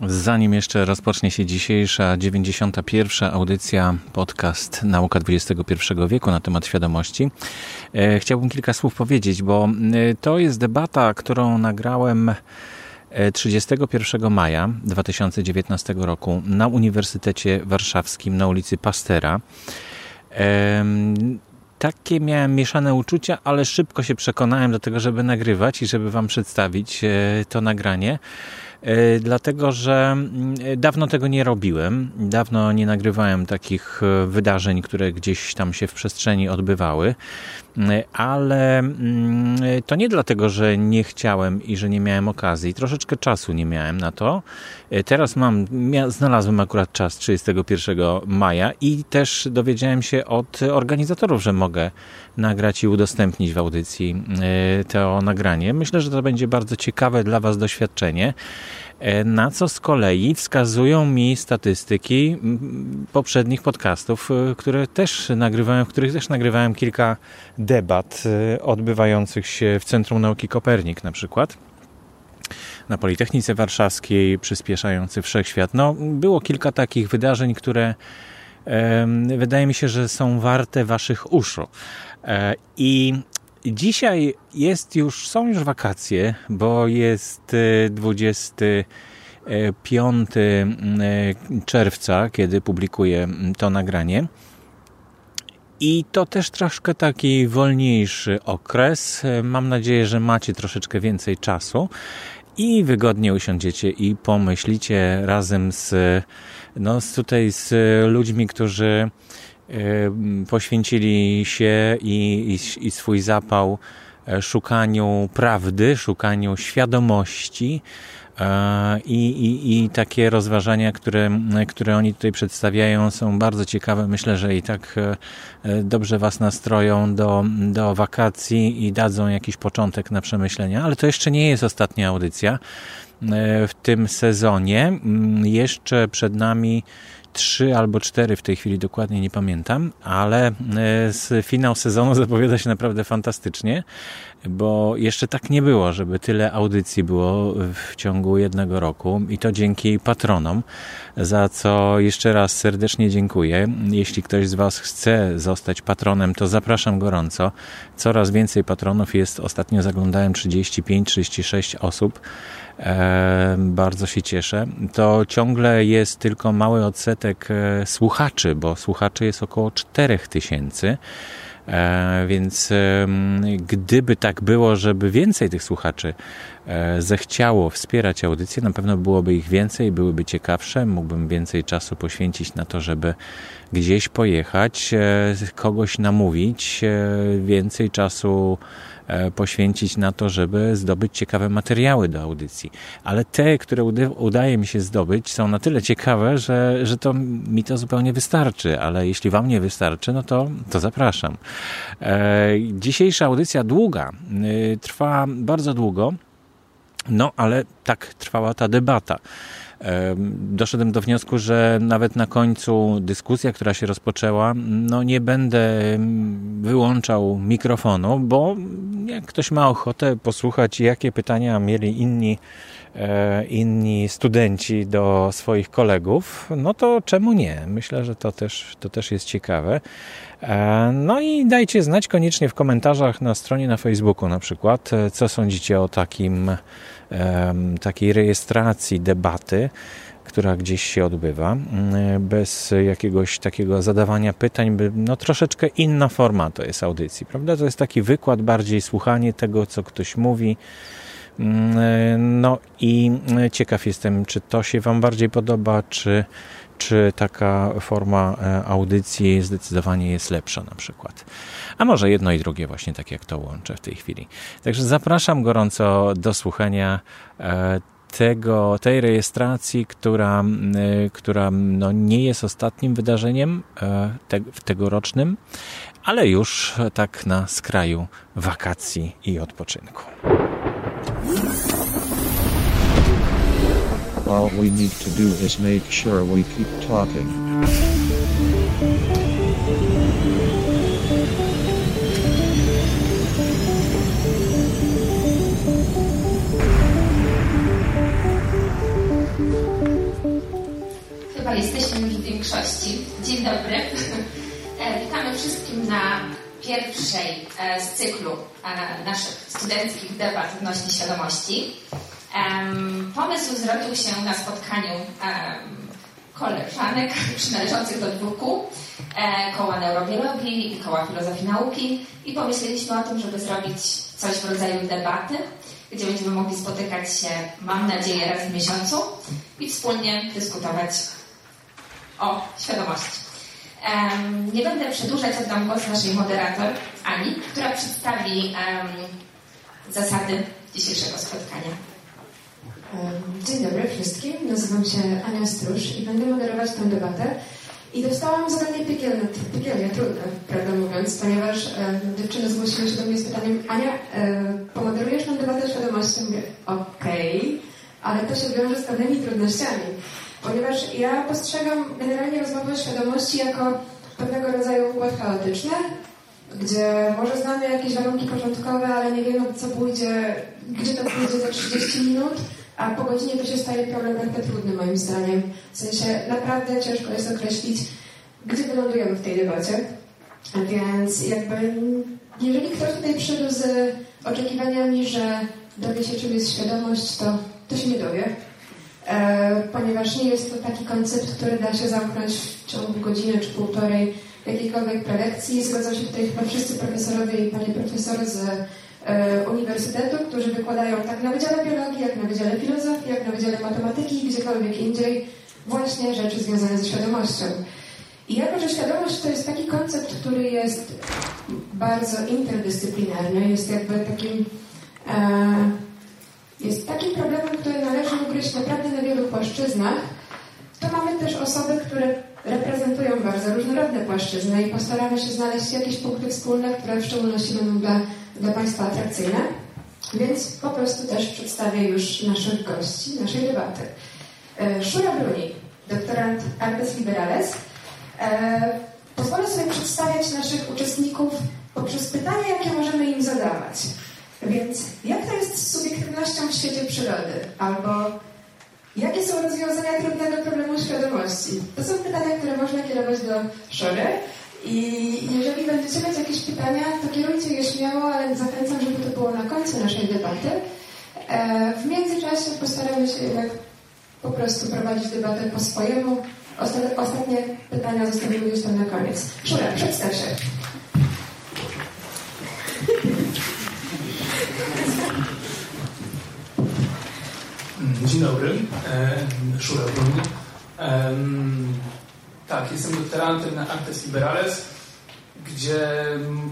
Zanim jeszcze rozpocznie się dzisiejsza 91. audycja podcast Nauka XXI wieku na temat świadomości, e, chciałbym kilka słów powiedzieć, bo e, to jest debata, którą nagrałem 31 e, maja 2019 roku na Uniwersytecie Warszawskim na ulicy Pastera. Takie miałem mieszane uczucia, ale szybko się przekonałem do tego, żeby nagrywać i żeby Wam przedstawić to nagranie. E, dlatego że mm, dawno tego nie robiłem. Dawno nie nagrywałem takich e, wydarzeń, które gdzieś tam się w przestrzeni odbywały, e, ale mm, to nie dlatego, że nie chciałem i że nie miałem okazji. Troszeczkę czasu nie miałem na to. Teraz mam, znalazłem akurat czas 31 maja i też dowiedziałem się od organizatorów, że mogę nagrać i udostępnić w audycji to nagranie. Myślę, że to będzie bardzo ciekawe dla Was doświadczenie. E, na co z kolei wskazują mi statystyki poprzednich podcastów, e, które też nagrywałem, w których też nagrywałem kilka debat e, odbywających się w Centrum Nauki Kopernik na przykład na Politechnice Warszawskiej, przyspieszający wszechświat. No, było kilka takich wydarzeń, które wydaje mi się, że są warte waszych uszu. E, I Dzisiaj jest już, są już wakacje, bo jest 25 e, e, czerwca, kiedy publikuję to nagranie. I to też troszkę taki wolniejszy okres. Mam nadzieję, że macie troszeczkę więcej czasu i wygodnie usiądziecie i pomyślicie razem z, no, tutaj z ludźmi, którzy poświęcili się i, i, i swój zapał e, szukaniu prawdy, szukaniu świadomości, e, i, i, I takie rozważania, które, które oni tutaj przedstawiają, są bardzo ciekawe. Myślę, że i tak e, dobrze Was nastroją do, do wakacji i dadzą jakiś początek na przemyślenia. Ale to jeszcze nie jest ostatnia audycja w tym sezonie. Mm, jeszcze przed nami trzy albo cztery w tej chwili dokładnie nie pamiętam, ale e, finał sezonu zapowiada się naprawdę fantastycznie, bo jeszcze tak nie było, żeby tyle audycji było w ciągu jednego roku i to dzięki patronom, za co jeszcze raz serdecznie dziękuję. Jeśli ktoś z Was chce zostać patronem, to zapraszam gorąco. Coraz więcej patronów jest, ostatnio zaglądałem 35-36 osób bardzo się cieszę. To ciągle jest tylko mały odsetek e, słuchaczy, bo słuchaczy jest około 4000. tysięcy. E, więc gdyby tak było, żeby więcej tych słuchaczy e, zechciało wspierać audycję, na pewno byłoby ich więcej, byłyby ciekawsze, mógłbym więcej czasu poświęcić na to, żeby gdzieś pojechać, kogoś namówić, więcej czasu E, poświęcić na to, żeby zdobyć ciekawe materiały do audycji. Ale te, które udaje mi się zdobyć, są na tyle ciekawe, że, że to mi to zupełnie wystarczy. Ale jeśli Wam nie wystarczy, no to, to zapraszam. E, dzisiejsza audycja długa, e, trwa bardzo długo. No, ale tak trwała ta debata doszedłem do wniosku, że nawet na końcu dyskusja, która się rozpoczęła, no nie będę wyłączał mikrofonu, bo jak ktoś ma ochotę posłuchać, jakie pytania mieli inni, inni studenci do swoich kolegów, no to czemu nie? Myślę, że to też, to też jest ciekawe. E, no i dajcie znać koniecznie w komentarzach na stronie na Facebooku na przykład, e, co sądzicie o takim takiej rejestracji debaty, która gdzieś się odbywa, mm, bez jakiegoś takiego zadawania pytań, no troszeczkę inna forma to jest audycji, prawda? To jest taki wykład, bardziej słuchanie tego, co ktoś mówi. Mm, no i ciekaw jestem, czy to się Wam bardziej podoba, czy, czy taka forma e, audycji zdecydowanie jest lepsza na przykład. A może jedno i drugie właśnie tak jak to łączę w tej chwili. Także zapraszam gorąco do słuchania e, tego, tej rejestracji, która, e, która no nie jest ostatnim wydarzeniem te, tegorocznym, ale już tak na skraju wakacji i odpoczynku. All we need to do is make sure we keep talking. jesteśmy już w większości. Dzień dobry. Witamy wszystkim na pierwszej e, z cyklu e, naszych studenckich debat odnośnie świadomości. Pomysł zrodził się na spotkaniu koleżanek przynależących do dwóch kół, koła neurobiologii i koła filozofii nauki i pomyśleliśmy o tym, żeby zrobić coś w rodzaju debaty, gdzie będziemy mogli spotykać się, mam nadzieję, raz w miesiącu i wspólnie dyskutować o świadomości. Um, nie będę przedłużać, oddam głos naszej moderator Ani, która przedstawi um, zasady dzisiejszego spotkania. Dzień dobry wszystkim, nazywam się Ania Stróż i będę moderować tę debatę. I dostałam zadanie piekielne, piekielnie trudne, prawdę mówiąc, ponieważ e, dziewczyny zgłosiły się do mnie z pytaniem Ania, e, pomoderujesz nam debatę świadomości? Mówię, okej, okay, ale to się wiąże z pewnymi trudnościami, ponieważ ja postrzegam generalnie rozmowę o świadomości jako pewnego rodzaju układ chaotyczny, gdzie może znamy jakieś warunki początkowe, ale nie wiemy, co pójdzie, gdzie to pójdzie za 30 minut, a po godzinie to się staje problem bardzo trudny moim zdaniem. W sensie naprawdę ciężko jest określić, gdzie wylądujemy w tej debacie. Więc jakby jeżeli ktoś tutaj przyszedł z oczekiwaniami, że dowie się, czym jest świadomość, to, to się nie dowie. E, ponieważ nie jest to taki koncept, który da się zamknąć w ciągu godziny czy półtorej jakiejkolwiek prelekcji. Zgodzą się tutaj chyba wszyscy profesorowie i panie profesor z E, uniwersytetu, którzy wykładają tak na Wydziale Biologii, jak na Wydziale Filozofii, jak na Wydziale Matematyki i gdziekolwiek indziej właśnie rzeczy związane ze świadomością. I jako, że świadomość to jest taki koncept, który jest bardzo interdyscyplinarny, jest jakby takim e, jest takim problemem, który należy ugryźć naprawdę na wielu płaszczyznach, to mamy też osoby, które reprezentują bardzo różnorodne płaszczyzny i postaramy się znaleźć jakieś punkty wspólne, które w szczególności będą dla dla Państwa atrakcyjne, więc po prostu też przedstawię już naszych gości, naszej debaty. E, Szura Bruni, doktorant Artes Liberales. E, pozwolę sobie przedstawiać naszych uczestników poprzez pytania, jakie możemy im zadawać. Więc jak to jest z subiektywnością w świecie przyrody? Albo jakie są rozwiązania trudnego problemu świadomości? To są pytania, które można kierować do Szory. I jeżeli będziecie mieć jakieś pytania, to kierujcie je śmiało, ale zachęcam, żeby to było na końcu naszej debaty. E, w międzyczasie postaramy się jednak po prostu prowadzić debatę po swojemu. Ostatnie pytania zostawimy gdzieś tam na koniec. Szura, przedstaw się. Dzień dobry, Szura Bruni. Tak, jestem doktorantem na Artes Liberales, gdzie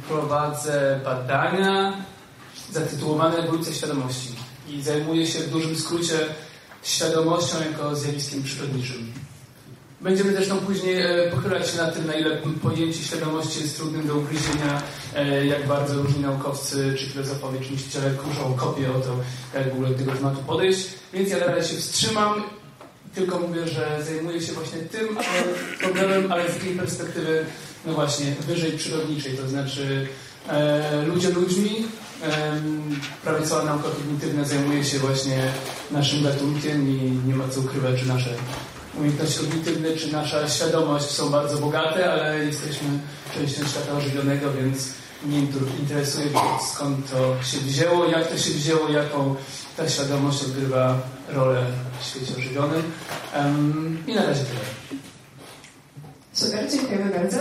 prowadzę badania zatytułowane Ewolucja Świadomości i zajmuję się w dużym skrócie świadomością jako zjawiskiem przyrodniczym. Będziemy zresztą później e, pochylać się nad tym, na ile pojęcie świadomości jest trudnym do ugryzienia, e, jak bardzo różni naukowcy czy filozofowie czy myśliciele kuszą kopię o to, jak w ogóle do tego tematu podejść. Więc ja na razie się wstrzymam tylko mówię, że zajmuję się właśnie tym problemem, ale z takiej perspektywy, no właśnie, wyżej przyrodniczej, to znaczy e, ludzie ludźmi, e, prawie cała nauka kognitywna zajmuje się właśnie naszym gatunkiem i nie ma co ukrywać, że nasze umiejętności kognitywne czy nasza świadomość są bardzo bogate, ale jesteśmy częścią świata ożywionego, więc mnie interesuje, skąd to się wzięło, jak to się wzięło, jaką ta świadomość odgrywa rolę w świecie ożywionym. Um, I na razie tyle. Super, dziękujemy bardzo.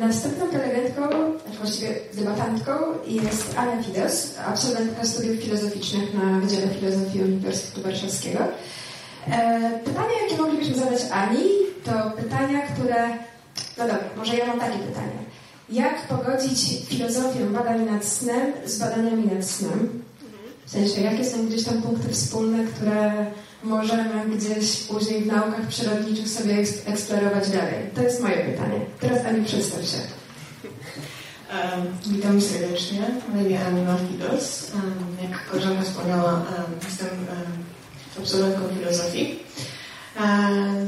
Następną prelegentką, znaczy właściwie debatantką jest Anna Fides, absolwentka studiów filozoficznych na Wydziale Filozofii Uniwersytetu Warszawskiego. E, pytania, jakie moglibyśmy zadać Ani, to pytania, które... No dobra, może ja mam takie pytanie. Jak pogodzić filozofię badań nad snem z badaniami nad snem? W sensie, jakie są gdzieś tam punkty wspólne, które możemy gdzieś później w naukach przyrodniczych sobie eksplorować dalej? To jest moje pytanie. Teraz Ani przedstaw się. Um, witam serdecznie. Na imię Anna Fidos. Um, jak koleżanka wspomniała, um, jestem absolwentką filozofii.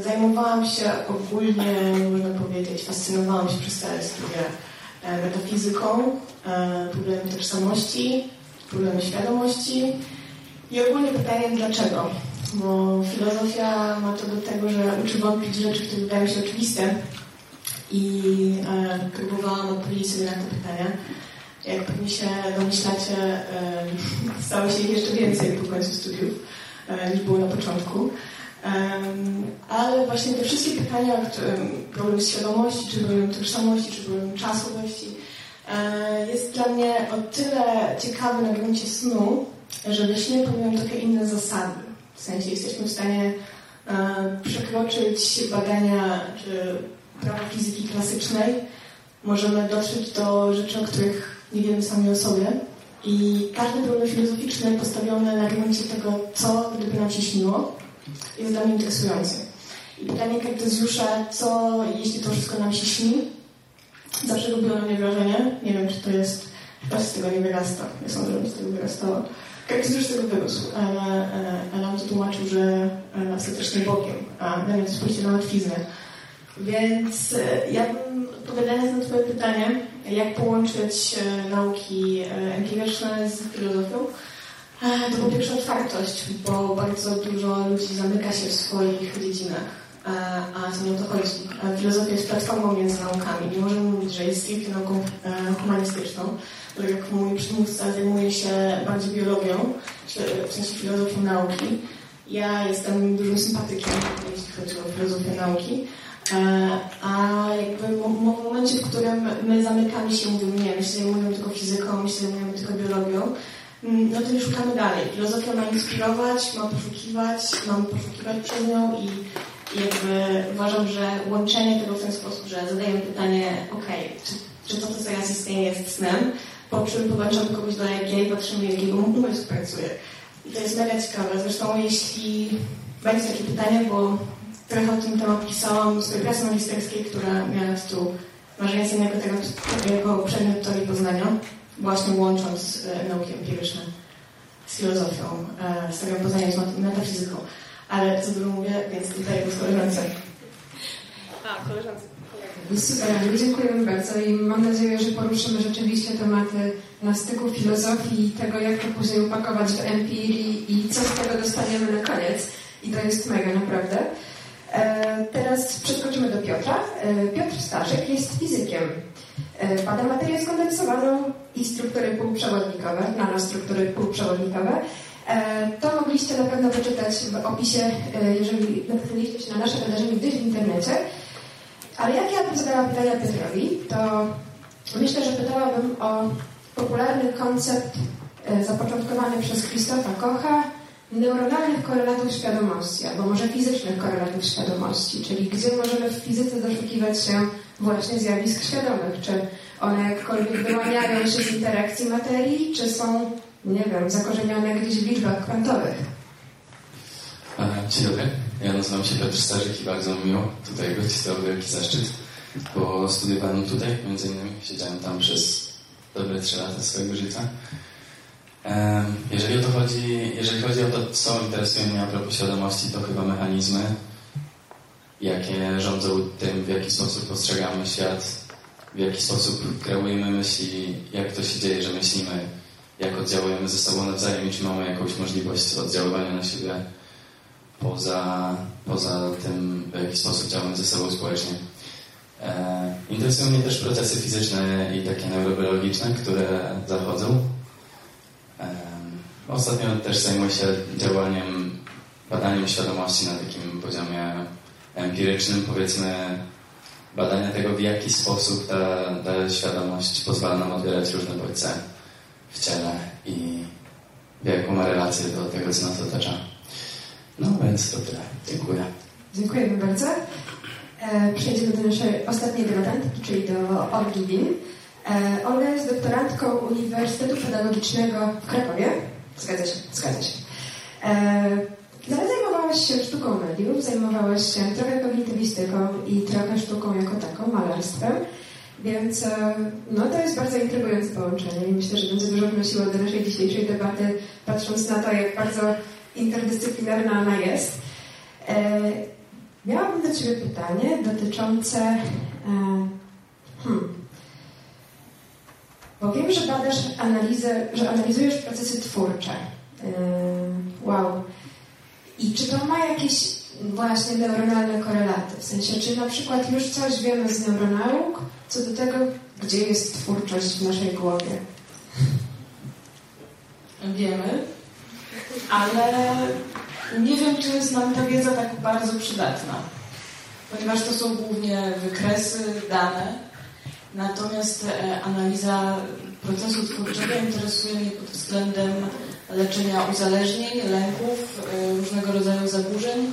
Zajmowałam się ogólnie, można powiedzieć, fascynowałam się przez całe studia e, metafizyką, e, problemem tożsamości, problemy świadomości i ogólnie pytaniem dlaczego. bo filozofia ma to do tego, że uczy wątpić rzeczy, które wydają się oczywiste i e, próbowałam odpowiedzieć sobie na te pytania. Jak pewnie się domyślacie, e, stało się jeszcze więcej po końcu studiów e, niż było na początku. Ale właśnie te wszystkie pytania, problem świadomości, czy problem tożsamości, czy problem czasowości, e, jest dla mnie o tyle ciekawy na gruncie snu, że we śnie powiem trochę inne zasady. W sensie jesteśmy w stanie e, przekroczyć badania czy prawa fizyki klasycznej, możemy dotrzeć do rzeczy, o których nie wiemy sami o sobie. I każdy problem filozoficzny postawiony na gruncie tego, co gdyby nam się śniło, jest dla mnie interesujący. I pytanie Kartezjusza, co jeśli to wszystko nam się śni, zawsze robiło na mnie wrażenie. Nie wiem, czy to jest, chyba z tego nie wyrasta. Ja sądzę, że z tego wyrastało. Kartezjusz z tego wyrósł, ale, ale on to tłumaczył, że e, ostatecznie Bogiem, a dla mnie to spójrzcie na łatwiznę. Więc e, ja bym odpowiadając na Twoje pytanie, jak połączyć e, nauki empiryczne z filozofią, to po pierwsze otwartość, bo bardzo dużo ludzi zamyka się w swoich dziedzinach. A co mi o to chodzi? Filozofia jest platformą między naukami. Nie możemy mówić, że jest stricte nauką humanistyczną. Tak jak mój przedmówca zajmuje się bardziej biologią, w sensie filozofią nauki. Ja jestem dużym sympatykiem, jeśli chodzi o filozofię nauki. A jakby w momencie, w którym my zamykamy się, mówimy, nie, my się zajmujemy tylko fizyką, my się zajmujemy tylko biologią, mm, no to nie szukamy dalej. Filozofia ma inspirować, ma poszukiwać, mamy poszukiwać przez nią i, jakby uważam, że łączenie tego w ten sposób, że zadajemy pytanie, ok, czy, czy to, co teraz istnieje jest snem, po czym podłączamy kogoś do EEG i patrzymy, jakiego umysł pracuje. I to jest mega ciekawe. Zresztą jeśli będzie takie pytanie, bo trochę o tym temat pisałam w swojej pracy magisterskiej, która miała tu marzenie cennego tego jako przedmiot teorii poznania, właśnie łącząc e, nauki empiryczne z filozofią, e, z teorią poznania z metafizyką. Ale co dużo mówię, więc tutaj do koleżance. A, koleżance. Super, dziękujemy bardzo i mam nadzieję, że poruszymy rzeczywiście tematy na styku filozofii i tego, jak to później upakować w empirii i co z tego dostaniemy na koniec. I to jest mega, naprawdę. E, teraz przeskoczymy do Piotra. E, Piotr Starzyk jest fizykiem. E, bada materię skondensowaną i struktury półprzewodnikowe, nanostruktury półprzewodnikowe. To mogliście na pewno wyczytać w opisie, jeżeli natknęliście się na nasze wydarzenie gdzieś w internecie. Ale jak ja bym zadała pytania Piotrowi, to myślę, że pytałabym o popularny koncept zapoczątkowany przez Krzysztofa Kocha, neuronalnych korelatów świadomości, albo może fizycznych korelatów świadomości, czyli gdzie możemy w fizyce doszukiwać się właśnie zjawisk świadomych, czy one jakkolwiek wyłaniają się z interakcji materii, czy są, nie wiem, zakorzenione gdzieś w liczbach kwantowych. Dzień dobry, ja nazywam się Piotr Starzyk i bardzo miło tutaj być, to wielki zaszczyt, bo studiowałem tutaj, między innymi siedziałem tam przez dobre trzy lata swojego życia. Jeżeli o to chodzi, jeżeli chodzi o to, co interesuje mnie a propos świadomości, to chyba mechanizmy, jakie rządzą tym, w jaki sposób postrzegamy świat, w jaki sposób kreujemy myśli, jak to się dzieje, że myślimy, jak oddziałujemy ze sobą nawzajem i czy mamy jakąś możliwość oddziaływania na siebie poza, poza tym, w jaki sposób działamy ze sobą społecznie. E, interesują mnie też procesy fizyczne i takie neurobiologiczne, które zachodzą Ostatnio też zajmuję się działaniem, badaniem świadomości na takim poziomie empirycznym, powiedzmy badania tego, w jaki sposób ta, ta świadomość pozwala nam odbierać różne bodźce w ciele i jaką ma relację do tego, co nas otacza. No więc to tyle. Dziękuję. Dziękujemy bardzo. E, przejdziemy do naszej ostatniej debatantki, czyli do Olgi Win. E, Olga jest doktorantką Uniwersytetu Pedagogicznego w Krakowie. Zgadza się, zgadza się. E, zajmowałaś się sztuką mediów, zajmowałaś się trochę kognitywistyką i trochę sztuką jako taką, malarstwem. Więc e, no, to jest bardzo intrygujące połączenie i myślę, że będzie dużo wnosiło do naszej dzisiejszej debaty, patrząc na to, jak bardzo interdyscyplinarna ona jest. E, miałabym do Ciebie pytanie dotyczące e, hmm, bo wiem, że badasz analizę, że analizujesz procesy twórcze. Yy, wow. I czy to ma jakieś właśnie neuronalne korelaty? W sensie, czy na przykład już coś wiemy z neuronauk co do tego, gdzie jest twórczość w naszej głowie? Wiemy, ale nie wiem, czy jest nam ta wiedza tak bardzo przydatna, ponieważ to są głównie wykresy, dane, natomiast e, analiza procesu twórczego interesuje mnie pod względem leczenia uzależnień, lęków, e, różnego rodzaju zaburzeń,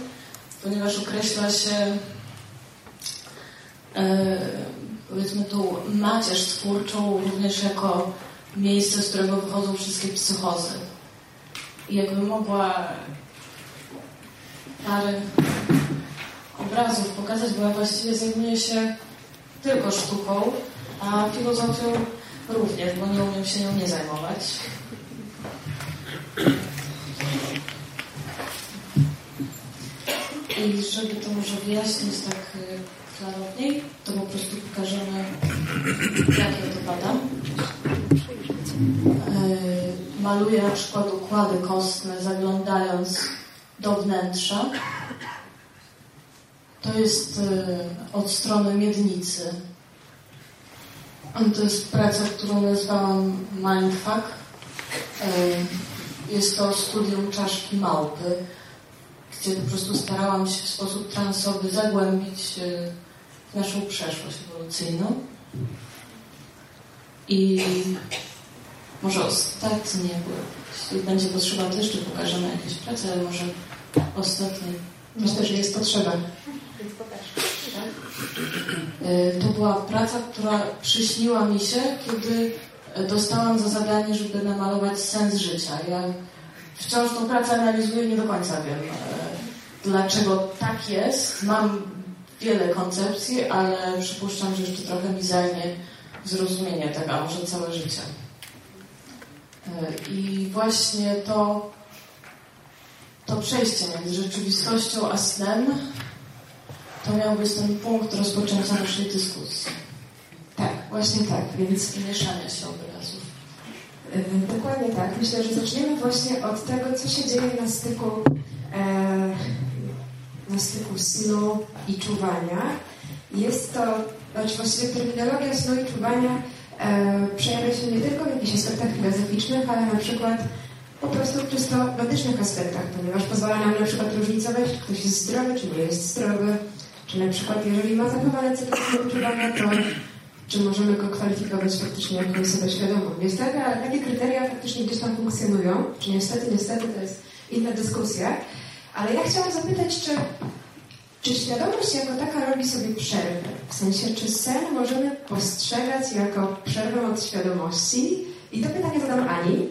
ponieważ określa się e, powiedzmy tą macierz twórczą również jako miejsce, z którego wychodzą wszystkie psychozy. I jakbym mogła parę obrazów pokazać, bo ja właściwie zajmuję się tylko sztuką, a filozofią również, bo nie umiem się nią nie zajmować. I żeby to może wyjaśnić tak y, klarowniej, to po prostu pokażemy, jak ja to badam. Y, maluję na przykład układy kostne, zaglądając do wnętrza. To jest y, od strony miednicy. To jest praca, którą nazwałam Mindfuck. Jest to studium czaszki małpy gdzie po prostu starałam się w sposób transowy zagłębić w naszą przeszłość ewolucyjną. I może ostatnie, bo jeśli będzie potrzeba, to jeszcze pokażemy jakieś prace, ale może ostatnie. Myślę, że jest potrzeba. Y, to była praca, która przyśniła mi się, kiedy dostałam za zadanie, żeby namalować sens życia. Ja wciąż tą pracę analizuję, nie do końca wiem, e, dlaczego tak jest. Mam wiele koncepcji, ale przypuszczam, że jeszcze trochę mi zajmie zrozumienie tego, a może całe życie. E, I właśnie to, to przejście między rzeczywistością a snem to miał być ten punkt rozpoczęcia naszej dyskusji. Tak, właśnie tak, więc... Mieszania się obrazów. Dokładnie tak. Myślę, że zaczniemy właśnie od tego, co się dzieje na styku, e, na styku snu i czuwania. Jest to, znaczy właściwie terminologia snu i czuwania e, przejawia się nie tylko w jakichś aspektach filozoficznych, ale na przykład po prostu w czysto medycznych aspektach, ponieważ pozwala nam na przykład różnicować, czy ktoś jest zdrowy, czy nie jest zdrowy, czy na przykład jeżeli ma zachowane cykl czuwania, to czy możemy go kwalifikować faktycznie jako osobę świadomą. Niestety, ale takie kryteria faktycznie gdzieś tam funkcjonują, czy niestety, niestety to jest inna dyskusja, ale ja chciałam zapytać, czy, czy świadomość jako taka robi sobie przerwę? W sensie, czy sen możemy postrzegać jako przerwę od świadomości? I to pytanie zadam Ani.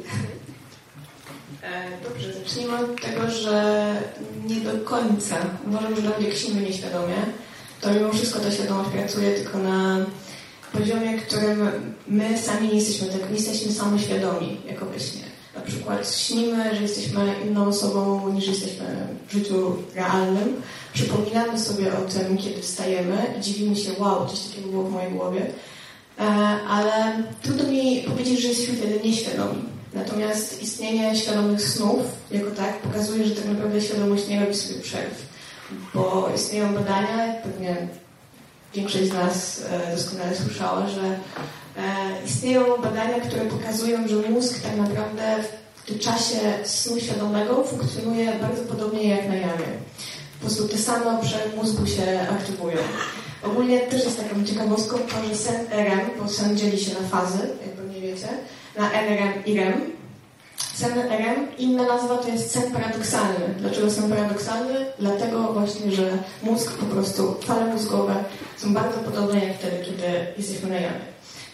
E, dobrze, zacznijmy od tego, że nie do końca. Uważam, że nawet jak śnimy nieświadomie, to mimo wszystko ta świadomość pracuje tylko na poziomie, którym my sami nie jesteśmy, tak nie jesteśmy samoświadomi jako we. Na przykład śnimy, że jesteśmy inną osobą niż jesteśmy w życiu realnym. Przypominamy sobie o tym, kiedy wstajemy i dziwimy się, wow, coś takiego było w mojej głowie. E, ale trudno mi powiedzieć, że jesteśmy wtedy nieświadomi. Natomiast istnienie świadomych snów jako tak pokazuje, że tak naprawdę świadomość nie robi sobie przerw. Bo istnieją badania, pewnie większość z nas e, doskonale słyszała, że e, istnieją badania, które pokazują, że mózg tak naprawdę w czasie snu świadomego funkcjonuje bardzo podobnie jak na jawie. Po prostu te same obszary mózgu się aktywują. Ogólnie też jest taką ciekawostką to, że sen REM, bo sen dzieli się na fazy, jak na NREM i REM. Sen REM, inna nazwa to jest sen paradoksalny. Dlaczego sen paradoksalny? Dlatego właśnie, że mózg po prostu, fale mózgowe są bardzo podobne jak wtedy, kiedy jesteśmy na jawie.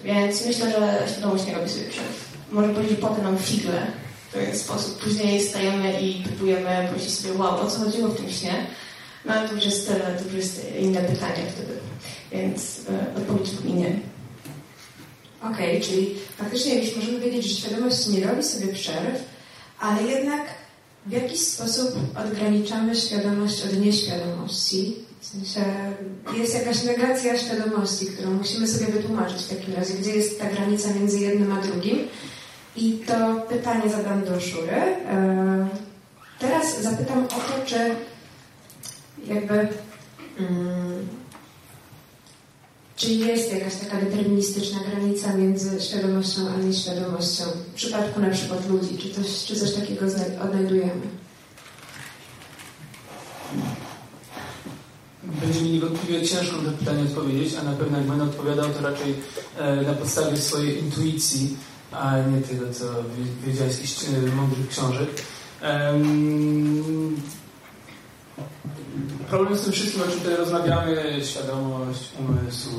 Więc myślę, że świadomość nie robi sobie przerw. Może powiedzieć, że potem nam figle w pewien sposób. Później stajemy i próbujemy powiedzieć sobie, wow, o co chodziło w tym śnie? No ale to już jest, to już jest inne pytanie wtedy. Więc e, odpowiedź brzmi nie. Okej, okay, czyli faktycznie już możemy wiedzieć, że świadomość nie robi sobie przerw, ale jednak w jakiś sposób odgraniczamy świadomość od nieświadomości. W sensie jest jakaś negacja świadomości, którą musimy sobie wytłumaczyć w takim razie, gdzie jest ta granica między jednym a drugim. I to pytanie zadam do Szury. E, teraz zapytam o to, czy jakby mm, czy jest jakaś taka deterministyczna granica między świadomością a nieświadomością w przypadku na przykład ludzi, czy coś, czy coś takiego odnajdujemy? Będzie mi niewątpliwie ciężko na to pytanie odpowiedzieć, a na pewno jak będę odpowiadał, to raczej e, na podstawie swojej intuicji, a nie tego, co wiedziałeś z jakichś e, mądrych książek. Problem z tym wszystkim, o czym tutaj rozmawiamy, świadomość, umysł,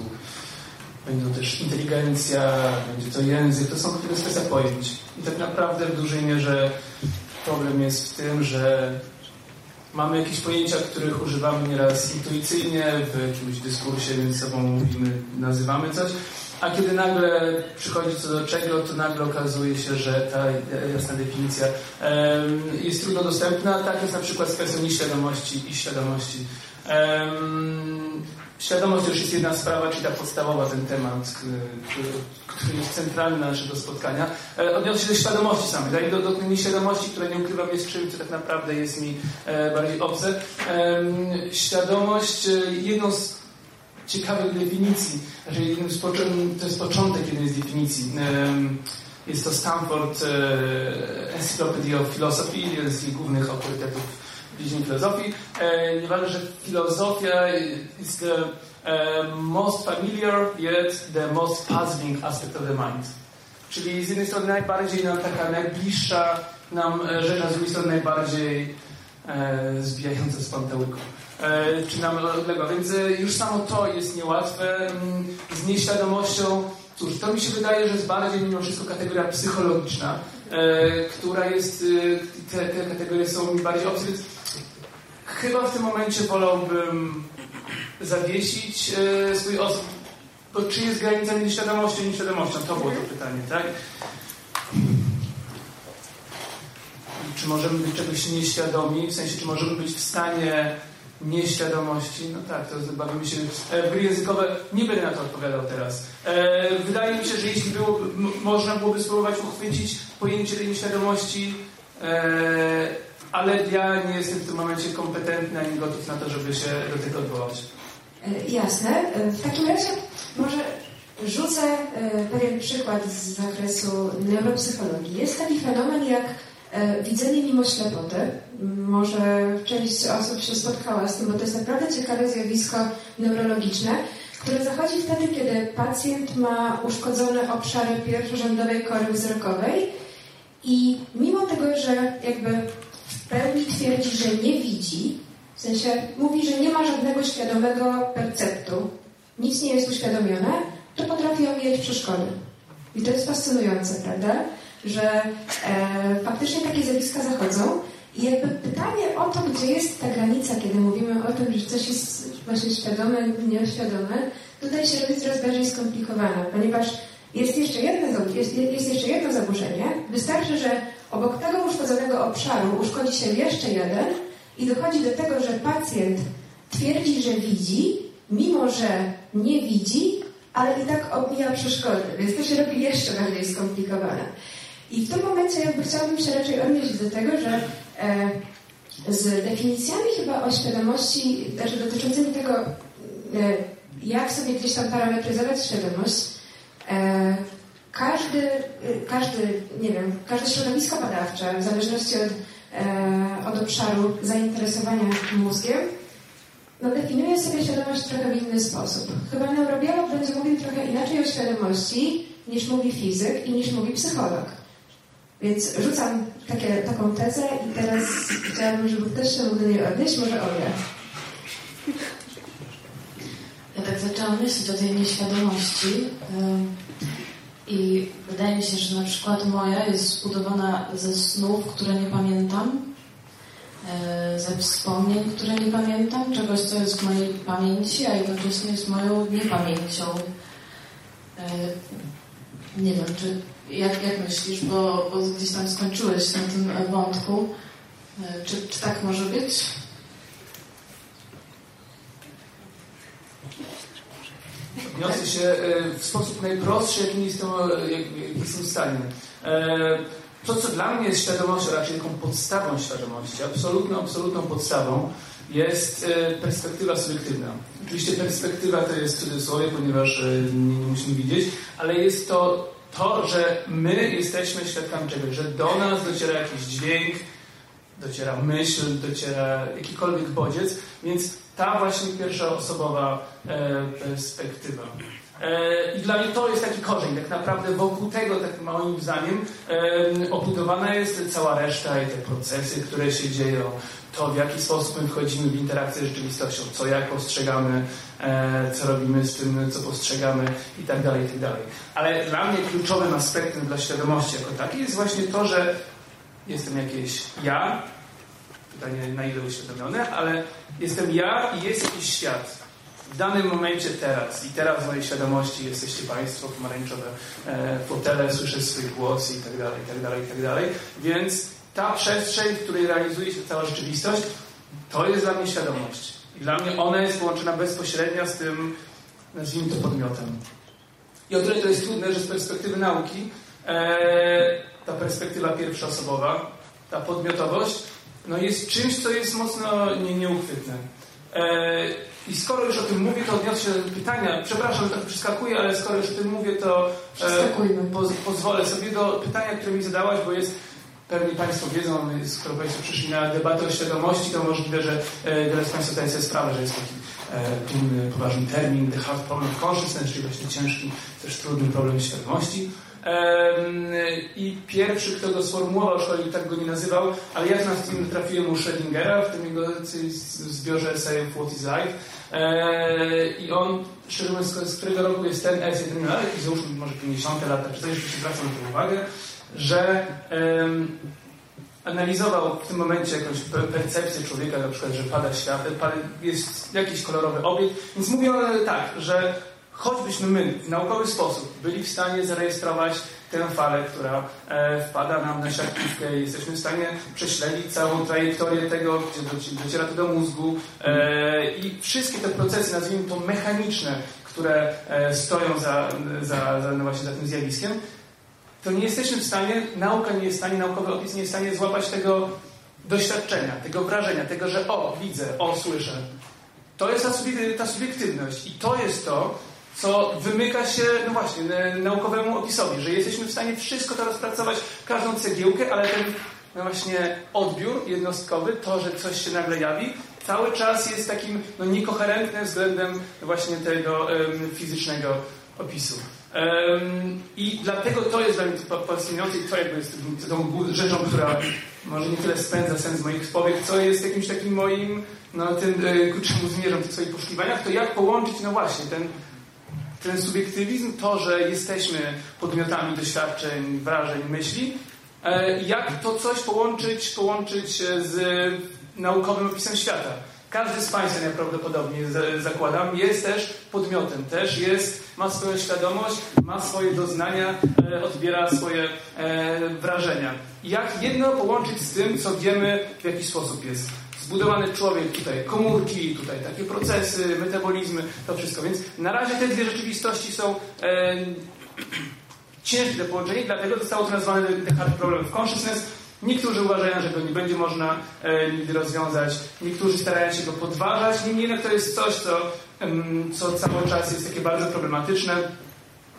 będzie też inteligencja, będzie to język, to są tylko kwestia pojęć. I tak naprawdę w dużej mierze problem jest w tym, że mamy jakieś pojęcia, których używamy nieraz intuicyjnie, w jakimś dyskursie między sobą mówimy, nazywamy coś, a kiedy nagle przychodzi co do czego, to nagle okazuje się, że ta jasna definicja jest trudno dostępna. Tak jest na przykład z kwestią nieświadomości i świadomości. Świadomość już jest jedna sprawa, czyli ta podstawowa, ten temat, który, który jest centralny naszego spotkania. E, odniosę się do świadomości samej, tak? do, do tej nieświadomości, która nie ukrywam jest czymś, co tak naprawdę jest mi e, bardziej obce. Świadomość, e, jedną z ciekawych definicji, znaczy z to jest początek jednej z definicji. Jest to Stanford Encyclopedia of Philosophy, jeden z głównych autorytetów w dziedzinie filozofii. Nieważne, że filozofia jest the most familiar yet the most puzzling aspect of the mind. Czyli z jednej strony najbardziej nam taka najbliższa nam rzecz, a z drugiej strony najbardziej e, zbijająca z pantełyku. E, czy nam odległa. Więc e, już samo to jest niełatwe. Mm, z nieświadomością, cóż, to mi się wydaje, że jest bardziej mimo wszystko kategoria psychologiczna, e, która jest, te, te kategorie są mi bardziej obce, więc chyba w tym momencie wolałbym zawiesić swój osób. Bo czy jest granica między świadomością i nieświadomością? To było to pytanie, tak? Czy możemy być czegoś nieświadomi? W sensie, czy możemy być w stanie nieświadomości, no tak, to bawimy się językowe. Nie będę na to odpowiadał teraz. E, wydaje mi się, że jeśli było, można byłoby spróbować uchwycić pojęcie tej nieświadomości, e, ale ja nie jestem w tym momencie kompetentny ani gotów na to, żeby się do tego odwołać. E, jasne. W takim razie może rzucę pewien przykład z zakresu neuropsychologii. Jest taki fenomen jak widzenie mimo ślepoty. Może część osób się spotkała z tym, bo to jest naprawdę ciekawe zjawisko neurologiczne, które zachodzi wtedy, kiedy pacjent ma uszkodzone obszary pierwszorzędowej kory wzrokowej i mimo tego, że jakby w pełni twierdzi, że nie widzi, w sensie mówi, że nie ma żadnego świadomego perceptu, nic nie jest uświadomione, to potrafi omijać przeszkody. I to jest fascynujące, prawda? że e, faktycznie takie zjawiska zachodzą. I jakby pytanie o to, gdzie jest ta granica, kiedy mówimy o tym, że coś jest właśnie świadome lub nieświadome, tutaj się robi coraz bardziej skomplikowane, ponieważ jest jeszcze, jedno, jest, jest jeszcze jedno zaburzenie. Wystarczy, że obok tego uszkodzonego obszaru uszkodzi się jeszcze jeden i dochodzi do tego, że pacjent twierdzi, że widzi, mimo że nie widzi, ale i tak obmija przeszkody, więc to się robi jeszcze bardziej skomplikowane. I w tym momencie jakby chciałabym się raczej odnieść do tego, że z definicjami chyba o świadomości, też dotyczącymi tego, e, jak sobie gdzieś tam parametryzować świadomość, e, każdy, każdy, nie wiem, każde środowisko badawcze, w zależności od, e, od obszaru zainteresowania mózgiem, no definiuje sobie świadomość trochę w inny sposób. Chyba neurobiolog będzie mówił trochę inaczej o świadomości, niż mówi fizyk i niż mówi psycholog. Więc rzucam takie, taką tezę i teraz chciałabym, żeby ktoś się do niej odnieść, może Olia. Ja tak zaczęłam myśleć o tej nieświadomości i wydaje mi się, że na przykład moja jest zbudowana ze snów, które nie pamiętam, e, ze wspomnień, które nie pamiętam, czegoś, co jest w mojej pamięci, a jednocześnie jest moją niepamięcią. E, nie wiem, czy jak, jak myślisz, bo, bo gdzieś tam skończyłeś na tym wątku. E, czy, czy tak może być? Odniosę się e, w sposób najprostszy, jaki jestem, jak, jestem w stanie. E, to, co dla mnie jest świadomością, raczej taką podstawą świadomości, absolutną, absolutną podstawą, jest e, perspektywa subiektywna. Oczywiście perspektywa to jest cudzysłowie, ponieważ e, nie, nie musimy widzieć, ale jest to to, że my jesteśmy świadkami czegoś, że do nas dociera jakiś dźwięk, dociera myśl, dociera jakikolwiek bodziec, więc ta właśnie pierwsza osobowa e, perspektywa. E, I dla mnie to jest taki korzeń. Tak naprawdę wokół tego, tak moim zdaniem, obudowana jest cała reszta i te procesy, które się dzieją, to w jaki sposób my wchodzimy w interakcję z rzeczywistością, co jak postrzegamy, e, co robimy z tym, co postrzegamy i tak dalej, i tak dalej. Ale dla mnie kluczowym aspektem dla świadomości jako takiej jest właśnie to, że jestem jakieś ja, pytanie na ile uświadomione, ale jestem ja i jest jakiś świat w danym momencie teraz i teraz w mojej świadomości jesteście Państwo, pomarańczowe e, fotele, słyszę swój głos i tak dalej, i tak dalej, i tak dalej. Więc ta przestrzeń, w której realizuje się cała rzeczywistość, to jest dla mnie świadomość. I dla mnie ona jest połączona bezpośrednio z tym, nazwijmy to podmiotem. I o tyle to jest trudne, że z perspektywy nauki e, ta perspektywa pierwszoosobowa, ta podmiotowość, no jest czymś, co jest mocno nie, nieuchwytne. E, i skoro już o tym mówię, to odniosę się do pytania. Przepraszam, tak przeskakuję, ale skoro już o tym mówię, to e, poz, pozwolę sobie do pytania, które mi zadałaś, bo jest pewnie Państwo wiedzą, skoro Państwo przyszli na debatę o świadomości, to możliwe, że e, wiele z Państwa zdaje sobie sprawę, że jest taki e, trudny, poważny termin, the hard problem of consciousness, czyli właśnie ciężki, też trudny problem świadomości. I pierwszy, kto go sformułował, szkoda tak go nie nazywał, ale ja na tym trafiłem u Schrödingera w tym jego zbiorze esejów What is Life. I on, szczerze mówiąc, z którego roku jest ten esej, ten jakiś załóżmy może 50 lata, czy coś, się zwracam na to uwagę, że analizował w tym momencie jakąś percepcję człowieka, na przykład, że pada światło, jest jakiś kolorowy obiekt, więc mówią tak, że choćbyśmy my w naukowy sposób byli w stanie zarejestrować tę falę, która e, wpada nam na siatkówkę i jesteśmy w stanie prześledzić całą trajektorię tego, gdzie dociera to do mózgu e, i wszystkie te procesy, nazwijmy to mechaniczne, które e, stoją za, za, za, no właśnie za tym zjawiskiem, to nie jesteśmy w stanie, nauka nie jest w stanie, naukowy opis nie jest w stanie złapać tego doświadczenia, tego wrażenia, tego, że o, widzę, o, słyszę. To jest ta, ta subiektywność i to jest to, co wymyka się, no właśnie, naukowemu opisowi, że jesteśmy w stanie wszystko to rozpracować, każdą cegiełkę, ale ten no właśnie odbiór jednostkowy, to, że coś się nagle jawi, cały czas jest takim no, niekoherentnym względem właśnie tego um, fizycznego opisu. Um, I dlatego to jest dla mnie fascynujące i to jakby jest tą rzeczą, która może nie tyle spędza sens moich spowiedź, co jest jakimś takim moim, no tym, e, ku czemu zmierzam w swoich poszukiwaniach, to jak połączyć, no właśnie, ten ten subiektywizm, to, że jesteśmy podmiotami doświadczeń, wrażeń, myśli, e, jak to coś połączyć, połączyć z naukowym opisem świata. Każdy z Państwa najprawdopodobniej zakładam, jest też podmiotem, też jest, ma swoją świadomość, ma swoje doznania, e, odbiera swoje e, wrażenia. Jak jedno połączyć z tym, co wiemy, w jaki sposób jest zbudowany człowiek, tutaj komórki, tutaj takie procesy, metabolizmy, to wszystko. Więc na razie te dwie rzeczywistości są e, ciężkie do połączenia, dlatego zostało to nazwane The Hard Problem of Consciousness. Niektórzy uważają, że go nie będzie można e, nigdy rozwiązać, niektórzy starają się go podważać, niemniej jednak to jest coś, co, co cały czas jest takie bardzo problematyczne.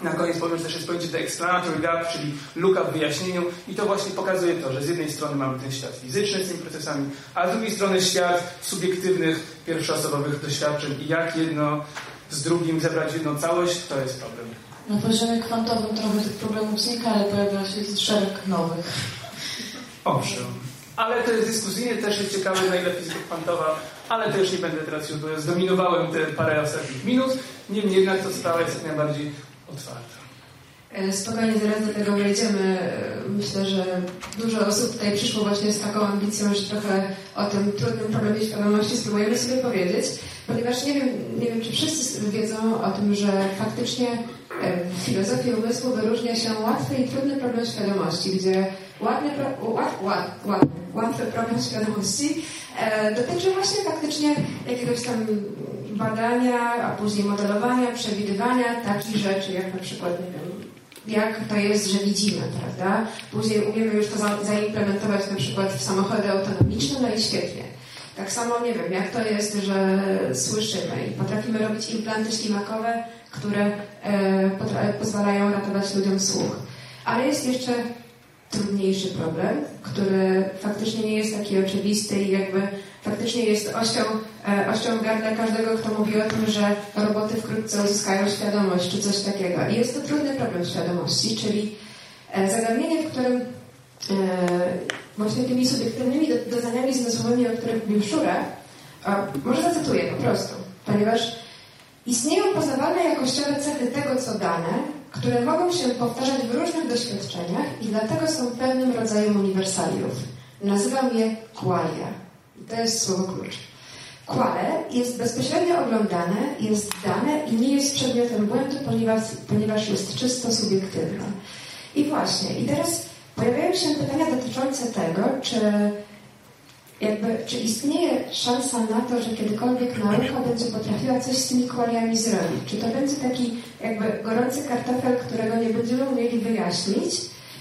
Na koniec powiem, że też jest pojęcie the explanatory gap, czyli luka w wyjaśnieniu i to właśnie pokazuje to, że z jednej strony mamy ten świat fizyczny z tymi procesami, a z drugiej strony świat subiektywnych, pierwszoosobowych doświadczeń i jak jedno z drugim zebrać w jedną całość, to jest problem. Na poziomie kwantowym trochę tych problemów znika, ale pojawia się szereg nowych. Owszem. Ale to jest dyskusyjnie, też jest ciekawe, na ile fizyka kwantowa, ale też nie będę teraz już, zdominowałem te parę ostatnich minut. Niemniej jednak to sprawa jest jak najbardziej otwarta. E, spokojnie zaraz do tego wejdziemy. E, myślę, że dużo osób tutaj przyszło właśnie z taką ambicją, że trochę o tym trudnym problemie świadomości spróbujemy sobie powiedzieć, ponieważ nie wiem, nie wiem czy wszyscy wiedzą o tym, że faktycznie e, w filozofii umysłu wyróżnia się łatwy i trudny problem świadomości, gdzie ładny, łat, łat, łat, łatwy problem świadomości dotyczy właśnie faktycznie jakiegoś tam badania, a później modelowania, przewidywania takich rzeczy, jak na przykład, nie wiem, jak to jest, że widzimy, prawda? Później umiemy już to za, zaimplementować na przykład w samochody autonomiczne, no i świetnie. Tak samo nie wiem, jak to jest, że słyszymy i potrafimy robić implanty ślimakowe, które e, pozwalają ratować ludziom słuch. Ale jest jeszcze trudniejszy problem, który faktycznie nie jest taki oczywisty i jakby faktycznie jest ością, e, ością każdego, kto mówi o tym, że roboty wkrótce uzyskają świadomość czy coś takiego. I jest to trudny problem świadomości, czyli e, zagadnienie, w którym e, właśnie tymi subiektywnymi doznaniami zmysłowymi, o których mówił Szura, może zacytuję po prostu, ponieważ istnieją poznawalne jakościowe cechy tego, co dane, które mogą się powtarzać w różnych doświadczeniach i dlatego są pewnym rodzajem uniwersaliów. Nazywam je qualia. To jest słowo klucz. Quale jest bezpośrednio oglądane, jest dane i nie jest przedmiotem błędu, ponieważ, ponieważ jest czysto subiektywne. I właśnie, i teraz pojawiają się pytania dotyczące tego, czy jakby, czy istnieje szansa na to, że kiedykolwiek nauka będzie potrafiła coś z tymi kwaliami zrobić? Czy to będzie taki jakby gorący kartofel, którego nie będziemy umieli wyjaśnić?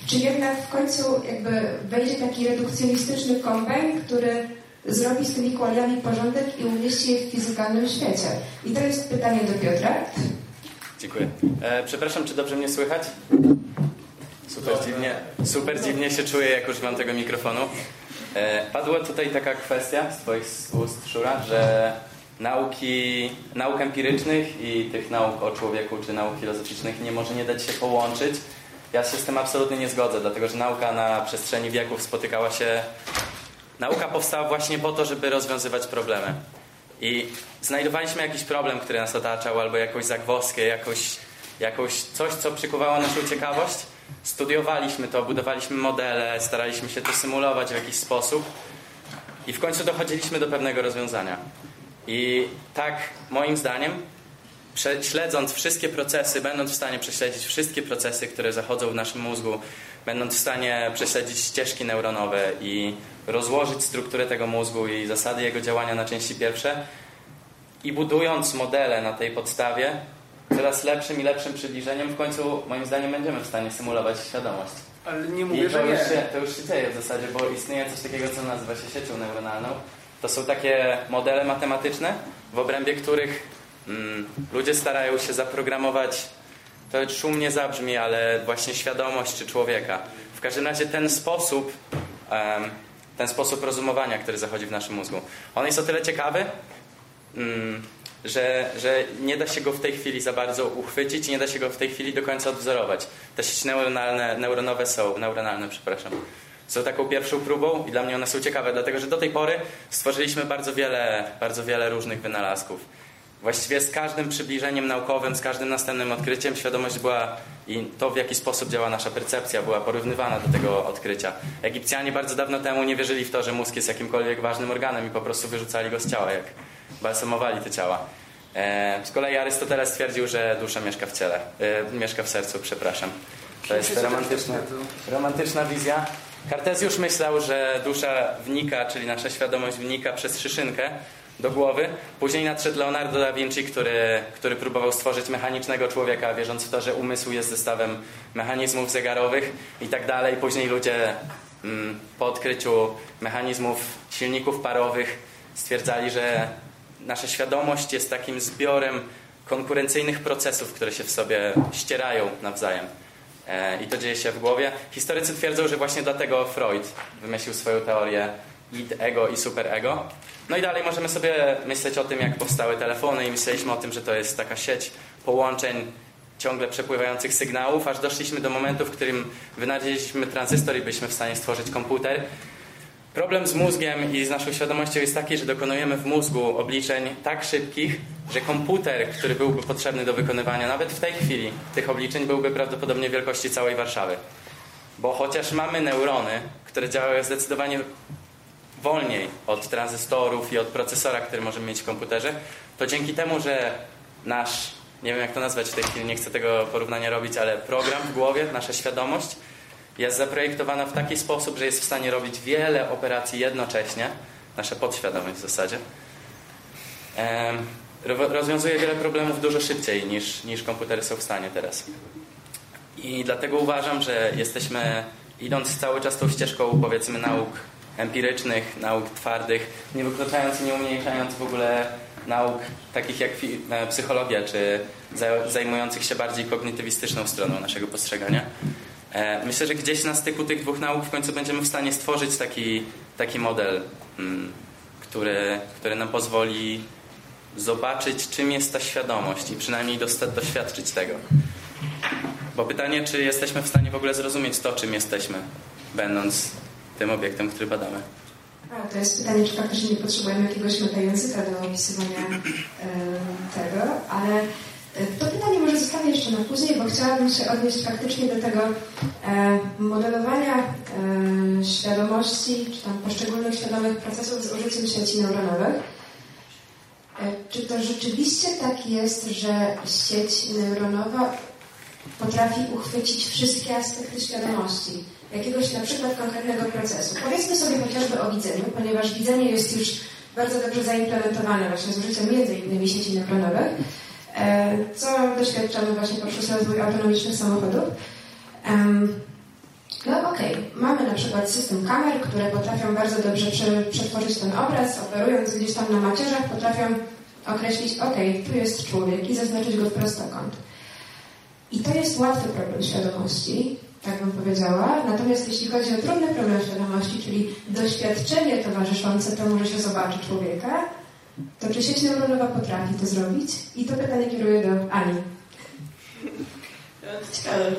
Czy jednak w końcu jakby wejdzie taki redukcjonistyczny kombajn, który zrobi z tymi kwaliami porządek i umieści je w fizykalnym świecie? I to jest pytanie do Piotra. Dziękuję. E, przepraszam, czy dobrze mnie słychać? Super dziwnie, super dziwnie się czuję, jak używam tego mikrofonu. E, padła tutaj taka kwestia z Twoich ust, Szura, że nauki, nauk empirycznych i tych nauk o człowieku czy nauk filozoficznych nie może nie dać się połączyć. Ja się z tym absolutnie nie zgodzę, dlatego że nauka na przestrzeni wieków spotykała się. Nauka powstała właśnie po to, żeby rozwiązywać problemy. I znajdowaliśmy jakiś problem, który nas otaczał, albo jakąś zagwozdkę, jakąś, jakąś coś, co przykuwało naszą ciekawość Studiowaliśmy to, budowaliśmy modele, staraliśmy się to symulować w jakiś sposób i w końcu dochodziliśmy do pewnego rozwiązania. I tak, moim zdaniem, śledząc wszystkie procesy, będąc w stanie prześledzić wszystkie procesy, które zachodzą w naszym mózgu, będąc w stanie prześledzić ścieżki neuronowe i rozłożyć strukturę tego mózgu i zasady jego działania na części pierwsze i budując modele na tej podstawie, coraz lepszym i lepszym przybliżeniem w końcu, moim zdaniem, będziemy w stanie symulować świadomość. Ale nie mówię, I to że już nie. Się, to już się dzieje w zasadzie, bo istnieje coś takiego, co nazywa się siecią neuronalną. To są takie modele matematyczne, w obrębie których mm, ludzie starają się zaprogramować, to szumnie zabrzmi, ale właśnie świadomość czy człowieka. W każdym razie ten sposób, um, ten sposób rozumowania, który zachodzi w naszym mózgu, on jest o tyle ciekawy, mm, że, że nie da się go w tej chwili za bardzo uchwycić nie da się go w tej chwili do końca odwzorować. Te sieci neuronalne, neuronowe są, neuronalne, przepraszam, są taką pierwszą próbą i dla mnie one są ciekawe, dlatego że do tej pory stworzyliśmy bardzo wiele, bardzo wiele różnych wynalazków. Właściwie z każdym przybliżeniem naukowym, z każdym następnym odkryciem świadomość była i to, w jaki sposób działa nasza percepcja, była porównywana do tego odkrycia. Egipcjanie bardzo dawno temu nie wierzyli w to, że mózg jest jakimkolwiek ważnym organem i po prostu wyrzucali go z ciała, jak balsamowali te ciała. E, z kolei Arystoteles stwierdził, że dusza mieszka w ciele, e, mieszka w sercu, przepraszam. To jest romantyczna, romantyczna wizja. Kartezjusz myślał, że dusza wnika, czyli nasza świadomość wnika przez szyszynkę do głowy. Później nadszedł Leonardo da Vinci, który, który próbował stworzyć mechanicznego człowieka, wierząc w to, że umysł jest zestawem mechanizmów zegarowych i tak dalej. Później ludzie mm, po odkryciu mechanizmów silników parowych stwierdzali, że nasza świadomość jest takim zbiorem konkurencyjnych procesów, które się w sobie ścierają nawzajem. E, I to dzieje się w głowie. Historycy twierdzą, że właśnie dlatego Freud wymyślił swoją teorię id, ego i superego. No i dalej możemy sobie myśleć o tym, jak powstały telefony i myśleliśmy o tym, że to jest taka sieć połączeń ciągle przepływających sygnałów, aż doszliśmy do momentu, w którym wynaleźliśmy tranzystor i byliśmy w stanie stworzyć komputer. Problem z mózgiem i z naszą świadomością jest taki, że dokonujemy w mózgu obliczeń tak szybkich, że komputer, który byłby potrzebny do wykonywania nawet w tej chwili tych obliczeń, byłby prawdopodobnie wielkości całej Warszawy. Bo chociaż mamy neurony, które działają zdecydowanie wolniej od tranzystorów i od procesora, który możemy mieć w komputerze, to dzięki temu, że nasz, nie wiem jak to nazwać w tej chwili, nie chcę tego porównania robić, ale program w głowie, nasza świadomość jest zaprojektowana w taki sposób, że jest w stanie robić wiele operacji jednocześnie, nasza podświadomość w zasadzie, rozwiązuje wiele problemów dużo szybciej niż, niż komputery są w stanie teraz. I dlatego uważam, że jesteśmy, idąc cały czas tą ścieżką, powiedzmy, nauk empirycznych, nauk twardych, nie wykluczając i nie umniejszając w ogóle nauk takich jak e, psychologia, czy zajmujących się bardziej kognitywistyczną stroną naszego postrzegania. E, myślę, że gdzieś na styku tych dwóch nauk w końcu będziemy w stanie stworzyć taki, taki model, mm, który, który nam pozwoli zobaczyć, czym jest ta świadomość i przynajmniej doświadczyć tego. Bo pytanie, czy jesteśmy w stanie w ogóle zrozumieć to, czym jesteśmy, będąc tym obiektem, który badamy. A, to jest pytanie, czy faktycznie nie potrzebujemy jakiegoś metajęzyka do opisywania e, tego, ale e, to pytanie może zostawię jeszcze na później, bo chciałabym się odnieść faktycznie do tego e, modelowania świadomości, czy tam poszczególnych świadomych procesów z użyciem sieci neuronowych. Czy to rzeczywiście tak jest, że sieć neuronowa potrafi uchwycić wszystkie aspekty świadomości? Jakiegoś na przykład konkretnego procesu. Powiedzmy sobie chociażby o widzeniu, ponieważ widzenie jest już bardzo dobrze zaimplementowane właśnie z użyciem między innymi sieci neuronowych, e, co doświadczamy właśnie poprzez rozwój autonomicznych samochodów. No okej, okay. mamy na przykład system kamer, które potrafią bardzo dobrze przetworzyć ten obraz, operując gdzieś tam na macierzach, potrafią określić, ok, tu jest człowiek i zaznaczyć go w prostokąt. I to jest łatwy problem świadomości, tak bym powiedziała. Natomiast jeśli chodzi o trudny problem świadomości, czyli doświadczenie towarzyszące temu, że się zobaczy człowieka, to czy sieć neuronowa potrafi to zrobić? I to pytanie kieruję do Ani. Ciekawe.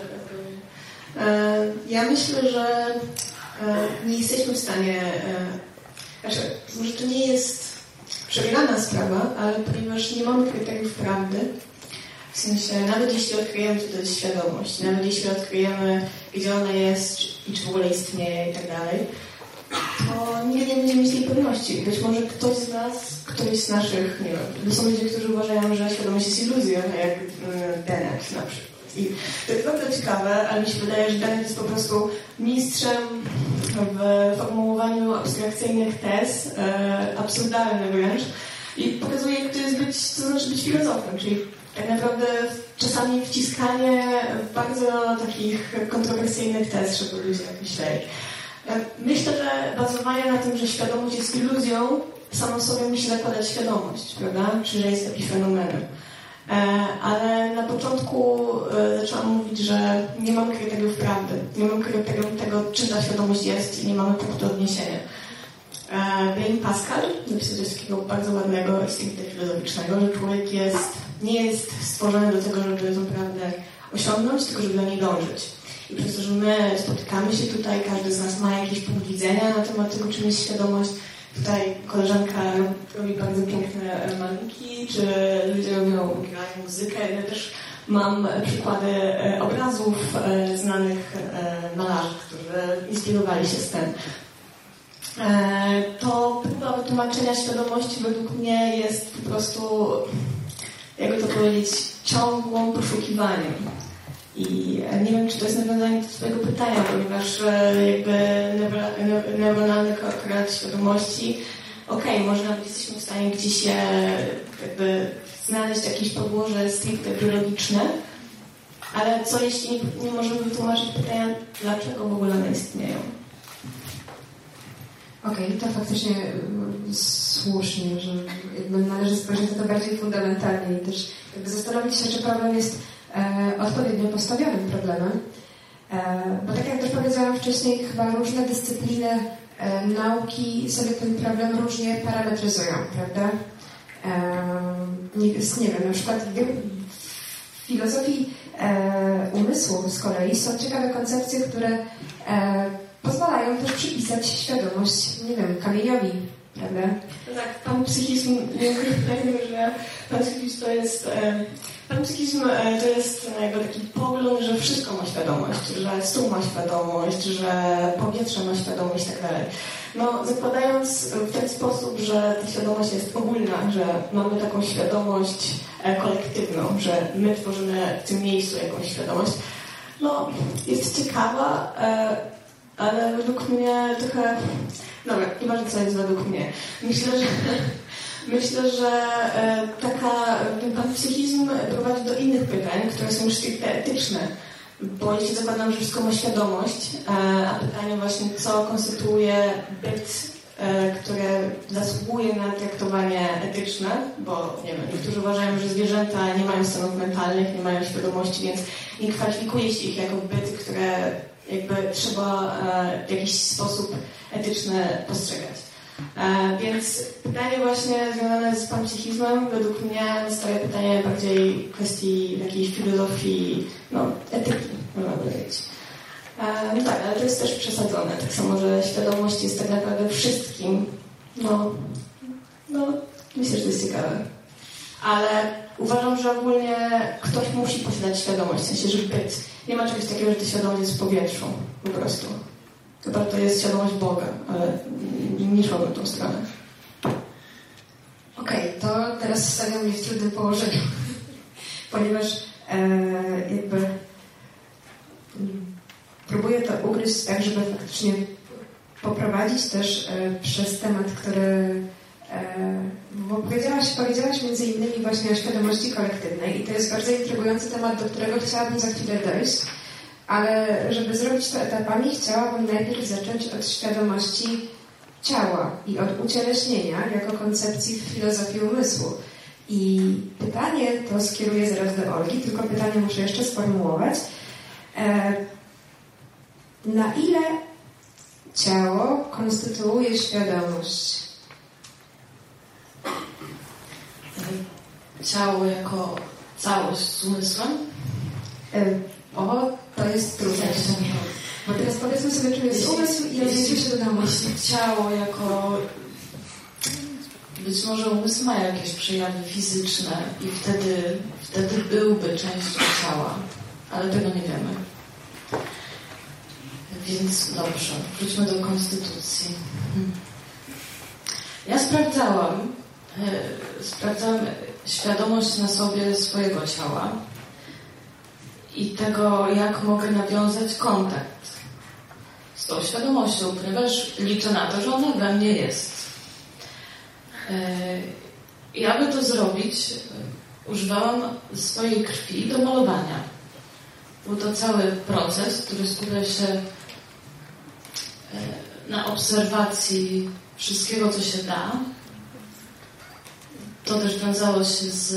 E, ja myślę, że e, nie jesteśmy w stanie, e, znaczy, może to nie jest przegrana sprawa, ale ponieważ nie mamy kryteriów prawdy, w sensie, nawet jeśli odkryjemy, co to jest świadomość, nawet jeśli odkryjemy, gdzie ona jest i czy w ogóle istnieje i tak dalej, to nigdy nie będziemy mieć tej pewności. Być może ktoś z nas, któryś z naszych, nie wiem, są ludzie, którzy uważają, że świadomość jest iluzją, jak mm, Dennett na przykład. I to jest bardzo ciekawe, ale mi się wydaje, że Dennett jest po prostu mistrzem w formułowaniu abstrakcyjnych tez, e, absurdalnych wręcz, i pokazuje, jak to jest być, co znaczy być filozofem, czyli naprawdę czasami wciskanie bardzo takich kontrowersyjnych tez, żeby ludzie jak myśleli. Myślę, że bazowanie na tym, że świadomość jest iluzją, samo sobie musi zakładać świadomość, prawda? Czy że jest taki fenomenem. E, ale na początku e, zaczęłam mówić, że nie mamy kryteriów prawdy, nie mamy kryteriów tego, czym ta świadomość jest i nie mamy punktu odniesienia. E, Blaine Pascal napisał coś takiego bardzo ładnego i filozoficznego, że człowiek jest nie jest stworzony do tego, żeby tą prawdę osiągnąć, tylko żeby do niej dążyć. I przez to, że my spotykamy się tutaj, każdy z nas ma jakiś punkt widzenia na temat tego, czym jest świadomość. Tutaj koleżanka robi bardzo piękne malinki, czy ludzie robią, grają muzykę. Ja też mam przykłady e, obrazów e, znanych e, malarzy, którzy inspirowali się z tym. To próba wytłumaczenia świadomości według mnie jest po prostu jakby to powiedzieć, ciągłą poszukiwaniem. I nie wiem, czy to jest nawiązanie do Twojego pytania, ponieważ e, jakby neuronalny korelat świadomości, okej, okay, może nawet jesteśmy w stanie gdzieś je jakby znaleźć jakieś podłoże stricte biologiczne, ale co jeśli nie możemy wytłumaczyć pytania, dlaczego w ogóle one istnieją? Okej, okay, to faktycznie y, słusznie, że należy spojrzeć na to bardziej fundamentalnie i też jakby zastanowić się, czy problem jest e, odpowiednio postawionym problemem. E, bo tak jak też powiedziałam wcześniej, chyba różne dyscypliny e, nauki sobie ten problem różnie parametryzują, prawda? E, nie, nie wiem, na przykład w filozofii e, umysłu z kolei są ciekawe koncepcje, które e, pozwalają też przypisać świadomość, nie wiem, kamieniowi, prawda? No tak, pan psychizm, dlatego, że pan psychizm to jest, e, pan psychizm e, to jest jakby taki pogląd, że wszystko ma świadomość, że stół ma świadomość, że powietrze ma świadomość i tak dalej. No, zakładając w ten sposób, że ta świadomość jest ogólna, że mamy taką świadomość e, kolektywną, że my tworzymy w tym miejscu jakąś świadomość, no, jest ciekawa, ale według mnie trochę... Dobra, nieważne co jest według mnie. Myślę, że... Myślę, że e, taka, ten panpsychizm prowadzi do innych pytań, które są stricte etyczne. bo jeśli zakładam, że wszystko ma świadomość, e, a pytanie właśnie, co konstytuuje byt, e, które zasługuje na traktowanie etyczne, bo nie wiem, niektórzy uważają, że zwierzęta nie mają stanów mentalnych, nie mają świadomości, więc nie kwalifikuje się ich jako byty, które jakby trzeba w jakiś sposób etyczny postrzegać. E, więc pytanie właśnie związane z panpsychizmem według mnie staje pytanie bardziej kwestii takiej filozofii, no, etyki, można powiedzieć. E, no tak, ale to jest też przesadzone. Tak samo, że świadomość jest tak naprawdę wszystkim. No, no myślę, że to jest ciekawe. Ale uważam, że ogólnie ktoś musi posiadać świadomość, w sensie, że byt. Nie ma czegoś takiego, że ta świadomość jest w powietrzu, po prostu. Chyba to jest świadomość Boga, ale nie szłabym tą stronę. Okej, okay, to teraz stawiam mnie w trudnym położeniu, ponieważ e, jakby próbuję to ugryźć tak, żeby faktycznie poprowadzić też e, przez temat, który bo powiedziałaś, powiedziałaś między innymi właśnie o świadomości kolektywnej i to jest bardzo intrygujący temat, do którego chciałabym za chwilę dojść ale żeby zrobić to etapami, chciałabym najpierw zacząć od świadomości ciała i od ucieleśnienia jako koncepcji w filozofii umysłu. I pytanie to skieruję zaraz do Olgi, tylko pytanie muszę jeszcze sformułować. Na ile ciało konstytuuje świadomość? Ciało jako całość z umysłem? O, to jest trudne. Bo teraz powiedzmy sobie, czym jest umysł i odniesie się do domu. Ciało jako... Być może umysł ma jakieś przejawy fizyczne i wtedy, wtedy byłby częścią ciała, ale tego nie wiemy. Więc dobrze, wróćmy do konstytucji. Hmm. Ja sprawdzałam, e, sprawdzałam świadomość na sobie swojego ciała i tego, jak mogę nawiązać kontakt z tą świadomością, ponieważ liczę na to, że ona we mnie jest. I e, aby to zrobić, używałam swojej krwi do malowania. Był to cały proces, który skupia się e, na obserwacji wszystkiego, co się da. To też wiązało się z,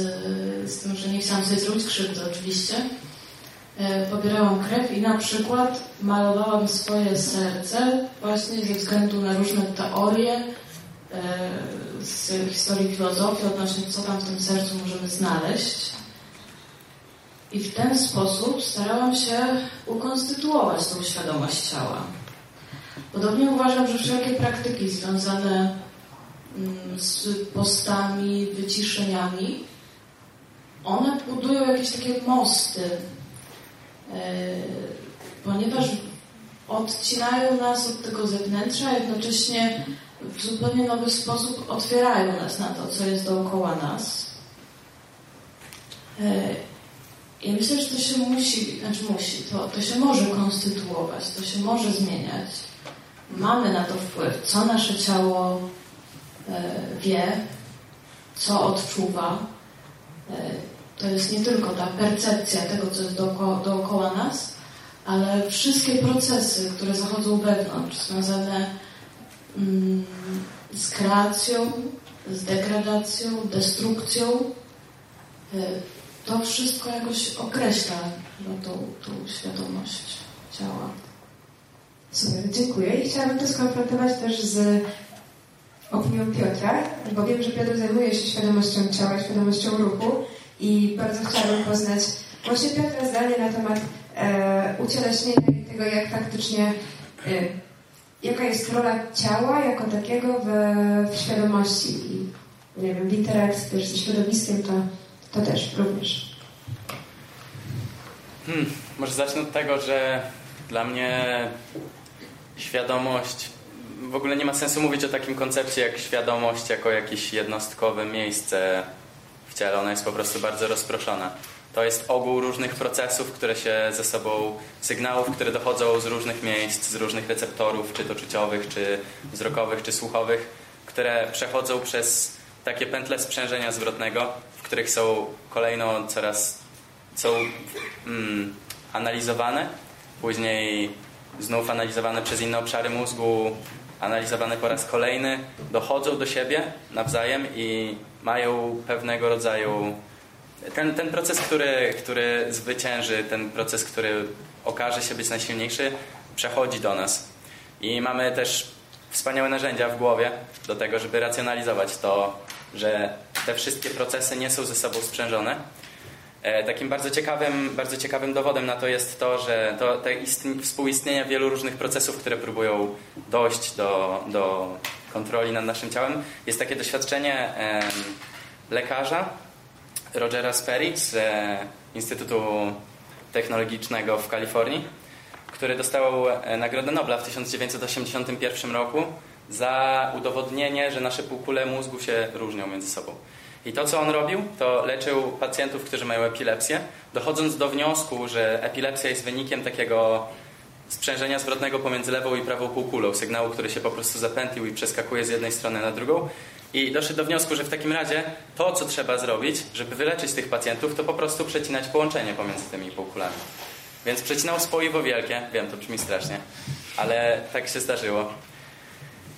z tym, że nie chciałam sobie zrobić krzywdy, oczywiście E, pobierałam krew i na przykład malowałam swoje serce właśnie ze względu na różne teorie e, z historii filozofii odnośnie co tam w tym sercu możemy znaleźć. I w ten sposób starałam się ukonstytuować tą świadomość ciała. Podobnie uważam, że wszelkie praktyki związane z postami, wyciszeniami, one budują jakieś takie mosty E, ponieważ odcinają nas od tego zewnętrza, a jednocześnie w zupełnie nowy sposób otwierają nas na to, co jest dookoła nas. E, I myślę, że to się musi, znaczy musi, to, to się może konstytuować, to się może zmieniać. Mamy na to wpływ, co nasze ciało wie, co odczuwa to jest nie tylko ta percepcja tego, co jest dookoła, dookoła nas, ale wszystkie procesy, które zachodzą wewnątrz, związane mm, z kreacją, z degradacją, destrukcją, y, to wszystko jakoś określa no, tą, tą świadomość ciała. Super, dziękuję. I chciałabym to skonfrontować też z opinią Piotra, bo wiem, że Piotr zajmuje się świadomością ciała, świadomością ruchu i bardzo chciałabym poznać właśnie Piotra zdanie na temat e, ucieleśnienia i tego, jak faktycznie e, jaka jest rola ciała jako takiego w, w świadomości i nie wiem, w interakcji też ze środowiskiem, to, to też również. Hmm, może zacznę od tego, że dla mnie świadomość w ogóle nie ma sensu mówić o takim koncepcie jak świadomość jako jakieś jednostkowe miejsce w ciele, ona jest po prostu bardzo rozproszona. To jest ogół różnych procesów, które się ze sobą, sygnałów, które dochodzą z różnych miejsc, z różnych receptorów, czy to czuciowych, czy wzrokowych, czy słuchowych, które przechodzą przez takie pętle sprzężenia zwrotnego, w których są kolejno coraz są mm, analizowane, później znów analizowane przez inne obszary mózgu, analizowane po raz kolejny, dochodzą do siebie nawzajem i mają pewnego rodzaju ten, ten proces, który, który zwycięży, ten proces, który okaże się być najsilniejszy, przechodzi do nas. I mamy też wspaniałe narzędzia w głowie do tego, żeby racjonalizować to, że te wszystkie procesy nie są ze sobą sprzężone. E, takim bardzo ciekawym, bardzo ciekawym dowodem na to jest to, że to, te współistnienie wielu różnych procesów, które próbują dojść do, do kontroli nad naszym ciałem, jest takie doświadczenie lekarza Rogera Sperry z e, Instytutu Technologicznego w Kalifornii, który dostał e, Nagrodę Nobla w 1981 roku za udowodnienie, że nasze półkule mózgu się różnią między sobą. I to, co on robił, to leczył pacjentów, którzy mają epilepsję, dochodząc do wniosku, że epilepsja jest wynikiem takiego sprzężenia zwrotnego pomiędzy lewą i prawą półkulą, sygnału, który się po prostu zapętlił i przeskakuje z jednej strony na drugą. I doszedł do wniosku, że w takim razie to, co trzeba zrobić, żeby wyleczyć tych pacjentów, to po prostu przecinać połączenie pomiędzy tymi półkulami. Więc przecinał spoiwo wielkie, wiem, to brzmi strasznie, ale tak się zdarzyło.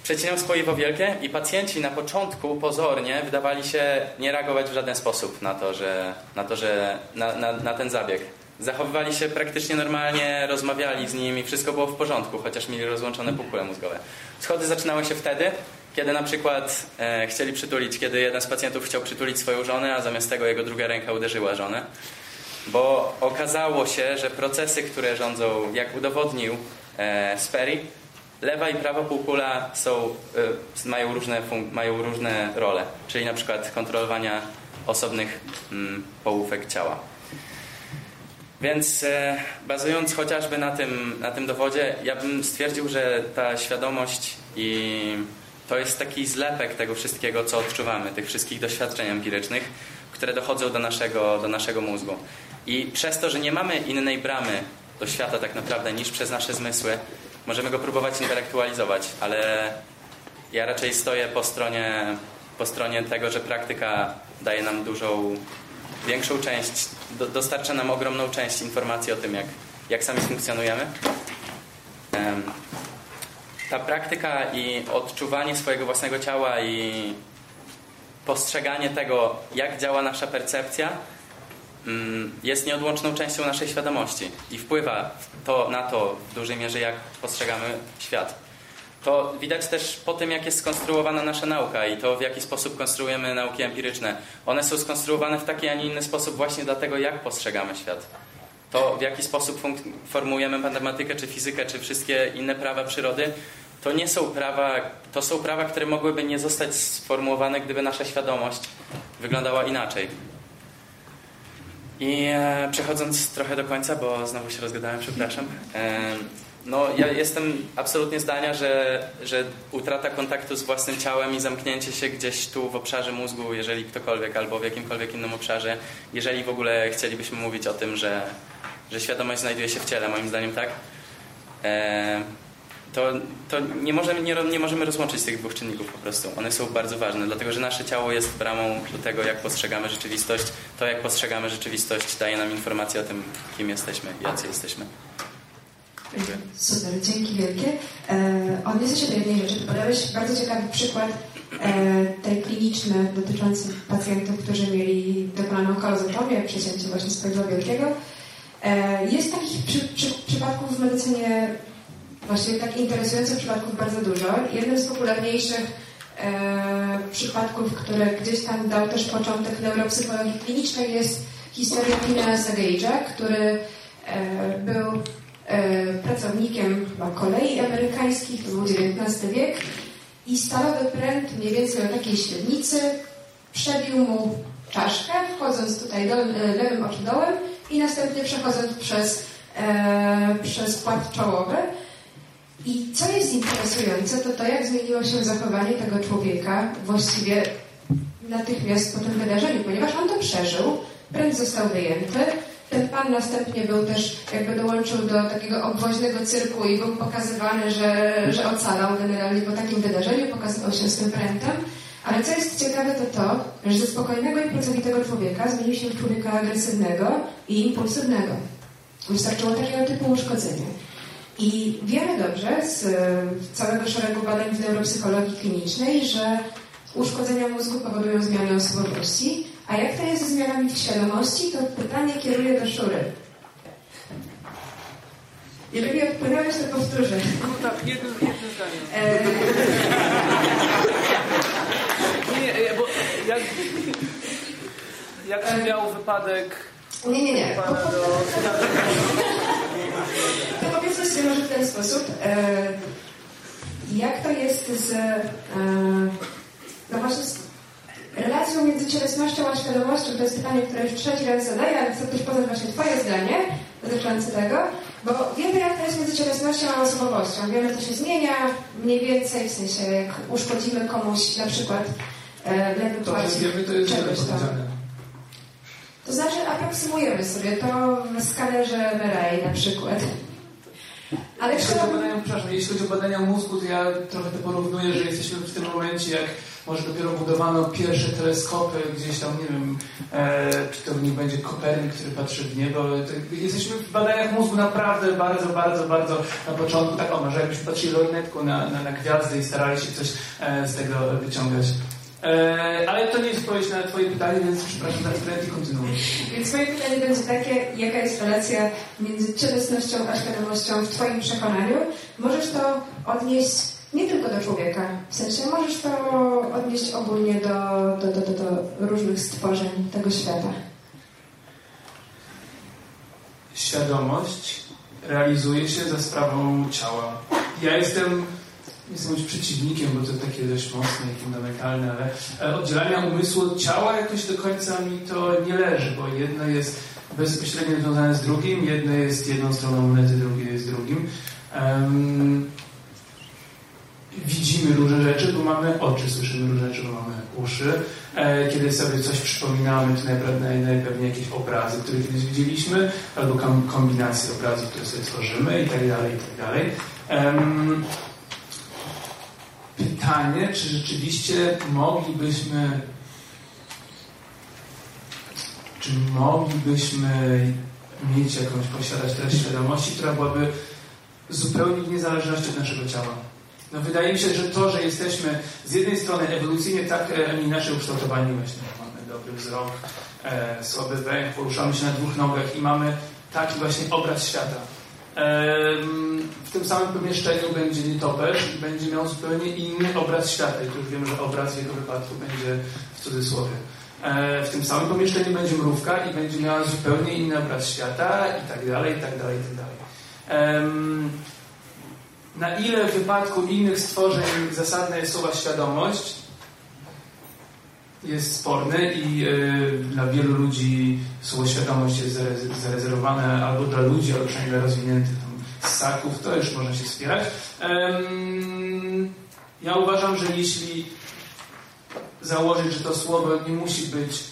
Przecinał spoiwo wielkie i pacjenci na początku pozornie wydawali się nie reagować w żaden sposób na to, że, na, to, że na, na, na ten zabieg. Zachowywali się praktycznie normalnie, rozmawiali z nimi, wszystko było w porządku, chociaż mieli rozłączone półkule mózgowe. Schody zaczynały się wtedy, kiedy na przykład e, chcieli przytulić, kiedy jeden z pacjentów chciał przytulić swoją żonę, a zamiast tego jego druga ręka uderzyła żonę. Bo okazało się, że procesy, które rządzą, jak udowodnił e, Sperry, lewa i prawa półkula są, e, mają, różne mają różne role, czyli na przykład kontrolowania osobnych mm, połówek ciała. Więc e, bazując chociażby na tym, na tym dowodzie, ja bym stwierdził, że ta świadomość i to jest taki zlepek tego wszystkiego, co odczuwamy, tych wszystkich doświadczeń empirycznych, które dochodzą do naszego, do naszego mózgu. I przez to, że nie mamy innej bramy do świata tak naprawdę niż przez nasze zmysły, możemy go próbować intelektualizować, ale ja raczej stoję po stronie, po stronie tego, że praktyka daje nam dużą, większą część, do, dostarcza nam ogromną część informacji o tym, jak, jak sami funkcjonujemy. Ta praktyka i odczuwanie swojego własnego ciała i postrzeganie tego, jak działa nasza percepcja, jest nieodłączną częścią naszej świadomości i wpływa to na to w dużej mierze, jak postrzegamy świat. To widać też po tym, jak jest skonstruowana nasza nauka i to, w jaki sposób konstruujemy nauki empiryczne. One są skonstruowane w taki, a nie inny sposób właśnie dlatego, jak postrzegamy świat. To, w jaki sposób formujemy matematykę, czy fizykę, czy wszystkie inne prawa przyrody, to nie są prawa, to są prawa, które mogłyby nie zostać sformułowane, gdyby nasza świadomość wyglądała inaczej. I e, przechodząc trochę do końca, bo znowu się rozgadałem, przepraszam. E, no, ja jestem absolutnie zdania, że, że utrata kontaktu z własnym ciałem i zamknięcie się gdzieś tu w obszarze mózgu, jeżeli ktokolwiek, albo w jakimkolwiek innym obszarze, jeżeli w ogóle chcielibyśmy mówić o tym, że, że świadomość znajduje się w ciele, moim zdaniem tak, e, to, to nie, możemy, nie, nie możemy rozłączyć tych dwóch czynników po prostu. One są bardzo ważne, dlatego że nasze ciało jest bramą do tego, jak postrzegamy rzeczywistość. To, jak postrzegamy rzeczywistość, daje nam informację o tym, kim jesteśmy, jacy jesteśmy. Dziękuję. Super, dzięki wielkie. E, odniosę się do jednej rzeczy. Podałeś bardzo ciekawy przykład e, tej kliniczny dotyczący pacjentów, którzy mieli dokonaną kolozotomię, przecięcie właśnie spojrza wielkiego. E, jest takich przy, przy, przypadków w medycynie Właściwie tak interesujących przypadków bardzo dużo. Jednym z popularniejszych e, przypadków, który gdzieś tam dał też początek neuropsychologii klinicznej jest historia Phineasa Gage'a, który e, był e, pracownikiem chyba kolei amerykańskich, to był XIX wiek i stalowy pręt mniej więcej o takiej średnicy przebił mu czaszkę, wchodząc tutaj do, e, lewym oczodołem i następnie przechodząc przez, e, przez płat czołowy. I co jest interesujące, to to, jak zmieniło się zachowanie tego człowieka właściwie natychmiast po tym wydarzeniu, ponieważ on to przeżył, pręd został wyjęty, ten pan następnie był też, jakby dołączył do takiego obwoźnego cyrku i był pokazywany, że, że ocalał generalnie po takim wydarzeniu, pokazywał się z tym prętem. Ale co jest ciekawe, to to, że ze spokojnego i pracowitego człowieka zmienił się w człowieka agresywnego i impulsywnego. Wystarczyło takiego typu uszkodzenie. I wiemy dobrze z całego szeregu badań w neuropsychologii klinicznej, że uszkodzenia mózgu powodują zmiany osobowości. A jak to jest ze zmianami w świadomości, to pytanie kieruję do Szury. Jeżeli odpowiadałeś, to powtórzę. No tak, jednym, jednym zdaniem. E... nie, nie, bo jak, jak miał wypadek... Nie, nie, nie. To powiedzmy sobie może w ten sposób. E, jak to jest z... E, no właśnie z relacją między cielesnością a świadomością? To jest pytanie, które już trzeci raz zadaję, ale chcę też poznać właśnie Twoje zdanie dotyczące tego. Bo wiemy, jak to jest między cielesnością a osobowością. Wiemy, co się zmienia mniej więcej, w sensie jak uszkodzimy komuś na przykład e, lewy to, że wiemy, to jest czegoś tam. To znaczy aproksymujemy sobie to w skanerze MRI na przykład. Ale jeśli chodzi, o badania, przepraszam, jeśli chodzi o badania mózgu, to ja trochę to porównuję, że jesteśmy w tym momencie, jak może dopiero budowano pierwsze teleskopy gdzieś tam, nie wiem, e, czy to nie będzie Kopernik, który patrzy w niebo. jesteśmy w badaniach mózgu naprawdę bardzo, bardzo, bardzo na początku. Tak, o, może jakbyśmy patrzyli lornetką na, na, na gwiazdy i starali się coś e, z tego wyciągać. E, ale to nie jest odpowiedź na Twoje pytanie, więc przepraszam, teraz i kontynuuj. Więc moje pytanie będzie takie, jaka jest relacja między cielesnością a świadomością w Twoim przekonaniu? Możesz to odnieść nie tylko do człowieka, w sensie możesz to odnieść ogólnie do, do, do, do, do różnych stworzeń tego świata. Świadomość realizuje się za sprawą ciała. Ja jestem nie jestem być przeciwnikiem, bo to takie dość mocne i fundamentalne, ale e, oddzielania umysłu od ciała jakoś do końca mi to nie leży, bo jedno jest bezpośrednio związane z drugim, jedno jest jedną stroną monety, drugie jest drugim. Um, widzimy różne rzeczy, bo mamy oczy, słyszymy różne rzeczy, bo mamy uszy. E, kiedy sobie coś przypominamy, to najpewniej jakieś obrazy, które kiedyś widzieliśmy, albo kombinacje obrazów, które sobie tworzymy i tak dalej, i tak dalej. Um, pytanie, czy rzeczywiście moglibyśmy czy moglibyśmy mieć jakąś, posiadać treść świadomości, która byłaby zupełnie w niezależności od naszego ciała. No wydaje mi się, że to, że jesteśmy z jednej strony ewolucyjnie tak e, inaczej ukształtowani, właśnie mamy dobry wzrok, e, słaby węch, poruszamy się na dwóch nogach i mamy taki właśnie obraz świata w tym samym pomieszczeniu będzie nietoperz i będzie miał zupełnie inny obraz świata. I tu już wiem, że obraz jego wypadku będzie w cudzysłowie. E, w tym samym pomieszczeniu będzie mrówka i będzie miała zupełnie inny obraz świata i tak dalej, i tak dalej, i tak dalej. Na ile w wypadku innych stworzeń zasadna jest słowa świadomość, jest sporny i y, dla wielu ludzi słowo świadomość jest zarezerwowane albo dla ludzi, albo przynajmniej dla rozwiniętych tam ssaków, to już można się wspierać. ja uważam, że jeśli założyć, że to słowo nie musi być,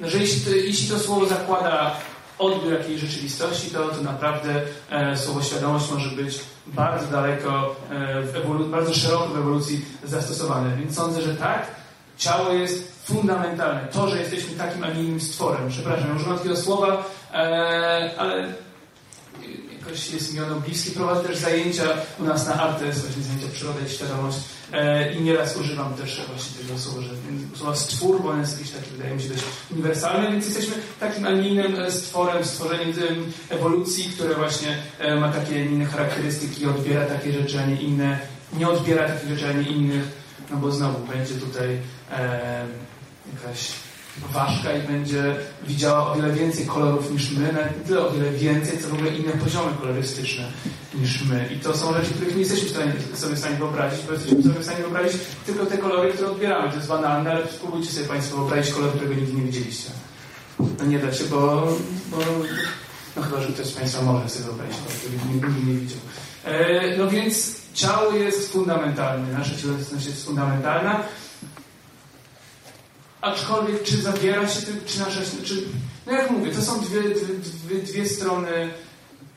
że jeśli to, jeśli to słowo zakłada odbiór jakiejś rzeczywistości, to, to naprawdę e, słowo świadomość może być bardzo daleko, e, bardzo szeroko w ewolucji zastosowane. Więc sądzę, że tak, ciało jest fundamentalne. To, że jesteśmy takim, a nie innym stworem. Przepraszam, używam takiego słowa, e, ale jakoś jest mi ono bliskie. Prowadzę też zajęcia u nas na Artes, właśnie zajęcia Przyroda i Świadomość e, i nieraz używam też właśnie tego słowa, że słowa stwór, bo ono jest jakieś takie, wydaje mi się, dość uniwersalne, więc jesteśmy takim, a nie innym e, stworem, stworzeniem ewolucji, które właśnie ma takie inne charakterystyki, odbiera takie rzeczy, a nie inne, nie odbiera takich rzeczy, a nie innych, no bo znowu będzie tutaj e, jakaś ważka i będzie widziała o wiele więcej kolorów niż my, nawet tyle o wiele więcej, co w ogóle inne poziomy kolorystyczne niż my. I to są rzeczy, których nie jesteśmy sobie w stanie wyobrazić, bo jesteśmy sobie w stanie wyobrazić tylko te kolory, które odbieramy. To jest banalne, ale spróbujcie sobie Państwo wyobrazić kolor, którego nigdy nie widzieliście. No nie da się, bo, bo no chyba, że ktoś z Państwa może sobie wyobrazić kolor, którego nigdy nie widział. E, no więc ciało jest fundamentalne, nasza cielesność jest fundamentalna aczkolwiek czy zawiera się, czy nasza, czy, no jak mówię, to są dwie, dwie, dwie strony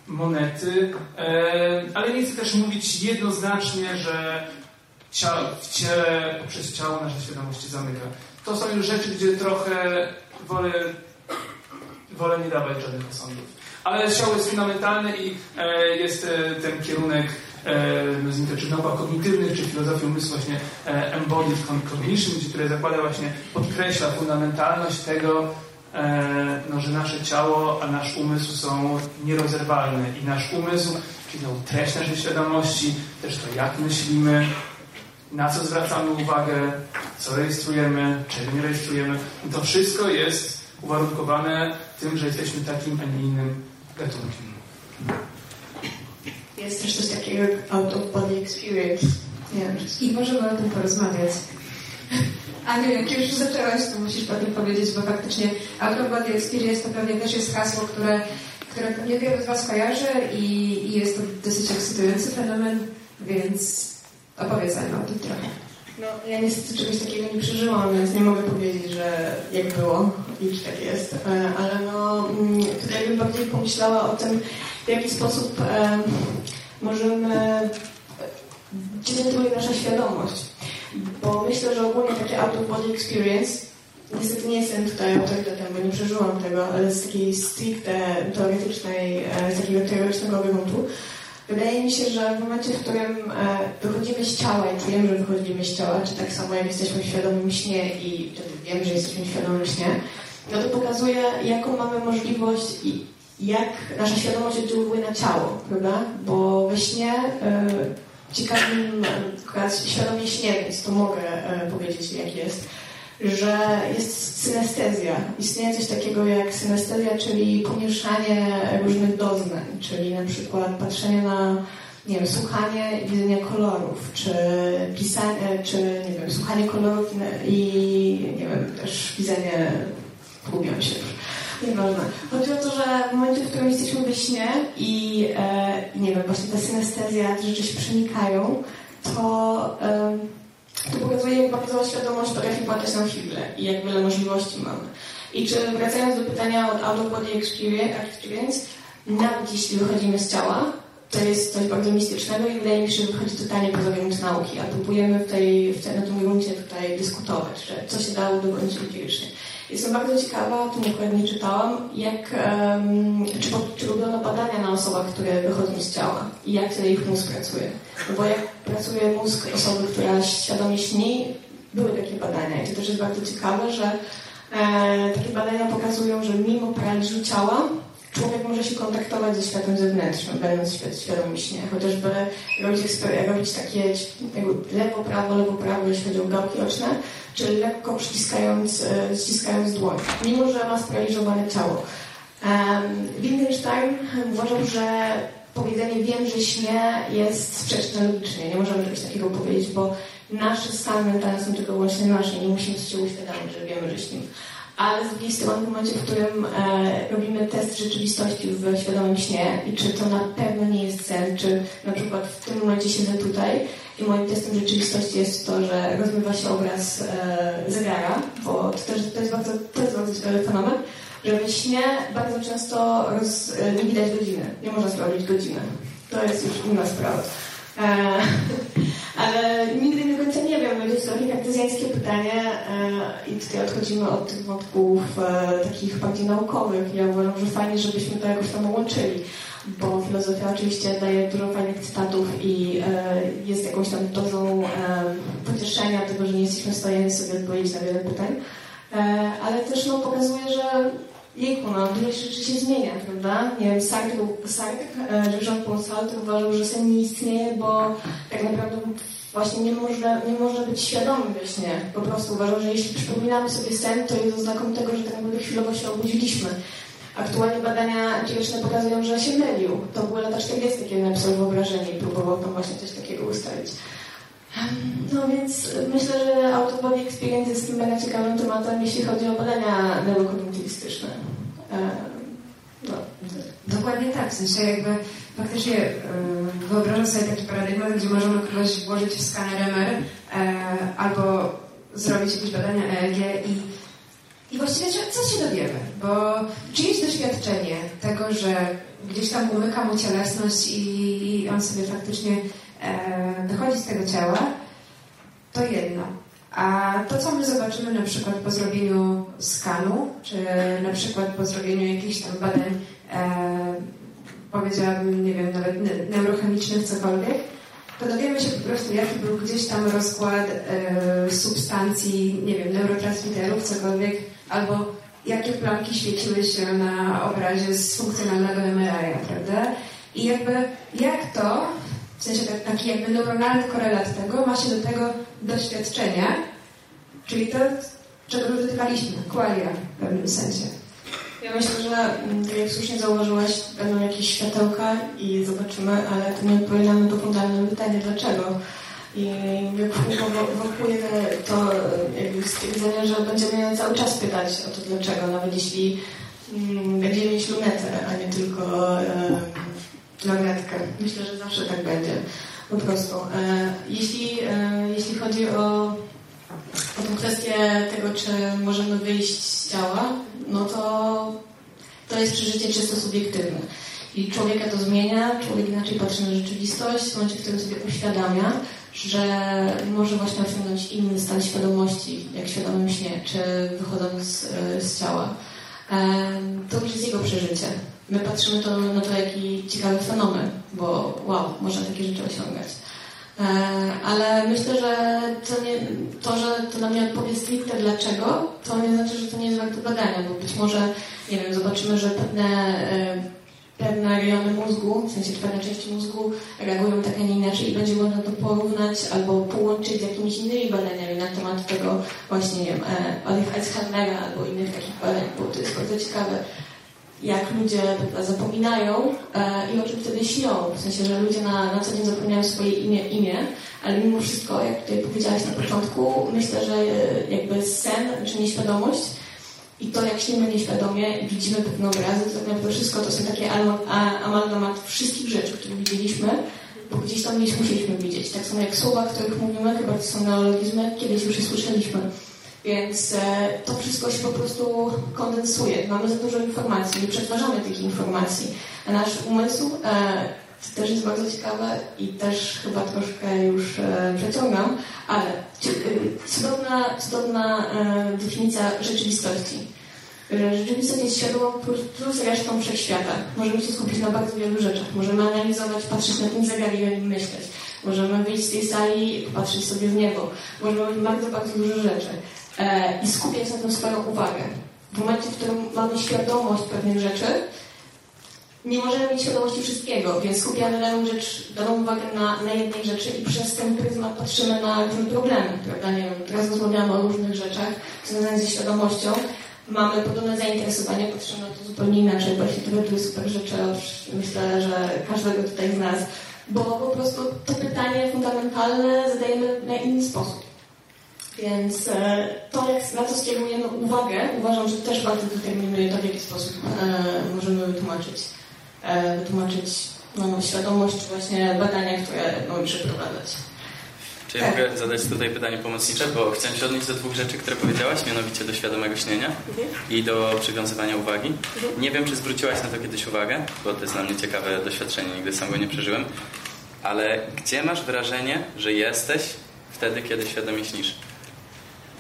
monety, e, ale nie chcę też mówić jednoznacznie, że ciało, w ciele, poprzez ciało nasza świadomość się zamyka. To są już rzeczy, gdzie trochę wolę, wolę nie dawać żadnych osądów. Ale ciało jest fundamentalne i e, jest e, ten kierunek nazwijmy to, czy nauk kognitywnych, czy filozofii umysłu właśnie e, embodied cognition, które zakłada właśnie, podkreśla fundamentalność tego, e, no, że nasze ciało, a nasz umysł są nierozerwalne i nasz umysł, czyli no, treść naszej świadomości, też to jak myślimy, na co zwracamy uwagę, co rejestrujemy, czego nie rejestrujemy, to wszystko jest uwarunkowane tym, że jesteśmy takim, a nie innym gatunkiem. Jest też coś takiego jak out of body experience. Nie wiem, I możemy o tym porozmawiać. Aniu, jak już zaczęłaś, to musisz potem powiedzieć, bo faktycznie out of body experience to pewnie też jest hasło, które, które pewnie wielu z Was kojarzy i, i jest to dosyć ekscytujący fenomen, więc opowiedz Aniu o tym trochę. No, ja niestety czegoś takiego nie przeżyłam, więc nie mogę powiedzieć, że jak było i czy tak jest, e, ale no, mm, tutaj bym bardziej pomyślała o tym, w jaki sposób e, możemy, e, gdzie znajduje nasza świadomość. Bo myślę, że ogólnie takie out of body experience, niestety nie jestem tutaj autorytetem, bo nie przeżyłam tego, ale z takiej stricte teoretycznej, z takiego teoretycznego gruntu, Wydaje mi się, że w momencie, w którym wychodzimy z ciała i czujemy, że wychodzimy z ciała, czy tak samo jak jesteśmy w świadomym śnie i wtedy wiemy, że jesteśmy w świadomym śnie, no to pokazuje, jaką mamy możliwość i jak nasza świadomość oddziałuje na ciało, prawda? Bo we śnie y, ciekawym, akurat świadomie śnie, więc to mogę powiedzieć, jak jest, że jest synestezja. Istnieje coś takiego jak synestezja, czyli pomieszanie różnych doznań, czyli na przykład patrzenie na nie wiem, słuchanie i widzenie kolorów, czy pisanie, czy nie wiem, słuchanie kolorów i nie wiem, też widzenie, gubią się już. Nieważne. Chodzi o to, że w momencie, w którym jesteśmy we śnie i e, nie wiem, właśnie ta synestezja, te rzeczy się przenikają, to e, pokazuje, jak bardzo świadomość potrafi płatać nam chwilę i jak wiele możliwości mamy. I czy wracając do pytania od out of body experience, nawet jeśli wychodzimy z ciała, to jest coś bardzo mistycznego i wydaje mi się, że wychodzi totalnie poza grunt nauki, a próbujemy w tej, w tej, na tym gruncie tutaj dyskutować, że co się dało dokończyć empirycznie. Jestem bardzo ciekawa, o tym akurat nie czytałam, jak, um, czy na osobach, które wychodzą z ciała i jak wtedy ich mózg pracuje. No bo jak pracuje mózg osoby, która świadomie śni, były takie badania i to też jest bardzo ciekawe, że e, takie badania pokazują, że mimo paraliżu ciała człowiek może się kontaktować ze światem zewnętrznym, będąc świadomym śnie. Chociażby robić, robić takie lewo, prawo, lewo, prawo, jeśli chodzi o gałki oczne, czy lekko przyciskając, e, ściskając dłoń, mimo że ma sparaliżowane ciało. Um, Wittgenstein uważał, że powiedzenie wiem, że śnie jest sprzeczne logicznie. Nie możemy czegoś takiego powiedzieć, bo nasze stany mentalne są tylko wyłącznie nasze. Nie musimy się uświadomić, że wiemy, że śnimy ale z drugiej strony w momencie, w którym e, robimy test rzeczywistości w świadomym śnie i czy to na pewno nie jest sen, czy na przykład w tym momencie siedzę tutaj i moim testem rzeczywistości jest to, że rozmywa się obraz e, zegara, bo to też to jest bardzo, to jest bardzo ciekawy fenomen, że we śnie bardzo często roz, e, nie widać godziny, nie można sprawdzić godziny. To jest już inna sprawa. E, ale nigdy do końca nie wiem, będzie to takie kartezjańskie pytanie e, i tutaj odchodzimy od tych wątków e, takich bardziej naukowych. Ja uważam, że fajnie, żebyśmy to jakoś tam łączyli, bo filozofia oczywiście daje dużo fajnych cytatów i jest jakąś tam dozą pocieszenia tego, że nie jesteśmy w stanie sobie odpowiedzieć na wiele pytań, ale też no, pokazuje, że jejku, no, dużo rzeczy się zmienia, prawda? Nie wiem, Sartre, Sartre Jean-Paul Sartre uważał, że sen nie istnieje, bo tak naprawdę właśnie nie może, nie może być świadomy we śnie. Po prostu uważał, że jeśli przypominamy sobie sen, to jest oznaką tego, że tak naprawdę chwilowo się obudziliśmy. Aktualnie badania empiryczne pokazują, że się mylił. To były lata 40, kiedy napisał wyobrażenie i próbował tam właśnie coś takiego ustalić. No więc myślę, że out of experience jest tym mega ciekawym tematem, jeśli chodzi o badania neurokognitywistyczne. No. Dokładnie tak, w sensie jakby faktycznie wyobrażam sobie taki paradygmat, gdzie możemy kogoś włożyć w skaner MR albo zrobić jakieś badania EEG i, i właściwie co się dowiemy, bo czyjeś doświadczenie tego, że gdzieś tam umyka mu cielesność i on sobie faktycznie dochodzi z tego ciała, to jedno. A to, co my zobaczymy na przykład po zrobieniu skanu, czy na przykład po zrobieniu jakichś tam badań, e, powiedziałabym, nie wiem, nawet neurochemicznych, cokolwiek, to dowiemy się po prostu, jaki był gdzieś tam rozkład e, substancji, nie wiem, neurotransmiterów, cokolwiek, albo jakie plamki świeciły się na obrazie z funkcjonalnego MRI, prawda? I jakby jak to, w sensie taki jakby neuronalny korelat tego, ma się do tego doświadczenia, czyli to, czego dotykaliśmy, qualia w pewnym sensie. Ja myślę, że mm, tak jak słusznie zauważyłaś, będą jakieś światełka i zobaczymy, ale to nie odpowiada na to fundamentalne pytanie, dlaczego. I wokół to jakby stwierdzenie, że będziemy cały czas pytać o to dlaczego, nawet jeśli mm, będziemy mieć lunetę, a nie tylko e, lornetkę. Myślę, że zawsze tak będzie. Po prostu. E, jeśli, e, jeśli chodzi o, o tę kwestię tego, czy możemy wyjść z ciała, no to to jest przeżycie czysto subiektywne. I człowieka to zmienia, człowiek inaczej patrzy na rzeczywistość, w momencie, w którym sobie uświadamia, że może właśnie osiągnąć inny stan świadomości, jak świadomym śnie, czy wychodząc z, z ciała. To już jest jego przeżycie. My patrzymy to, na to, jaki ciekawy fenomen, bo wow, można takie rzeczy osiągać. E, ale myślę, że to, nie, to, że to nam nie odpowie stricte dlaczego, to nie znaczy, że to nie jest warte badania, bo być może, nie wiem, zobaczymy, że pewne e, pewne rejony mózgu, w sensie pewne części mózgu reagują tak, a nie inaczej i będzie można to porównać albo połączyć z jakimiś innymi badaniami na temat tego właśnie, nie wiem, e, Alzheimera albo innych takich badań, bo to jest bardzo ciekawe, jak ludzie zapominają e, i o czym wtedy śnią. W sensie, że ludzie na, na co dzień zapominają swoje imię, imię, ale mimo wszystko, jak tutaj powiedziałaś na początku, myślę, że e, jakby sen czy nieświadomość i to, jak śnimy nieświadomie i widzimy pewne obrazy, to tak naprawdę wszystko to są takie amalgamat wszystkich rzeczy, które widzieliśmy, bo gdzieś tam gdzieś musieliśmy widzieć. Tak samo jak słowa, których mówimy, chyba to są neologizmy, kiedyś już je słyszeliśmy. Więc e, to wszystko się po prostu kondensuje. Mamy za dużo informacji, nie przetwarzamy tych informacji. A nasz umysł e, to też jest bardzo ciekawe i też chyba troszkę już e, przeciągam, ale e, cudowna, cudowna e, definicja rzeczywistości. Rzeczywistość jest świadoma plus resztą wszechświata. Możemy się skupić na bardzo wielu rzeczach. Możemy analizować, patrzeć na ten zegar i myśleć. Możemy wyjść z tej sali i popatrzeć sobie w niebo. Możemy robić bardzo, bardzo dużo rzeczy. E, I skupiać na tym swoją uwagę. W momencie, w którym mamy świadomość pewnych rzeczy, nie możemy mieć świadomości wszystkiego, więc skupiamy daną rzecz, daną uwagę na, na jednej rzeczy i przez ten pryzmat patrzymy na różne problemy, prawda? Nie wiem, teraz rozmawiamy o różnych rzeczach związanych ze świadomością, mamy podobne zainteresowanie, patrzymy na to zupełnie inaczej, architektura to jest super rzeczy, myślę, że każdego tutaj z nas, bo po prostu to pytanie fundamentalne zadajemy na inny sposób. Więc e, to, jak na to skierujemy uwagę, uważam, że też bardzo determinuje to, w jaki sposób e, możemy wytłumaczyć E, wytłumaczyć no, świadomość, czy właśnie badania, które mamy przeprowadzać. Czy ja tak. mogę zadać tutaj pytanie pomocnicze, bo chciałem się odnieść do dwóch rzeczy, które powiedziałaś, mianowicie do świadomego śnienia mhm. i do przywiązywania uwagi. Mhm. Nie wiem, czy zwróciłaś na to kiedyś uwagę, bo to jest dla mnie ciekawe doświadczenie, nigdy sam go nie przeżyłem, ale gdzie masz wrażenie, że jesteś wtedy, kiedy świadomie śnisz?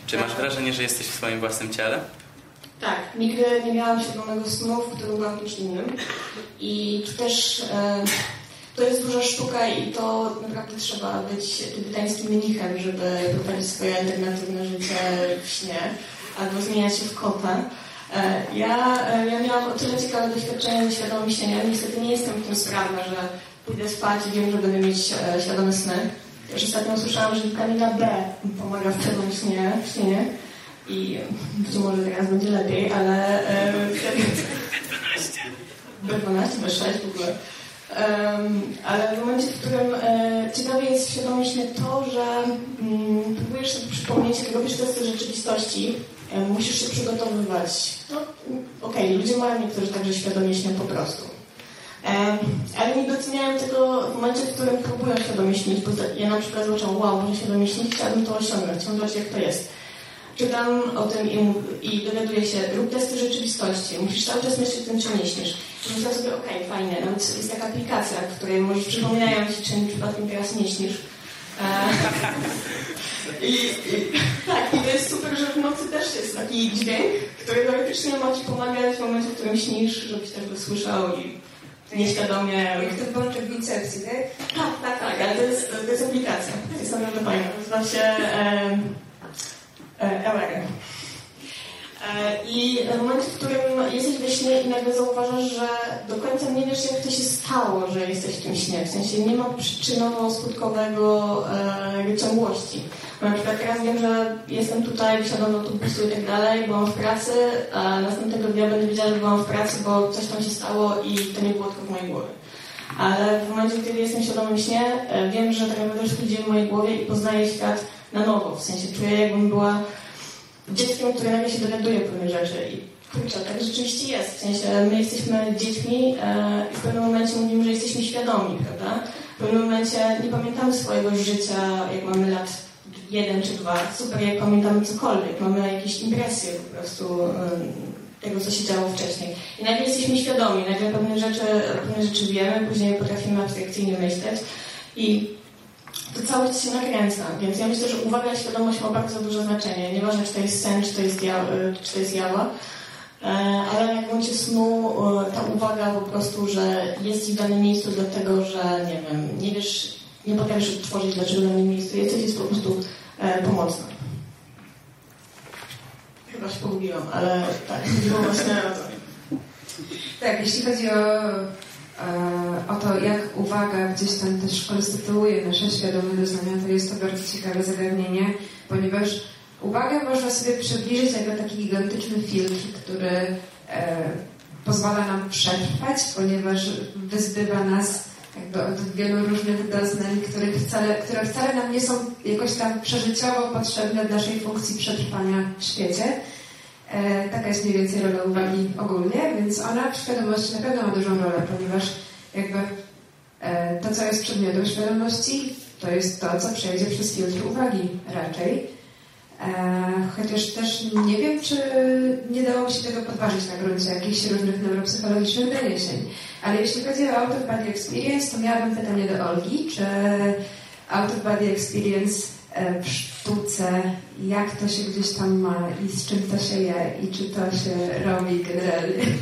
Czy masz wrażenie, że jesteś w swoim własnym ciele? Tak, nigdy nie miałam świadomego snu, w którym byłam kimś innym. I też e, to jest duża sztuka i to naprawdę trzeba być tybetańskim mnichem, żeby prowadzić swoje alternatywne życie w śnie albo zmieniać się w kota. E, ja, e, ja miałam o tyle ciekawe doświadczenie ze świadomym śnieniem. Niestety nie jestem w tym sprawna, że pójdę spać i wiem, że będę mieć e, świadome sny. Też ostatnio usłyszałam, że witamina B pomaga w świadomym śnie, w śnienie i być może teraz będzie lepiej, ale B12, B6 w ogóle. Um, ale w momencie, w którym e, ciekawe jest świadomość to, że mm, próbujesz sobie przypomnieć, jak robisz testy rzeczywistości, e, musisz się przygotowywać. No, Okej, okay, ludzie mają niektórzy także świadomie po prostu. E, ale nie doceniają tego w momencie, w którym próbują świadomie śnić, bo ja na przykład zobaczyłam, wow, może świadomie śnić, chciałabym to osiągnąć, chciałabym zobaczyć, jak to jest czytam o tym i, i dowiaduję się, rób testy rzeczywistości, musisz cały czas myśleć o tym, czy nie śnisz. I myślę sobie, okej, okay, fajnie, nawet jest taka aplikacja, w której możesz przypominają ci, czy przypadkiem teraz nie śnisz. I, i, tak, i to jest super, że w nocy też jest taki dźwięk, który teoretycznie ma ci pomagać w momencie, w którym śnisz, żebyś też go słyszał i nieświadomie... Jak ten bączek w incepcji, tak? Tak, tak, tak, ale to jest, to jest aplikacja. To jest naprawdę fajne. Nazywa się e, e, I w momencie, w którym jesteś we śnie i nagle zauważasz, że do końca nie wiesz, jak to się stało, że jesteś w tym śnie. W sensie nie ma przyczynowo-skutkowego e, ciągłości. Na przykład teraz wiem, że jestem tutaj, wsiadam do autobusu i tak dalej, byłam w pracy, a następnego dnia będę wiedziała, że byłam w pracy, bo coś tam się stało i to nie było tylko w mojej głowie. Ale w momencie, kiedy jestem w świadomym śnie, e, wiem, że tak naprawdę wszystko dzieje w mojej głowie i poznaję świat na nowo. W sensie czuję, jakbym była dzieckiem, które nagle się dowiaduje pewne rzeczy. I kurczę, tak rzeczywiście jest. W sensie my jesteśmy dziećmi e, i w pewnym momencie mówimy, że jesteśmy świadomi, prawda? W pewnym momencie nie pamiętamy swojego życia, jak mamy lat jeden czy dwa. Super, jak pamiętamy cokolwiek. Mamy jakieś impresje po prostu tego, co się działo wcześniej. I nagle jesteśmy świadomi, nagle pewne rzeczy, pewne rzeczy wiemy, później potrafimy abstrakcyjnie myśleć. I to czas się nakręca, więc ja myślę, że uwaga i świadomość ma bardzo duże znaczenie. Nieważne, czy to jest sen, czy to jest, ja, czy to jest jawa, e, ale jak w momencie snu e, ta uwaga po prostu, że jest w danym miejscu dlatego, że nie wiem, nie wiesz, nie potrafisz odtworzyć, dlaczego w danym miejscu jesteś, jest po prostu e, pomocna. Chyba się pogubiłam, ale tak, chodziło właśnie o to. Tak, jeśli chodzi o, o to, jak uwaga gdzieś tam też konstytuuje nasze świadome doznania, to jest to bardzo ciekawe zagadnienie, ponieważ uwagę można sobie przybliżyć jako taki gigantyczny filtr, który e, pozwala nam przetrwać, ponieważ wyzbywa nas jakby od wielu różnych doznań, których wcale, które wcale nam nie są jakoś tam przeżyciowo potrzebne w naszej funkcji przetrwania w świecie. E, taka jest mniej więcej rola uwagi ogólnie, więc ona w świadomości na pewno ma dużą rolę, ponieważ jakby e, to, co jest przedmiotem świadomości, to jest to, co przejdzie przez filtr uwagi raczej. E, chociaż też nie wiem, czy nie dałoby się tego podważyć na gruncie jakichś różnych neuropsychologicznych doniesień. Ale jeśli chodzi o out of body experience, to miałabym pytanie do Olgi, czy out of body experience e, w sztuce, jak to się gdzieś tam ma i z czym to się je i czy to się robi generalnie?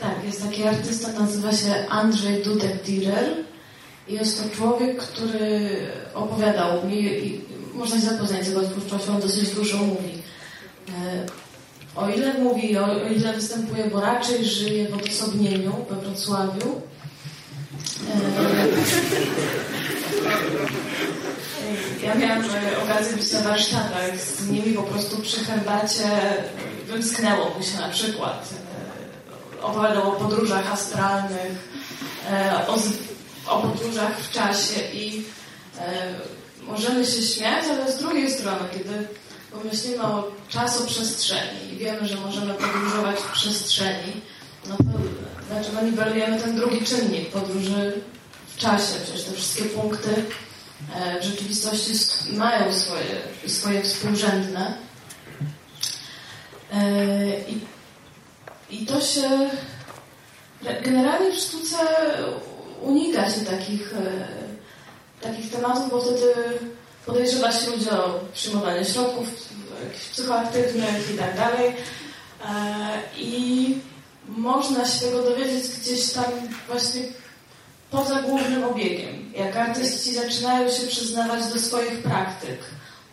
Tak, jest taki artysta, nazywa się Andrzej Dudek-Direr i jest to człowiek, który opowiadał mi można się zapoznać z jego twórczością, dosyć dużo mówi. E, o ile mówi, o, ile występuje, bo raczej żyje w odosobnieniu we Wrocławiu. E, ja miałam okazję być na warsztatach z nimi po prostu przy herbacie. Wymsknęło mu się na przykład. E, opowiadał o podróżach astralnych, o, o podróżach w czasie i możemy się śmiać, ale z drugiej strony, kiedy pomyślimy o czasoprzestrzeni i wiemy, że możemy podróżować w przestrzeni, no to dlaczego niwelujemy ten drugi czynnik podróży w czasie? Przecież te wszystkie punkty e, w rzeczywistości mają swoje, swoje współrzędne. E, I, I to się generalnie w sztuce unika się takich e, takich tematów, bo wtedy podejrzewa się ludzi o przyjmowanie środków psychoaktywnych i tak dalej. E, I można się tego dowiedzieć gdzieś tam właśnie poza głównym obiegiem. Jak artyści zaczynają się przyznawać do swoich praktyk,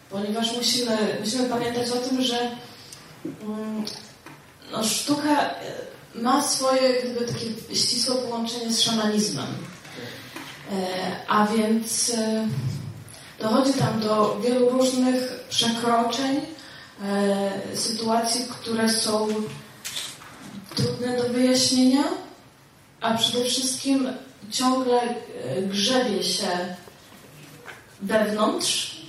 ponieważ musimy, musimy pamiętać o tym, że mm, no, sztuka ma swoje gdyby takie ścisłe połączenie z szamanizmem. E, a więc e, dochodzi tam do wielu różnych przekroczeń, e, sytuacji, które są trudne do wyjaśnienia, a przede wszystkim ciągle grzebie się wewnątrz,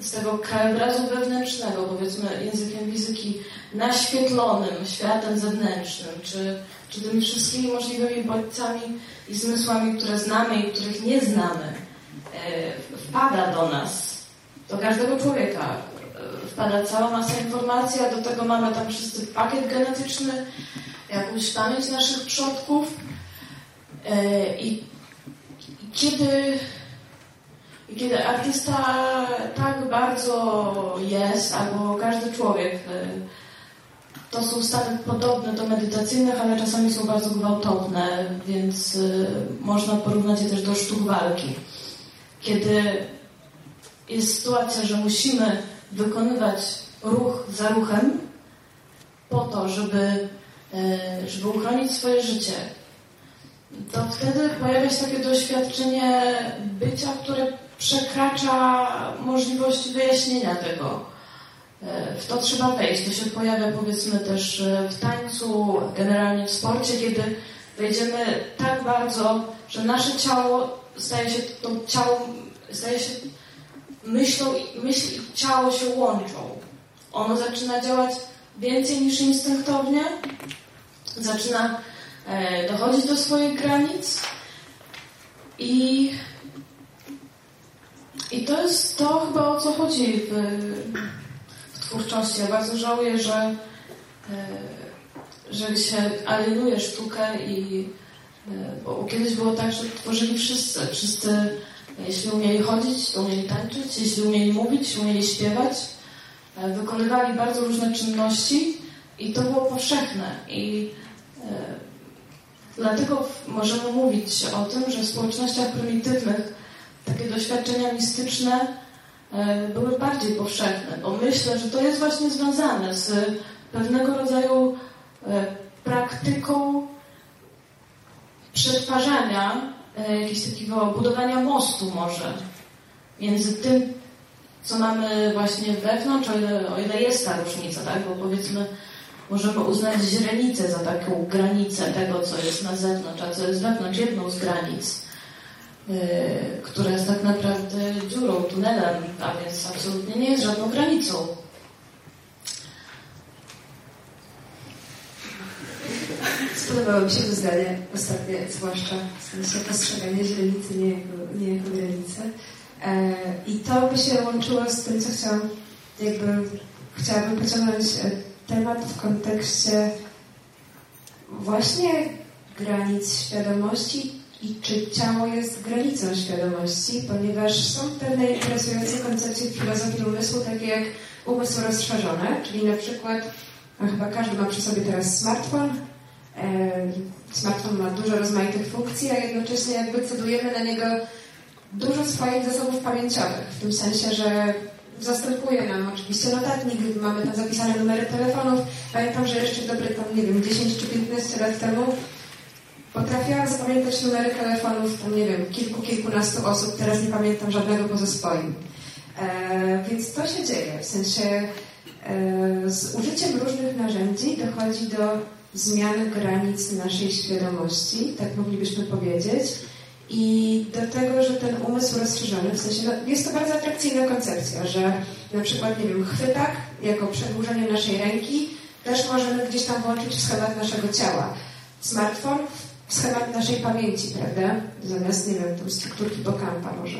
z tego krajobrazu wewnętrznego, powiedzmy językiem fizyki, naświetlonym światem zewnętrznym, czy, czy tymi wszystkimi możliwymi bodźcami i zmysłami, które znamy i których nie znamy, e, wpada do nas, do każdego człowieka. E, wpada cała masa informacji, a do tego mamy tam wszyscy pakiet genetyczny, jakąś pamięć naszych przodków. E, I kiedy kiedy artysta tak bardzo jest, albo każdy człowiek, y, to są stany podobne do medytacyjnych, ale czasami są bardzo gwałtowne, więc y, można porównać je też do sztuk walki. Kiedy jest sytuacja, że musimy wykonywać ruch za ruchem po to, żeby, y, żeby uchronić swoje życie, to wtedy pojawia się takie doświadczenie bycia, które przekracza możliwości wyjaśnienia tego. E, w to trzeba wejść. To się pojawia powiedzmy też e, w tańcu, generalnie w sporcie, kiedy wejdziemy tak bardzo, że nasze ciało staje się to ciało, staje się myślą, myśl i ciało się łączą. Ono zaczyna działać więcej niż instynktownie, zaczyna e, dochodzić do swoich granic i i to jest to chyba o co chodzi w, twórczości. Ja bardzo żałuję, że, e, że się alienuje sztukę i e, bo kiedyś było tak, że tworzyli wszyscy. Wszyscy, jeśli umieli chodzić, to umieli tańczyć, jeśli umieli mówić, umieli śpiewać, e, wykonywali bardzo różne czynności i to było powszechne. I dlatego możemy mówić o tym, że w społecznościach prymitywnych takie doświadczenia mistyczne e, były bardziej powszechne, bo myślę, że to jest właśnie związane z pewnego rodzaju e, praktyką przetwarzania, e, jakiegoś takiego budowania mostu może między tym, co mamy właśnie wewnątrz, o ile, o ile jest ta różnica, tak? Bo powiedzmy, możemy uznać źrenicę za taką granicę tego, co jest na zewnątrz, a co jest wewnątrz, jedną z granic. Y, która jest tak naprawdę dziurą, tunelem, a więc absolutnie nie jest żadną granicą. Spodobało mi się to zdanie ostatnie, zwłaszcza w sensie postrzegania źrenicy nie nie jako granicy. E, I to by się łączyło z tym, co chciałam, jakby chciałabym pociągnąć e, temat w kontekście właśnie granic świadomości i czy ciało jest granicą świadomości, ponieważ są pewne interesujące koncepcje w filozofii umysłu, takie jak umysł rozszerzony, czyli na przykład, a chyba każdy ma przy sobie teraz smartfon, smartfon ma dużo rozmaitych funkcji, a jednocześnie jakby cedujemy na niego dużo swoich zasobów pamięciowych, w tym sensie, że zastępuje nam oczywiście notatnik, mamy tam zapisane numery telefonów. Pamiętam, że jeszcze dobre tam, nie wiem, 10 czy 15 lat temu Potrafiłam zapamiętać numery telefonów, tam nie wiem, kilku, kilkunastu osób, teraz nie pamiętam żadnego poza swoim. E, więc to się dzieje, w sensie e, z użyciem różnych narzędzi dochodzi do zmiany granic naszej świadomości, tak moglibyśmy powiedzieć, i do tego, że ten umysł rozszerzony, w sensie, no, jest to bardzo atrakcyjna koncepcja, że na przykład, nie wiem, chwytak jako przedłużenie naszej ręki też możemy gdzieś tam włączyć w schemat naszego ciała. Smartfon schemat naszej pamięci, prawda? Zamiast, nie wiem, tam strukturki Bokampa może.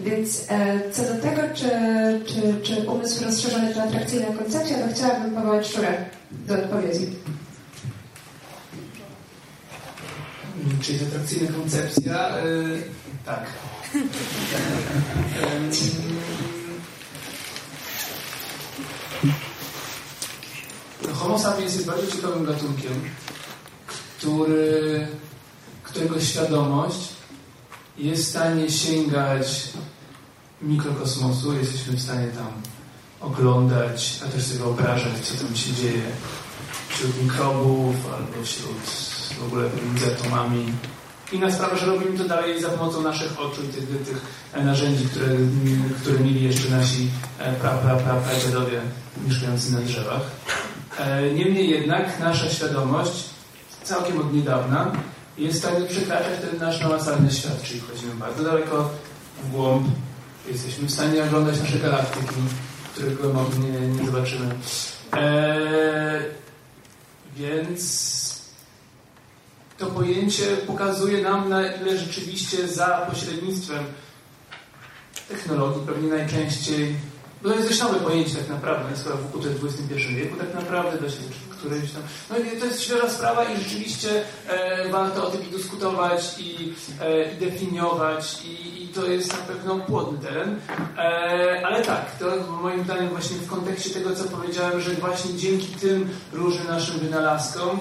Więc e, co do tego, czy, czy, czy umysł rozszerzony to atrakcyjna koncepcja, to chciałabym powołać Szurę do odpowiedzi. Czy jest atrakcyjna koncepcja? E, tak. Homo sapiens jest bardzo ciekawym gatunkiem który, którego świadomość jest w stanie sięgać mikrokosmosu, jesteśmy w stanie tam oglądać, a też sobie wyobrażać, co tam się dzieje wśród mikrobów albo wśród w ogóle między atomami. Inna sprawa, że robimy to dalej za pomocą naszych oczu i tych, tych narzędzi, które, które mieli jeszcze nasi e, pra, pra, pra, pradziadowie mieszkający na drzewach. E, niemniej jednak nasza świadomość całkiem od niedawna. Jest w stanie przekraczać ten nasz namacalny świat, czyli wchodzimy bardzo daleko w głąb, jesteśmy w stanie oglądać nasze galaktyki, których nie, nie zobaczymy. Eee, więc to pojęcie pokazuje nam, na ile rzeczywiście za pośrednictwem technologii, pewnie najczęściej bo to jest dość nowe pojęcie tak naprawdę, skoro w to jest XXI wieku tak naprawdę, dość którymś tam. No to jest świeża sprawa i rzeczywiście e, warto o tym i dyskutować i, e, i definiować i, i, to jest na pewno płodny teren. E, ale tak, to moim zdaniem właśnie w kontekście tego, co powiedziałem, że właśnie dzięki tym różnym naszym wynalazkom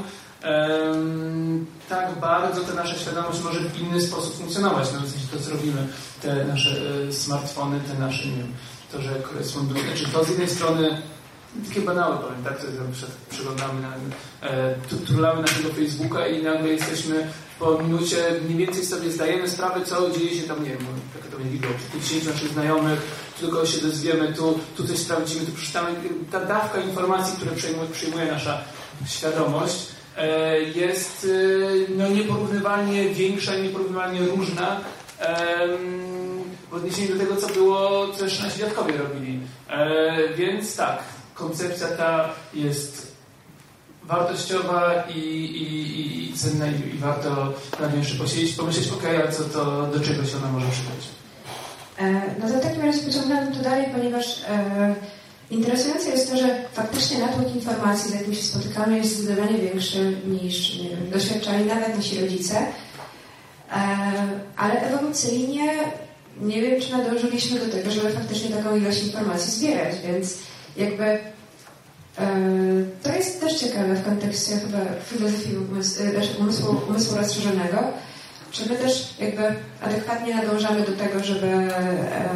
tak bardzo ta nasza świadomość może w inny sposób funkcjonować. No w sensie to, co robimy, te nasze e, smartfony, te nasze, nie wiem, to, że koresponduje, czy to z jednej strony takie banały powiem, tak, to przykład przeglądamy, na, e, trulamy naszego Facebooka i nagle jesteśmy po minucie mniej więcej sobie zdajemy sprawę, co dzieje się tam, nie wiem, jak to będzie przy 50 naszych znajomych, tu tylko się dozwiemy, tu, tu coś sprawdzimy, tu przeczytamy. Ta dawka informacji, które przyjmuje, przyjmuje nasza świadomość, e, jest e, no, nieporównywalnie większa i nieporównywalnie różna w odniesieniu do tego, co było, co nasi dziadkowie robili. E, więc tak, koncepcja ta jest wartościowa i, i, i cenna i, i warto nad nią jeszcze posiedzieć, pomyśleć, ok, a co to, do czego się ona może przydać. E, no to w takim razie pociągnąłem to dalej, ponieważ e, interesujące jest to, że faktycznie natłok informacji, z jakim się spotykamy, jest zdecydowanie większy niż nie wiem, doświadczali nawet nasi rodzice. E, ale ewolucyjnie nie wiem, czy nadążyliśmy do tego, żeby faktycznie taką ilość informacji zbierać, więc jakby e, to jest też ciekawe w kontekście chyba filozofii umysłu, e, umysłu, umysłu rozszerzonego, czy my też jakby adekwatnie nadążamy do tego, żeby, e,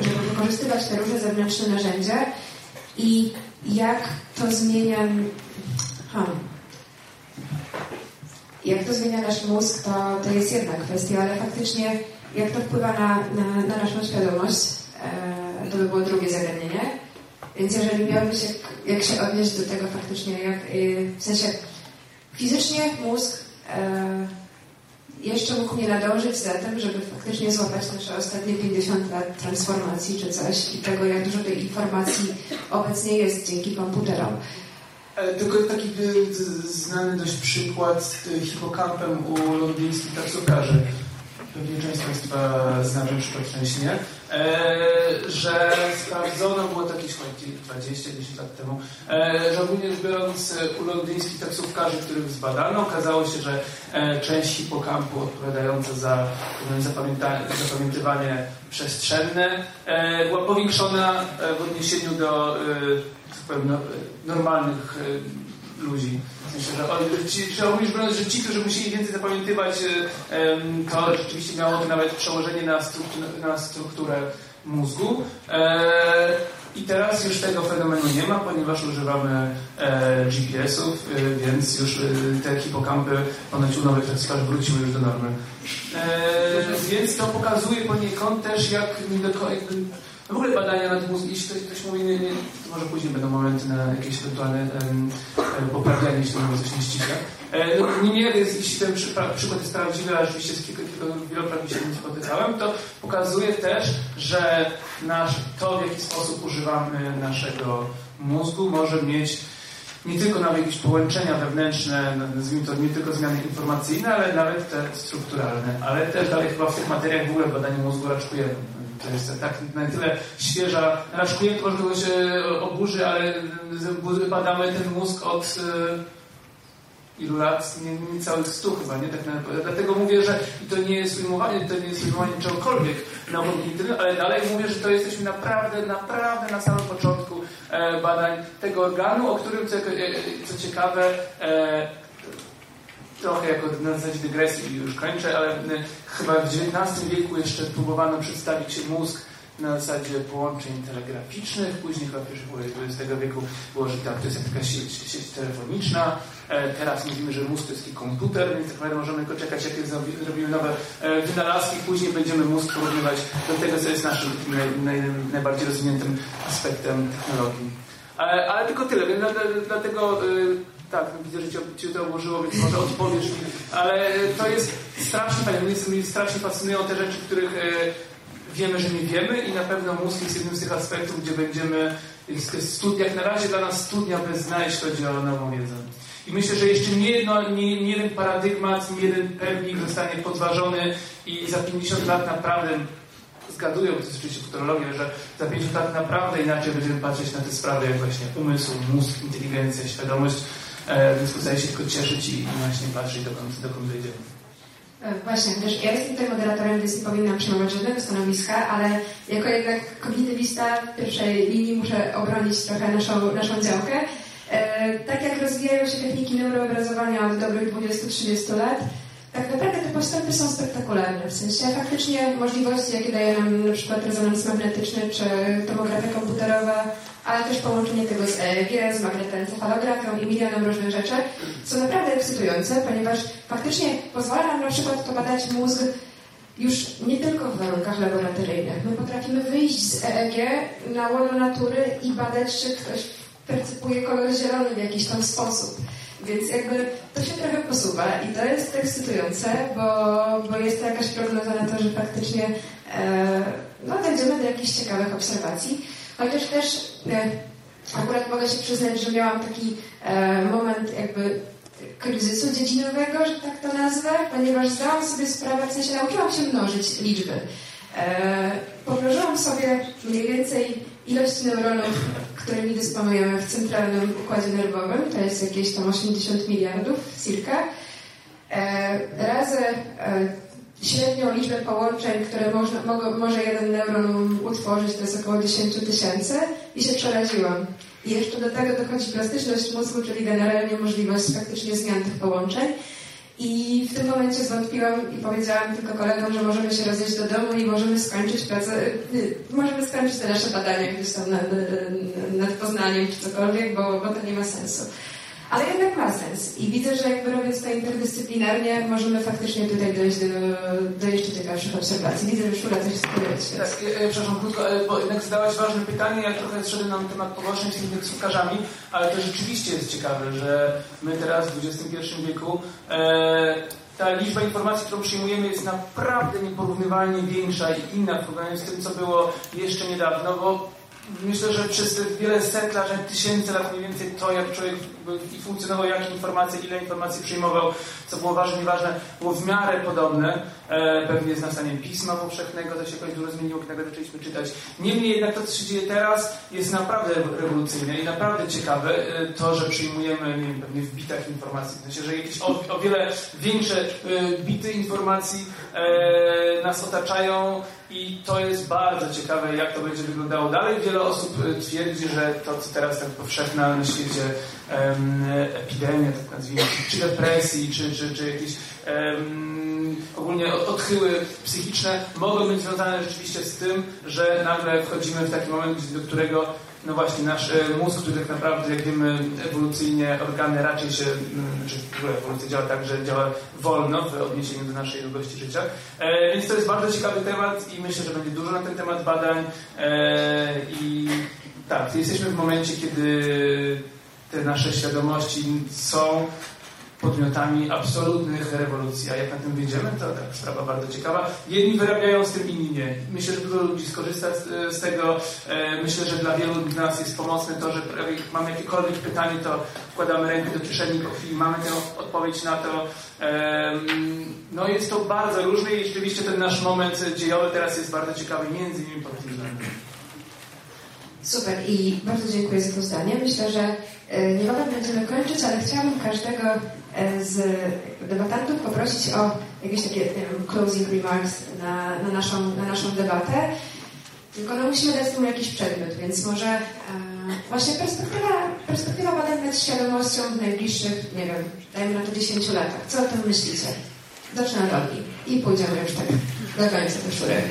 żeby wykorzystywać te różne zewnętrzne narzędzia i jak to zmienia hmm, jak to zmienia nasz mózg, to, to jest jedna kwestia, ale faktycznie jak to wpływa na, na, na naszą świadomość, to by było drugie zagadnienie. Więc jeżeli miałbyś jak, jak się odnieść do tego faktycznie, jak, y, w sensie fizycznie mózg e, jeszcze mógł nie nadążyć za tym, żeby faktycznie złapać nasze ostatnie 50 lat transformacji czy coś i tego, jak dużo tej informacji obecnie jest dzięki komputerom. Tylko taki znany dość przykład z hipokampem u londyńskich taksówkarzy pewnie część z Państwa zna ten przykład szczęśliwie, że sprawdzono, było to jakieś 20-10 lat temu, e, że ogólnie rzecz biorąc u londyńskich taksówkarzy, których zbadano, okazało się, że e, część hipokampu odpowiadająca za zapamiętywanie przestrzenne e, była powiększona w odniesieniu do no, normalnych ludzi. Ci, że ogólnie biorąc, że ci, którzy musieli więcej zapamiętywać, e, to rzeczywiście miało nawet przełożenie na, strukturę, na strukturę mózgu. E, I teraz już tego fenomenu nie ma, ponieważ używamy e, GPS-ów, e, więc już e, te hipokampy ponoć u nowych taksówkarzy wróciły już do normy. E, więc to pokazuje poniekąd też, jak nie do końca w ogóle badania nad mózgiem, jeśli ktoś, ktoś mówi, nie, nie, może później będą momenty na jakieś ewentualne poprawianie, jeśli to coś nie ściśle. E, no, nie, nie, jeśli ten przy, przykład jest prawdziwy, a rzeczywiście z kilku, kilku, wielokrotnie się nie spotykałem, to pokazuje też, że nasz, to, w jaki sposób używamy naszego mózgu, może mieć nie tylko nawet jakieś połączenia wewnętrzne, nazwijmy to nie tylko zmiany informacyjne, ale nawet te strukturalne. Ale też dalej chyba w tych materiach w ogóle badanie mózgu raczkujemy. To jest tak na tyle świeża. Nasz klient może kogoś oburzy, ale badamy ten mózg od e, ilu lat? Nie, nie całych stu chyba, nie? Tak na, dlatego mówię, że to nie jest ujmowanie, to nie jest ujmowanie czegokolwiek na internetu, ale dalej mówię, że to jesteśmy naprawdę, naprawdę na samym początku e, badań tego organu, o którym, co, e, co ciekawe, trochę jako na zasadzie dygresji już kończę, ale chyba w XIX wieku jeszcze próbowano przedstawić mózg na zasadzie połączeń telegraficznych. Później chyba w pierwszej połowie XX wieku było, że to jest taka sieć, sieć telefoniczna. E, teraz mówimy, że mózg to jest taki komputer, więc tak możemy tylko czekać, jakie zrobimy nowe e, wynalazki. Później będziemy mózg porównywać do tego, co jest naszym naj, naj, najbardziej rozwiniętym aspektem technologii. Ale, ale tylko tyle, więc dlatego tak, widzę, że cię, to obłożyło, więc może odpowiesz mi. Ale to jest strasznie fajne. Mnie strasznie fascynują te rzeczy, których e, wiemy, że nie wiemy i na pewno mózg jest jednym z tych aspektów, gdzie będziemy jak na razie dla nas studnia bez dna, jeśli chodzi o nową wiedzę. I myślę, że jeszcze nie, jedno, nie, nie jeden paradygmat, nie jeden pewnik zostanie podważony i za 50 lat naprawdę zgadują, to jest oczywiście futurologia, że za 50 lat naprawdę inaczej będziemy patrzeć na te sprawy, jak właśnie umysł, mózg, inteligencja, świadomość, więc pozostaje się tylko cieszyć i, właśnie patrzeć, dokąd, dokąd dojdziemy. E, właśnie, wiesz, ja jestem tutaj moderatorem, więc nie powinnam przyjmować żadnego stanowiska, ale jako jednak kognitywista w pierwszej linii muszę obronić trochę naszą, naszą działkę. E, tak jak rozwijają się techniki neuroobrazowania od dobrych 20-30 lat, tak naprawdę te postępy są spektakularne. W sensie faktycznie możliwości, jakie daje nam na przykład rezonans magnetyczny czy tomografia komputerowa, ale też połączenie tego z EEG, z magnetoencefalografią i milionem różnych rzeczy, są naprawdę ekscytujące, ponieważ faktycznie pozwala nam na przykład to badać mózg już nie tylko w warunkach laboratoryjnych. My potrafimy wyjść z EEG na łono natury i badać, czy ktoś percypuje kolor zielony w jakiś tam sposób. Więc jakby to się trochę posuwa i to jest ekscytujące, bo, bo jest to jakaś prognoza na to, że faktycznie e, no, dojdziemy do jakichś ciekawych obserwacji. Chociaż też e, akurat mogę się przyznać, że miałam taki e, moment jakby kryzysu dziedzinowego, że tak to nazwę, ponieważ zdałam sobie sprawę, w sensie nauczyłam się mnożyć liczby. E, pomnożyłam sobie mniej więcej ilość neuronów, którymi dysponujemy w centralnym układzie nerwowym, to jest jakieś tam 80 miliardów circa, e, razy e, średnią liczbę połączeń, które można, może jeden neuron utworzyć, to jest około 10 tysięcy i się przeraziłam. I jeszcze do tego dochodzi plastyczność mózgu, czyli generalnie możliwość faktycznie zmian tych połączeń. I w tym momencie zwątpiłam i powiedziałam tylko kolegom, że możemy się rozejść do domu i możemy skończyć pracę, y, możemy skończyć te nasze badania gdzieś tam nad, nad Poznaniem czy cokolwiek, bo, bo to nie ma sensu. Ale jednak ma sens. I widzę, że jakby robiąc to interdyscyplinarnie, możemy faktycznie tutaj dojść do, do jeszcze ciekawszych obserwacji. Widzę, że Szura coś powiedzieć. Tak, ja, ja, przepraszam krótko, bo jednak zadałaś ważne pytanie, ja trochę zszedłem na temat pogorszeń z indeksówkarzami, ale to rzeczywiście jest ciekawe, że my teraz w XXI wieku e, ta liczba informacji, którą przyjmujemy jest naprawdę nieporównywalnie większa i inna w porównaniu z tym, co było jeszcze niedawno, bo myślę, że przez wiele set lat, tysięcy lat mniej więcej to, jak człowiek funkcjonował, jakie informacje, ile informacji przyjmował, co było ważne, nieważne, było w miarę podobne. E, pewnie z nastaniem pisma powszechnego się jakoś dużo zmieniło, kiedy zaczęliśmy czytać. Niemniej jednak to, co się dzieje teraz, jest naprawdę rewolucyjne i naprawdę ciekawe. E, to, że przyjmujemy, nie wiem, pewnie w bitach informacji. W sensie, że jakieś o, o wiele większe e, bity informacji nas otaczają i to jest bardzo ciekawe, jak to będzie wyglądało dalej. Wiele osób twierdzi, że to, co teraz tak powszechne na świecie epidemia, tak nazwijmy, czy depresji, czy, czy, czy um, ogólnie odchyły psychiczne, mogą być związane rzeczywiście z tym, że nagle wchodzimy w taki moment, do którego no właśnie, nasz e, mózg, który tak naprawdę, jak wiemy, ewolucyjnie organy raczej się, mm, czy w ogóle ewolucja działa tak, że działa wolno w odniesieniu do naszej długości życia. E, więc to jest bardzo ciekawy temat i myślę, że będzie dużo na ten temat badań. E, I tak, jesteśmy w momencie, kiedy te nasze świadomości są podmiotami absolutnych rewolucji. A jak na tym wyjdziemy, to tak, sprawa bardzo ciekawa. Jedni wyrabiają z tym, inni nie. Myślę, że dużo ludzi skorzysta z, z tego. E, myślę, że dla wielu z nas jest pomocne to, że mamy jakiekolwiek pytanie, to wkładamy rękę do kieszeni po chwili, mamy tę odpowiedź na to. No jest to bardzo różne i rzeczywiście ten nasz moment dziejowy teraz jest bardzo ciekawy, między innymi pod tym względem. Super i bardzo dziękuję za to zdanie. Myślę, że e, niebawem będziemy kończyć, ale chciałabym każdego z debatantów poprosić o jakieś takie wiem, closing remarks na, na, naszą, na naszą debatę. Tylko no, musimy dać mu jakiś przedmiot, więc może e, właśnie perspektywa, perspektywa badań nad świadomością w najbliższych, nie wiem, dajmy na to 10 latach. Co o tym myślicie? Zacznę od Olgi i pójdziemy już tak do końca do szury.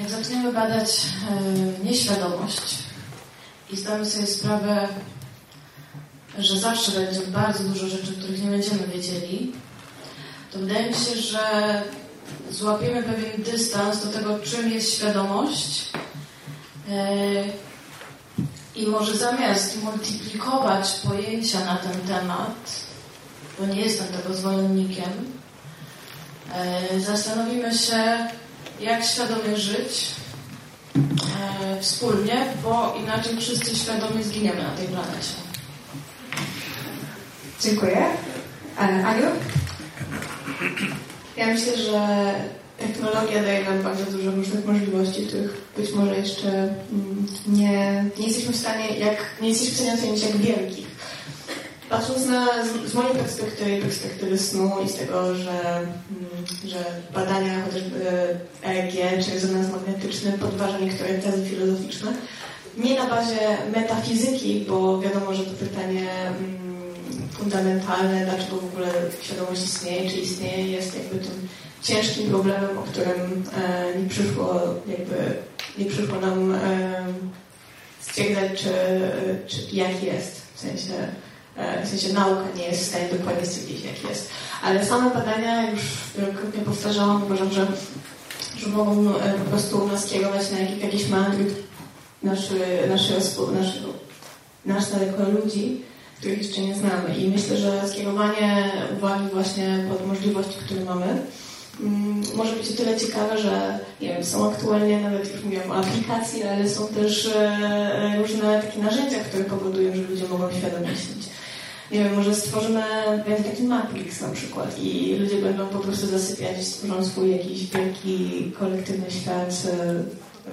Jak zaczniemy badać e, nieświadomość i zdamy sobie sprawę, że zawsze będzie bardzo dużo rzeczy, których nie będziemy wiedzieli, to wydaje mi się, że złapiemy pewien dystans do tego, czym jest świadomość e, i może zamiast multiplikować pojęcia na ten temat, bo nie jestem tego zwolennikiem, e, zastanowimy się, jak świadomie żyć e, wspólnie, bo inaczej wszyscy świadomie zginiemy na tej planecie. Dziękuję. Aniu? Ja myślę, że technologia daje nam bardzo dużo różnych możliwości, których być może jeszcze mm, nie, nie jesteśmy w stanie, jak, nie jesteśmy w stanie ocenić jak wielkich. Patrząc na, z, z mojej perspektywy, perspektywy snu i z tego, że, mm, że badania chociażby EEG czy rezonans magnetyczny podważa niektóre tezy filozoficzne, nie na bazie metafizyki, bo wiadomo, że to pytanie mm, fundamentalne, dlaczego w ogóle świadomość istnieje, czy istnieje, jest jakby tym ciężkim problemem, o którym e, nie przyszło jakby, nie przyszło nam e, stwierdzać, czy, czy jak jest. W sensie, e, w sensie nauka nie jest w stanie dokładnie stwierdzić, jak jest. Ale same badania, już wielokrotnie powtarzałam, uważam, że, że mogą po prostu nas kierować na jakieś, jakieś mandry naszy, naszego, naszego, nas jako ludzi, których jeszcze nie znamy. I myślę, że skierowanie uwagi właśnie pod możliwości, które mamy, mm, może być o tyle ciekawe, że nie wiem, są aktualnie, nawet już mówiłam o aplikacji, ale są też e, różne takie narzędzia, które powodują, że ludzie mogą świadomie śnić. Nie wiem, może stworzymy taki Matrix na przykład i ludzie będą po prostu zasypiać, stworzą swój jakiś wielki, kolektywny świat e,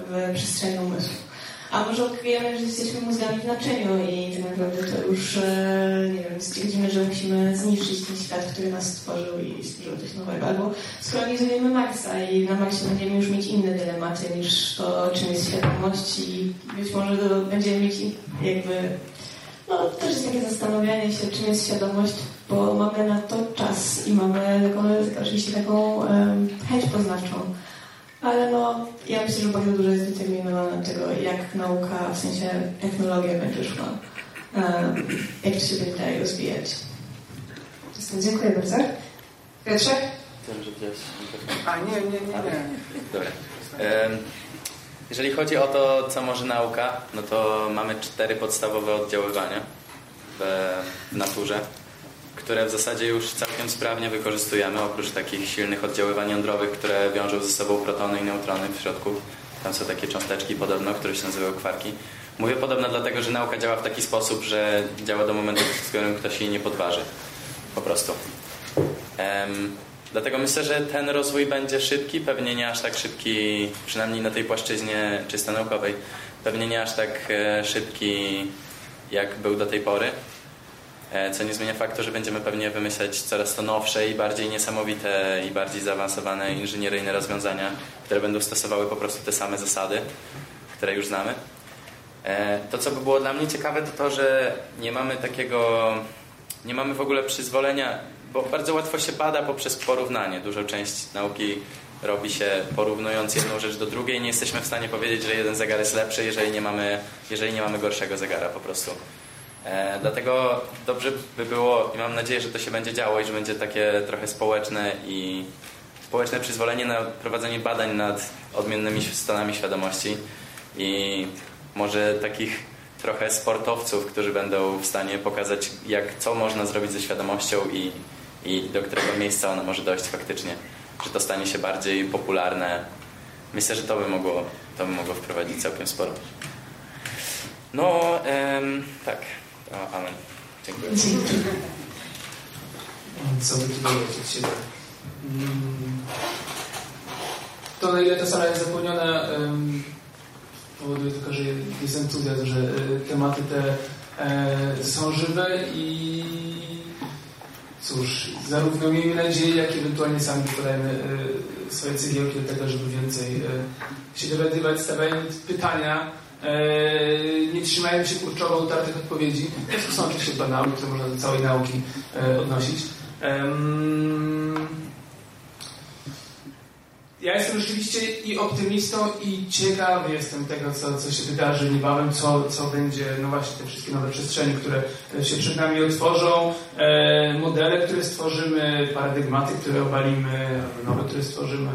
w przestrzeni umysłu. A może odkryjemy, że jesteśmy mózgami w naczyniu i tak naprawdę to już, e, nie wiem, stwierdzimy, że musimy zniszczyć ten świat, który nas stworzył i stworzył coś nowego. Albo skolonizujemy Marsa i na Marsie będziemy już mieć inne dylematy niż to, czym jest świadomość i być może to będziemy mieć jakby, no też jest takie zastanawianie się, czym jest świadomość, bo mamy na to czas i mamy taką, oczywiście taką um, chęć poznawczą. Ale no, ja myślę, że bardzo dużo jest determinowane tego, jak nauka, w sensie technologia będzie szła. Um, jak się będzie dalej rozwijać. Dziękuję bardzo. Piotrze? A nie, nie, nie, nie. Dobra. Jeżeli chodzi o to, co może nauka, no to mamy cztery podstawowe oddziaływania w naturze które w zasadzie już całkiem sprawnie wykorzystujemy, oprócz takich silnych oddziaływań jądrowych, które wiążą ze sobą protony i neutrony w środku. Tam są takie cząsteczki podobno, które się nazywają kwarki. Mówię podobno dlatego, że nauka działa w taki sposób, że działa do momentu, w którym ktoś jej nie podważy. Po prostu. Um, dlatego myślę, że ten rozwój będzie szybki, pewnie nie aż tak szybki, przynajmniej na tej płaszczyźnie czysto naukowej, pewnie nie aż tak e, szybki, jak był do tej pory. E, co nie zmienia faktu, że będziemy pewnie wymyślać coraz to nowsze i bardziej niesamowite i bardziej zaawansowane inżynieryjne rozwiązania, które będą stosowały po prostu te same zasady, które już znamy. E, to, co by było dla mnie ciekawe, to to, że nie mamy takiego, nie mamy w ogóle przyzwolenia, bo bardzo łatwo się bada poprzez porównanie. Dużą część nauki robi się porównując jedną rzecz do drugiej. Nie jesteśmy w stanie powiedzieć, że jeden zegar jest lepszy, jeżeli nie mamy, jeżeli nie mamy gorszego zegara po prostu. E, dlatego dobrze by było i mam nadzieję, że to się będzie działo i że będzie takie trochę społeczne i społeczne przyzwolenie na prowadzenie badań nad odmiennymi stanami świadomości i może takich trochę sportowców, którzy będą w stanie pokazać, jak, co można zrobić ze świadomością i, i do którego miejsca ona może dojść faktycznie. Że to stanie się bardziej popularne. Myślę, że to by mogło, to by mogło wprowadzić całkiem sporo. No, em, tak. O, amen. Dziękuję. Co by tu dodać od siebie? Mm. To na ile ta sala jest zapełniona powoduje tylko, że jest entuzjazm, że e, tematy te e, są żywe i cóż, zarówno miejmy nadzieję, jak i ewentualnie sami podajemy e, swoje cegiełki do tego, żeby więcej się dowiadywać, stawiając pytania, nie trzymają się kurczowo utartych odpowiedzi. To są oczywiście banały, które można do całej nauki e, odnosić. Ja jestem rzeczywiście i optymistą, i ciekawy jestem tego, co, co się wydarzy niebawem, co, co będzie, no właśnie te wszystkie nowe przestrzenie, które się przed nami otworzą, e, modele, które stworzymy, paradygmaty, które obalimy, nowe, które stworzymy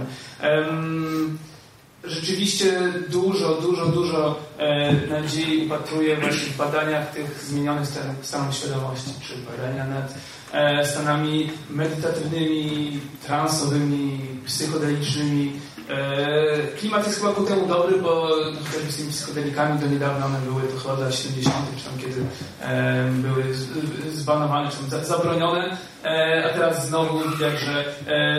rzeczywiście dużo, dużo, dużo e, nadziei upatruję właśnie w badaniach tych zmienionych stanów świadomości, czy badania nad e, stanami medytatywnymi, transowymi, psychodelicznymi, klimat jest chyba ku temu dobry, bo z tymi psychodelikami do niedawna one były to chyba lat 70., czy tam kiedy e, były zbanowane, czy zabronione, e, a teraz znowu widać, że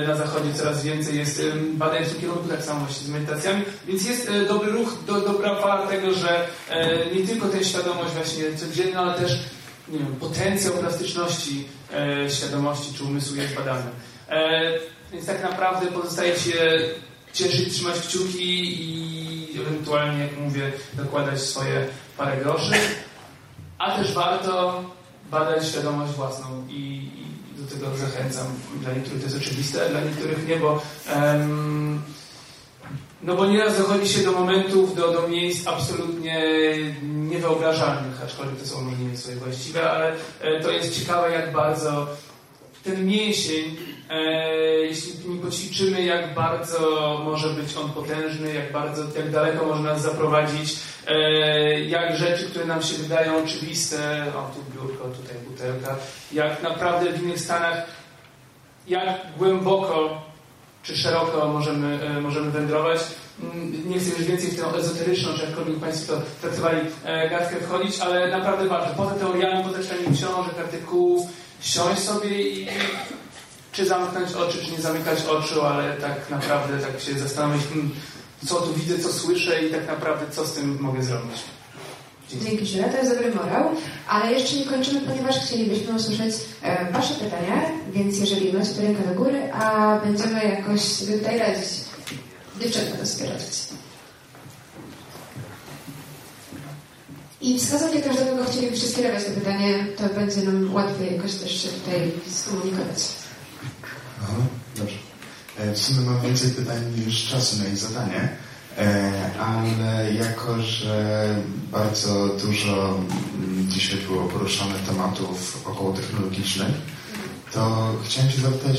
na zachodzie coraz więcej jest badań w tym kierunku, tak samo właśnie z medytacjami, więc jest dobry ruch, do, dobra fala tego, że nie tylko tę świadomość właśnie codzienna, ale też nie wiem, potencjał plastyczności świadomości czy umysłu jest badany. Więc tak naprawdę pozostaje się cieszyć, trzymać kciuki i ewentualnie, jak mówię, dokładać swoje parę groszy, a też warto badać świadomość własną i, i do tego zachęcam. Dla niektórych to jest oczywiste, a dla niektórych nie, bo um, no bo nieraz dochodzi się do momentów, do, do miejsc absolutnie niewyobrażalnych, aczkolwiek to są może nie swoje właściwe, ale e, to jest ciekawe, jak bardzo ten mięsień, jeśli nie poćwiczymy, jak bardzo może być on potężny, jak bardzo, jak daleko może nas zaprowadzić, e, jak rzeczy, które nam się wydają oczywiste, o tu biurko, tutaj butelka, jak naprawdę w innych stanach, jak głęboko czy szeroko możemy, e, możemy wędrować. Mm, nie chcę już więcej w tę ezoteryczną, czy jakkolwiek Państwo to traktowali, e, gadkę wchodzić, ale naprawdę warto. Poza teoriami, poza czytaniem książek, artykułów, siąść sobie i czy zamknąć oczy, czy nie zamykać oczu, ale tak naprawdę tak się zastanowić, hmm, co tu widzę, co słyszę i tak naprawdę co z tym mogę zrobić. Dzięki Źle, to jest dobry morał, ale jeszcze nie kończymy, ponieważ chcielibyśmy usłyszeć e, Wasze pytania, więc jeżeli macie to rękę do góry, a będziemy jakoś tutaj radzić. Dziewczyny będą sobie radzić. I wskazanie każdego, chcielibyście skierować to pytanie, to będzie nam łatwiej jakoś też się tutaj skomunikować. Dobrze. E, w sumie mam więcej pytań niż czasu na ich zadanie, e, ale jako, że bardzo dużo mm, dzisiaj było poruszone tematów około technologicznych, to chciałem się zapytać,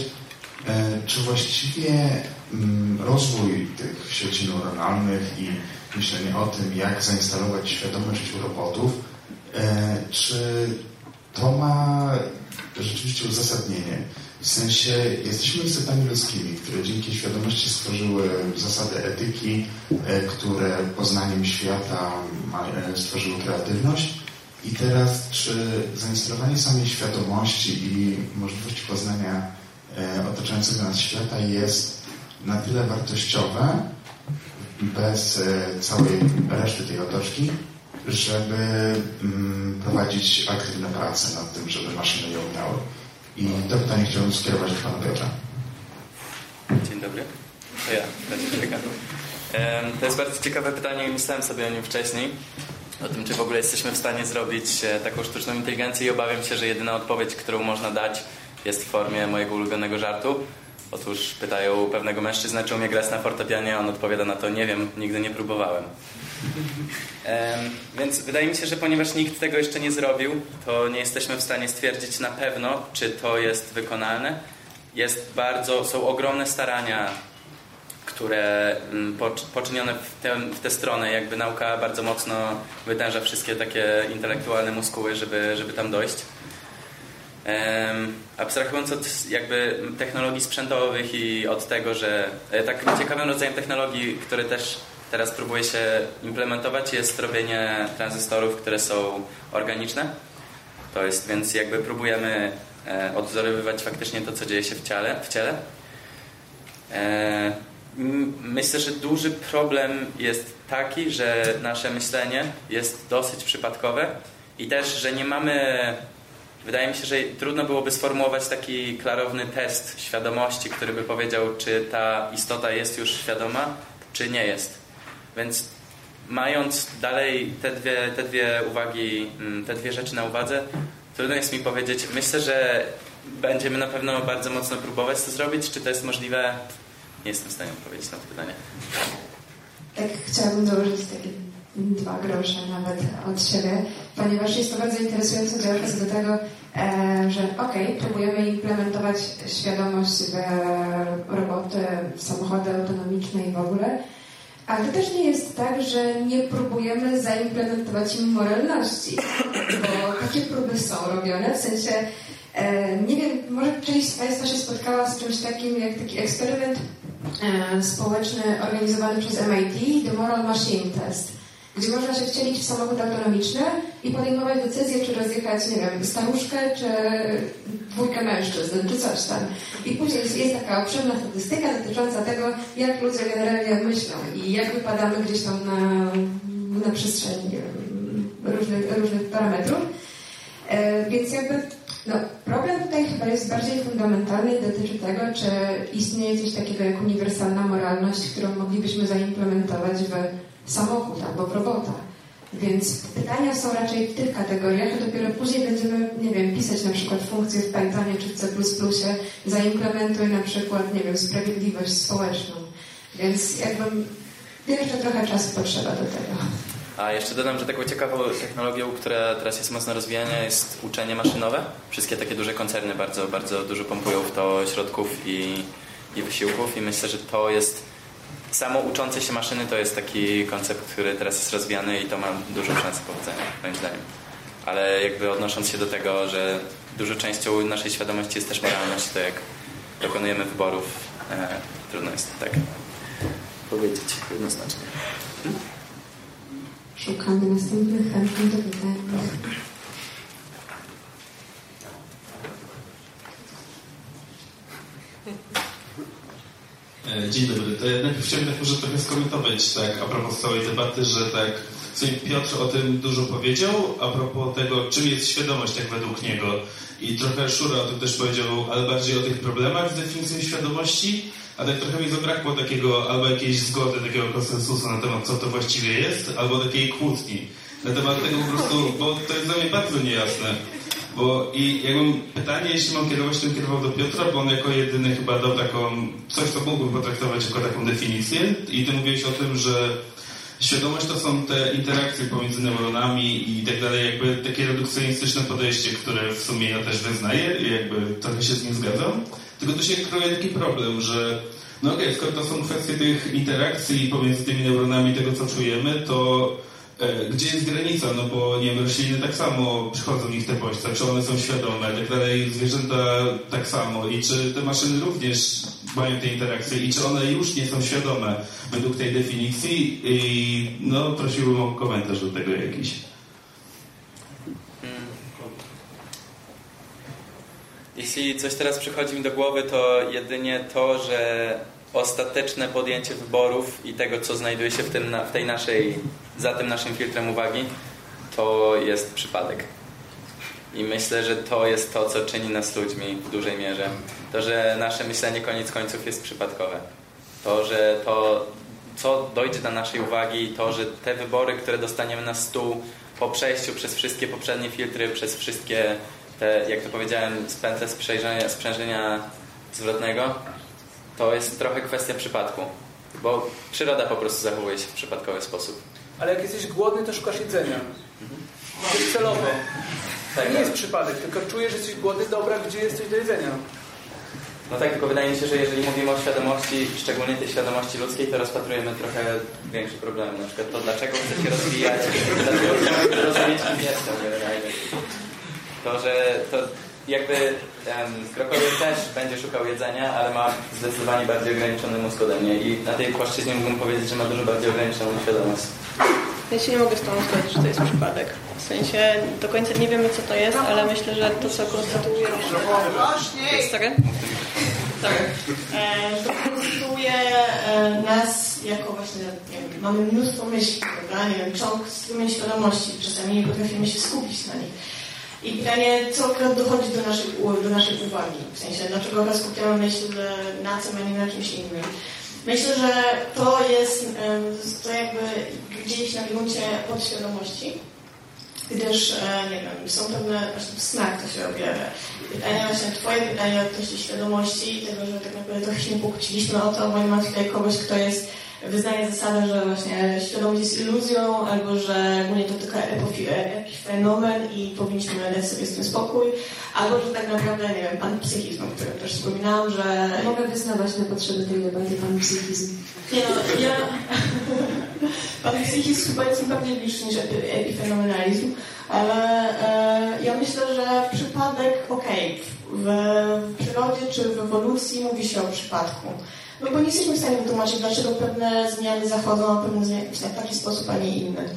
e, czy właściwie mm, rozwój tych sieci neuronalnych i myślenie o tym, jak zainstalować świadomość u robotów, czy to ma rzeczywiście uzasadnienie? W sensie jesteśmy istotami ludzkimi, które dzięki świadomości stworzyły zasady etyki, e, które poznaniem świata e, stworzyły kreatywność. I teraz, czy zainstalowanie samej świadomości i możliwości poznania otaczającego nas świata jest na tyle wartościowe, bez e, całej reszty tej otoczki, żeby mm, prowadzić aktywne prace nad tym, żeby maszyny ją umiały. I to pytanie chciałbym skierować do Pana Piotra. Dzień dobry. To ja, To jest bardzo ciekawe pytanie i myślałem sobie o nim wcześniej. O tym, czy w ogóle jesteśmy w stanie zrobić e, taką sztuczną inteligencję i obawiam się, że jedyna odpowiedź, którą można dać jest w formie mojego ulubionego żartu Otóż pytają pewnego mężczyznę, czy umie grać na fortepianie, a on odpowiada na to, nie wiem, nigdy nie próbowałem. więc wydaje mi się, że ponieważ nikt tego jeszcze nie zrobił, to nie jesteśmy w stanie stwierdzić na pewno, czy to jest wykonalne. Jest bardzo, są ogromne starania, które mm, poczynione w tę, w tę stronę, jakby nauka bardzo mocno wytęża wszystkie takie intelektualne muskuły, żeby, żeby tam dojść. Abstrahując od jakby technologii sprzętowych i od tego, że e, tak ciekawym rodzajem technologii, który też teraz próbuje się implementować jest robienie tranzystorów, które są organiczne. To jest, więc jakby próbujemy e, odwzorowywać faktycznie to, co dzieje się w ciele. W ciele. E, myślę, że duży problem jest taki, że nasze myślenie jest dosyć przypadkowe i też, że nie mamy Wydaje mi się, że trudno byłoby sformułować taki klarowny test świadomości, który by powiedział, czy ta istota jest już świadoma, czy nie jest. Więc mając dalej te dwie, te dwie uwagi, mm, te dwie rzeczy na uwadze, trudno jest mi powiedzieć. Myślę, że będziemy na pewno bardzo mocno próbować to zrobić. Czy to jest możliwe? Nie jestem w stanie odpowiedzieć na to pytanie. Tak, chciałabym dołożyć takie dwa grosze nawet od siebie, ponieważ jest to bardzo interesujące działa do tego, e, że okej, okay, próbujemy implementować świadomość w roboty, w samochody autonomiczne i w ogóle, ale to też nie jest tak, że nie próbujemy zaimplementować im moralności, bo takie próby są robione, w sensie e, nie wiem, może część z Państwa się spotkała z czymś takim jak taki eksperyment e, społeczny organizowany przez MIT, The Moral Machine Test, gdzie można się wcielić w samochód autonomiczny i podejmować decyzję, czy rozjechać, nie wiem, staruszkę, czy dwójkę mężczyzn, czy coś tam. I później jest, taka obszerna statystyka dotycząca tego, jak ludzie generalnie myślą i jak wypadamy gdzieś tam na, na przestrzeni różnych, różnych parametrów. E, więc jakby no, problem tutaj chyba jest bardziej fundamentalny i dotyczy tego, czy istnieje coś takiego jak uniwersalna moralność, którą moglibyśmy zaimplementować w samochód albo robota. Więc pytania są raczej w tych kategoriach, a dopiero później będziemy, nie wiem, pisać na przykład funkcje w Pythonie czy w C++, zaimplementuj na przykład, nie wiem, sprawiedliwość społeczną. Więc jakby jeszcze trochę czasu potrzeba do tego. A jeszcze dodam, że taką ciekawą technologią, która teraz jest mocno rozwijana, jest uczenie maszynowe. Wszystkie takie duże koncerny bardzo, bardzo dużo pompują w to środków i, i wysiłków i myślę, że to jest samo uczące się maszyny to jest taki koncept, który teraz jest rozwijany i to ma dużą szansę powodzenia, moim zdaniem. Ale jakby odnosząc się do tego, że dużą częścią naszej świadomości jest też moralność, to jak dokonujemy wyborów, e, trudno jest tak powiedzieć jednoznacznie. Szukamy następnych chętnych do pytań. E, dzień dobry. To ja najpierw chciałbym tak może trochę skomentować tak a propos całej debaty, że tak sobie Piotr o tym dużo powiedział, a propos tego, czym jest świadomość tak według niego. I trochę Szura o tym też powiedział, ale bardziej o tych problemach z definicją świadomości, a tak trochę mi zabrakło takiego albo jakiejś zgody, takiego konsensusu na temat, co to właściwie jest, albo takiej kłótni na temat tego po prostu, bo to jest dla mnie bardzo niejasne. Bo i jakbym pytanie, jeśli mam kierować, to kierował do Piotra, bo on jako jedyny chyba dał taką, coś, co mógłbym potraktować jako taką definicję. I ty mówiłeś o tym, że świadomość to są te interakcje pomiędzy neuronami i tak dalej, jakby takie redukcjonistyczne podejście, które w sumie ja też wyznaję i jakby trochę się z nim zgadzam. Tylko tu się kroi taki problem, że no okej, okay, skoro to są kwestie tych interakcji pomiędzy tymi neuronami, tego co czujemy, to gdzie jest granica, no bo nie wiem, rośliny tak samo przychodzą w nich te bodźce, czy one są świadome, tak dalej, zwierzęta tak samo. I czy te maszyny również mają te interakcje? I czy one już nie są świadome według tej definicji? I no prosiłbym o komentarz do tego jakiś. Jeśli coś teraz przychodzi mi do głowy, to jedynie to, że ostateczne podjęcie wyborów i tego, co znajduje się w, tym, w tej naszej, za tym naszym filtrem uwagi, to jest przypadek. I myślę, że to jest to, co czyni nas ludźmi w dużej mierze. To, że nasze myślenie koniec końców jest przypadkowe. To, że to, co dojdzie do naszej uwagi, to, że te wybory, które dostaniemy na stół po przejściu przez wszystkie poprzednie filtry, przez wszystkie te, jak to powiedziałem, spętle sprzężenia, sprzężenia zwrotnego, to jest trochę kwestia przypadku, bo przyroda po prostu zachowuje się w przypadkowy sposób. Ale jak jesteś głodny, to szukasz jedzenia. Mhm. To jest celowo. Tak, to nie jest przypadek, tylko czujesz, że jesteś głodny, dobra, gdzie jesteś do jedzenia. No tak, tylko wydaje mi się, że jeżeli mówimy o świadomości, szczególnie tej świadomości ludzkiej, to rozpatrujemy trochę większy problem. Na przykład to, dlaczego chce się rozwijać, dlaczego chcemy rozumieć, kim jestem To, że to jakby um, krokodyl też będzie szukał jedzenia, ale ma zdecydowanie bardziej ograniczony mózg ode mnie i na tej płaszczyźnie mógłbym powiedzieć, że ma dużo bardziej ograniczoną świadomość. Ja się nie mogę z tą zgodzić, że to jest przypadek. W sensie do końca nie wiemy, co to jest, ale myślę, że to, co konstytuuje... Sorry? Tak. E, to konstytuuje e, nas jako właśnie, nie wiem, mamy mnóstwo myśli, prawda? Nie wiem, ciąg strumień świadomości. Czasami nie potrafimy się skupić na nich. I pytanie, co akurat dochodzi do naszej, do naszej uwagi? W sensie, dlaczego akurat skupiamy myśl na tym, a nie na czymś innym? Myślę, że to jest to jakby gdzieś na gruncie podświadomości, gdyż, e, nie wiem, są pewne, właśnie smak to się objawia. Pytanie właśnie, twoje pytanie odnośnie świadomości, tego, że tak naprawdę trochę się pokłóciliśmy o to, bo nie ma tutaj kogoś, kto jest wyznaje zasadę, że właśnie świadomość jest iluzją, albo że ogólnie to tylko jakiś fenomen i powinniśmy dać sobie z tym spokój, albo że tak naprawdę, nie wiem, pan psychizm, o którym też wspominałam, że... Mogę wyznawać na potrzeby tej debaty pan psychizm. Nie no, ja... pan psychizm chyba jest bardziej bliższy niż epifenomenalizm, Ale e, ja myślę, że przypadek, okej, okay, w, w przyrodzie czy w ewolucji mówi się o przypadku. No bo nie jesteśmy w stanie wytłumaczyć, dlaczego pewne zmiany zachodzą, pewne zmiany w taki sposób, a nie inny.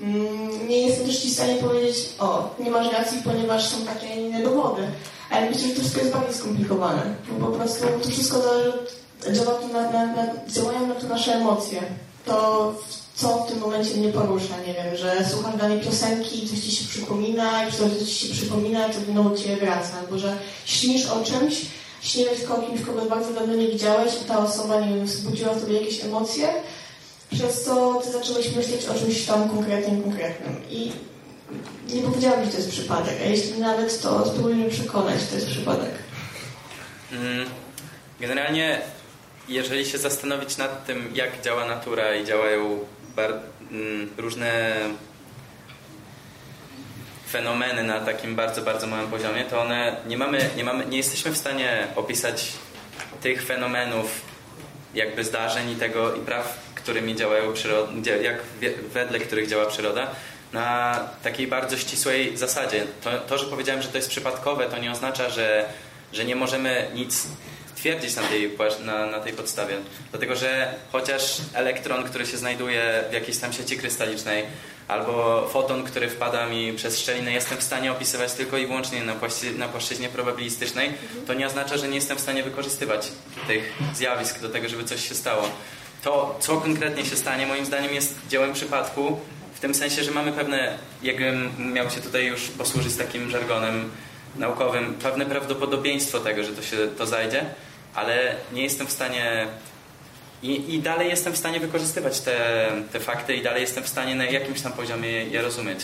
Mm, nie jestem też w stanie powiedzieć, o, nie masz racji, ponieważ są takie inne dowody. Ale myślę, że to wszystko jest bardziej skomplikowane. Bo po prostu to wszystko działa na, na, na, działają na to nasze emocje. To, co w tym momencie mnie porusza, nie wiem, że słucham danej piosenki, coś Ci się przypomina i coś Ci się przypomina, to znowu Cię wraca. Albo że śnisz o czymś, śniłeś o kimś, kogo bardzo dawno nie widziałeś i ta osoba, nie wiem, wzbudziła w Tobie jakieś emocje, przez co Ty zacząłeś myśleć o czymś tam konkretnym, konkretnym. I nie powiedziałam, że to jest przypadek, a jeśli nawet, to spróbuj mnie przekonać, że to jest przypadek. Mm, generalnie, jeżeli się zastanowić nad tym, jak działa natura i działają mm, różne fenomeny na takim bardzo, bardzo małym poziomie, to one nie mamy, nie mamy, nie jesteśmy w stanie opisać tych fenomenów jakby zdarzeń i tego i praw, którymi działają przyroda, jak wedle których działa przyroda na takiej bardzo ścisłej zasadzie. To, to, że powiedziałem, że to jest przypadkowe, to nie oznacza, że, że nie możemy nic twierdzić na tej, na, na tej podstawie. Dlatego, że chociaż elektron, który się znajduje w jakiejś tam sieci krystalicznej, albo foton, który wpada mi przez szczelinę, jestem w stanie opisywać tylko i wyłącznie na, płaszczy, na płaszczyźnie probabilistycznej, to nie oznacza, że nie jestem w stanie wykorzystywać tych zjawisk do tego, żeby coś się stało. To, co konkretnie się stanie, moim zdaniem jest dziełem przypadku, w tym sensie, że mamy pewne, jakbym miał się tutaj już posłużyć takim żargonem naukowym, pewne prawdopodobieństwo tego, że to się to zajdzie, ale nie jestem w stanie i, i dalej jestem w stanie wykorzystywać te, te fakty i dalej jestem w stanie na jakimś tam poziomie je rozumieć.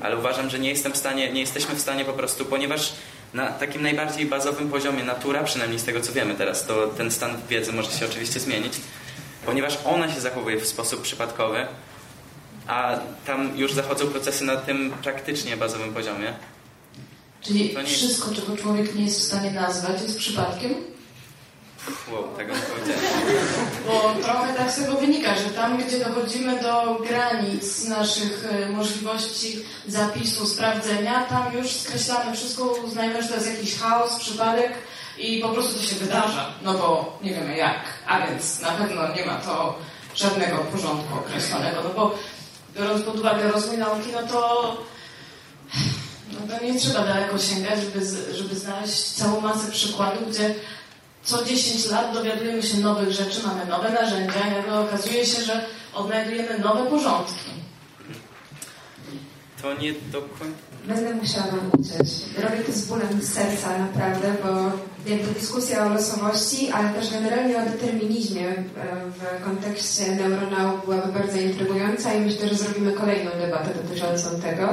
Ale uważam, że nie jestem w stanie, nie jesteśmy w stanie po prostu, ponieważ na takim najbardziej bazowym poziomie natura, przynajmniej z tego co wiemy teraz, to ten stan wiedzy może się oczywiście zmienić, ponieważ ona się zachowuje w sposób przypadkowy, a tam już zachodzą procesy na tym praktycznie bazowym poziomie. Czyli wszystko, czego człowiek nie jest w stanie nazwać, jest przypadkiem? Wow, tego nie powiedziałem. Bo trochę tak z tego wynika, że tam, gdzie dochodzimy do granic naszych e, możliwości zapisu, sprawdzenia, tam już skreślamy wszystko, uznajemy, że to jest jakiś chaos, przypadek i po prostu to się wydarza. No bo nie wiemy jak. A więc na pewno nie ma to żadnego porządku określonego. No bo biorąc pod uwagę rozwój nauki, no to no to nie trzeba daleko sięgać, żeby, żeby znaleźć całą masę przykładów, gdzie co 10 lat dowiadujemy się nowych rzeczy, mamy nowe narzędzia i nagle okazuje się, że odnajdujemy nowe porządki. To nie do końca... Będę musiała Wam uciec. Robię to z bólem serca naprawdę, bo jakby dyskusja o losowości, ale też generalnie o determinizmie e, w kontekście neuronauk byłaby bardzo intrygująca i myślę, że zrobimy kolejną debatę dotyczącą tego.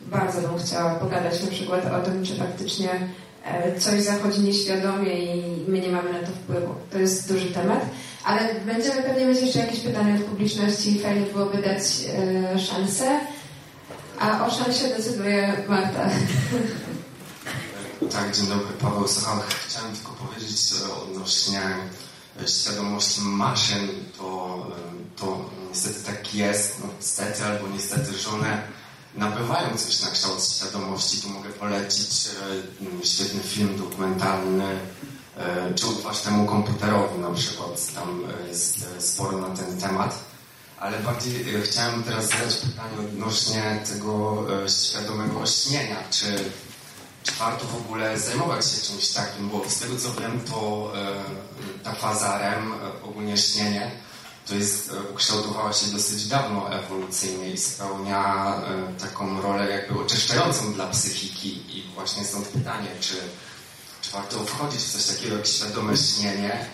Bardzo bym chciała pogadać na przykład o tym, czy faktycznie coś zachodzi nieświadomie i my nie mamy na to wpływu. To jest duży temat, ale będziemy pewnie mieć jeszcze jakieś pytania od publiczności i fajnie byłoby dać e, szansę. A o szansie decyduje Marta. Tak, dzień dobry, Paweł Sochałek. Chciałem tylko powiedzieć odnośnie świadomości maszyn, to, to niestety tak jest, no, niestety albo niestety, że one nabywają coś na kształt świadomości. Tu mogę polecić e, świetny film dokumentalny, e, czy ufać temu komputerowi na przykład. Tam jest e, sporo na ten temat. Ale bardziej chciałem teraz zadać pytanie odnośnie tego świadomego ośnienia. Czy, czy warto w ogóle zajmować się czymś takim? Bo z tego co wiem, to ta faza REM, ogólnie śnienie, to jest, e, ukształtowała się dosyć dawno ewolucyjnie i spełnia e, taką rolę jakby oczyszczającą dla psychiki. I właśnie stąd pytanie, czy, czy warto wchodzić w coś takiego jak świadome śnienie, e,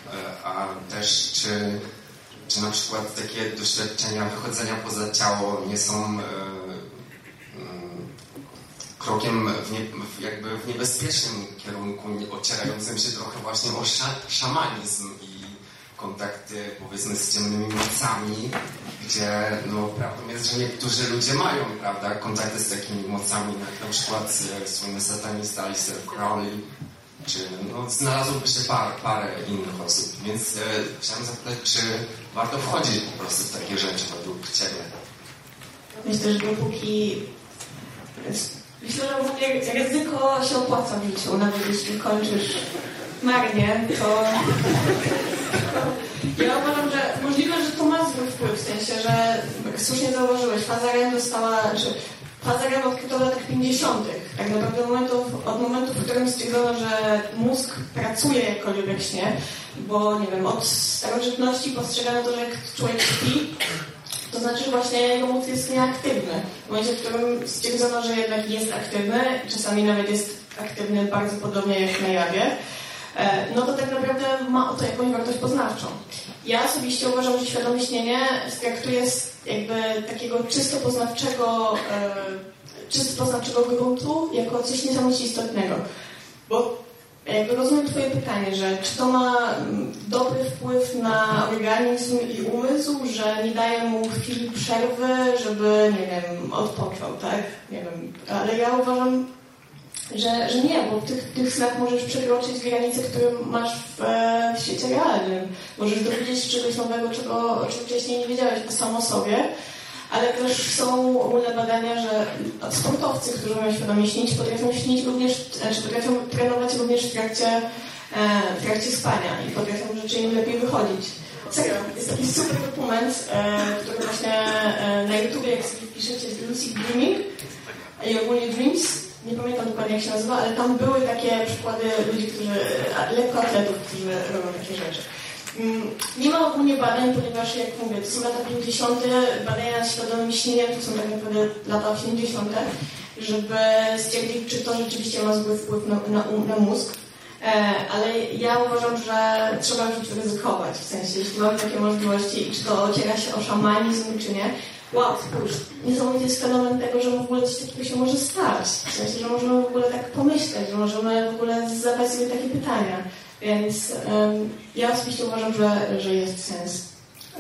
a też czy, czy na przykład takie doświadczenia wychodzenia poza ciało nie są mm, krokiem w, nie, jakby w niebezpiecznym kierunku, ocierającym się trochę właśnie o szamanizm i kontakty powiedzmy z ciemnymi mocami, gdzie no prawdą jest, że niektórzy ludzie mają, prawda, kontakty z takimi mocami, jak na przykład słynny satanista Alistair Crowley, czy no, znalazłoby się par, parę innych osób, więc e, chciałem zapytać, czy warto wchodzić po prostu w takie rzeczy według Ciebie? Myślę, że dopóki myślę, że w ogóle ryzyko się opłaca w życiu, nawet jeśli kończysz marnie, to ja uważam, że możliwe, że to ma zły wpływ, w sensie, że słusznie zauważyłeś, faza REM dostała, że faza REM odkryto w latach 50. Tak naprawdę momentów, od momentu, w którym stwierdzono, że mózg pracuje jakkolwiek śnie, bo nie wiem, od starożytności postrzegano to, że jak człowiek śpi, to znaczy, że właśnie jego mózg jest nieaktywny. W momencie, w którym stwierdzono, że jednak jest aktywny, czasami nawet jest aktywny bardzo podobnie jak na jawie, no to tak naprawdę ma to jakąś wartość poznawczą. Ja osobiście uważam, że świadome śnienie traktuje jakby takiego czysto poznawczego, e, czysto poznawczego gruntu jako coś niesamowicie istotnego. Bo jakby rozumiem Twoje pytanie, że czy to ma mm, dobry wpływ na organizm i umysł, że nie daje mu chwili przerwy, żeby, nie wiem, odpoczął, tak? Nie wiem, ale ja uważam, że, że nie, bo w tych, tych snach możesz przekroczyć granice, które masz w, w świecie realnym. Możesz dowiedzieć się czegoś nowego, czego, czego wcześniej nie wiedziałeś o samo sobie ale też są ogólne badania, że sportowcy, którzy mają świadomie śnić, potrafią śnić również, czy potrafią trenować również w trakcie, e, w trakcie spania i potrafią rzeczy im lepiej wychodzić. Serio, jest taki super dokument, e, który właśnie e, na YouTubie, jak sobie wpiszecie Lucid Dreaming i ogólnie Dreams, nie pamiętam dokładnie jak się nazywa, ale tam były takie przykłady ludzi, którzy, lekkoatletów, którzy robią takie rzeczy. Mm, nie ma ogólnie badań, ponieważ jak mówię, to są lata 50., badania nad świadomym śnieniem to są tak naprawdę lata 80., żeby stwierdzić, czy to rzeczywiście ma zły wpływ na, na, na mózg. E, ale ja uważam, że trzeba już ryzykować, w sensie, jeśli mamy takie możliwości i czy to ociera się o szamanizm, czy nie. Wow, spójrz, niesamowity jest fenomen tego, że w ogóle coś takiego się może stać. W sensie, że możemy w ogóle tak pomyśleć, że możemy w ogóle zadać sobie takie pytania. Więc um, ja osobiście uważam, że, że jest sens.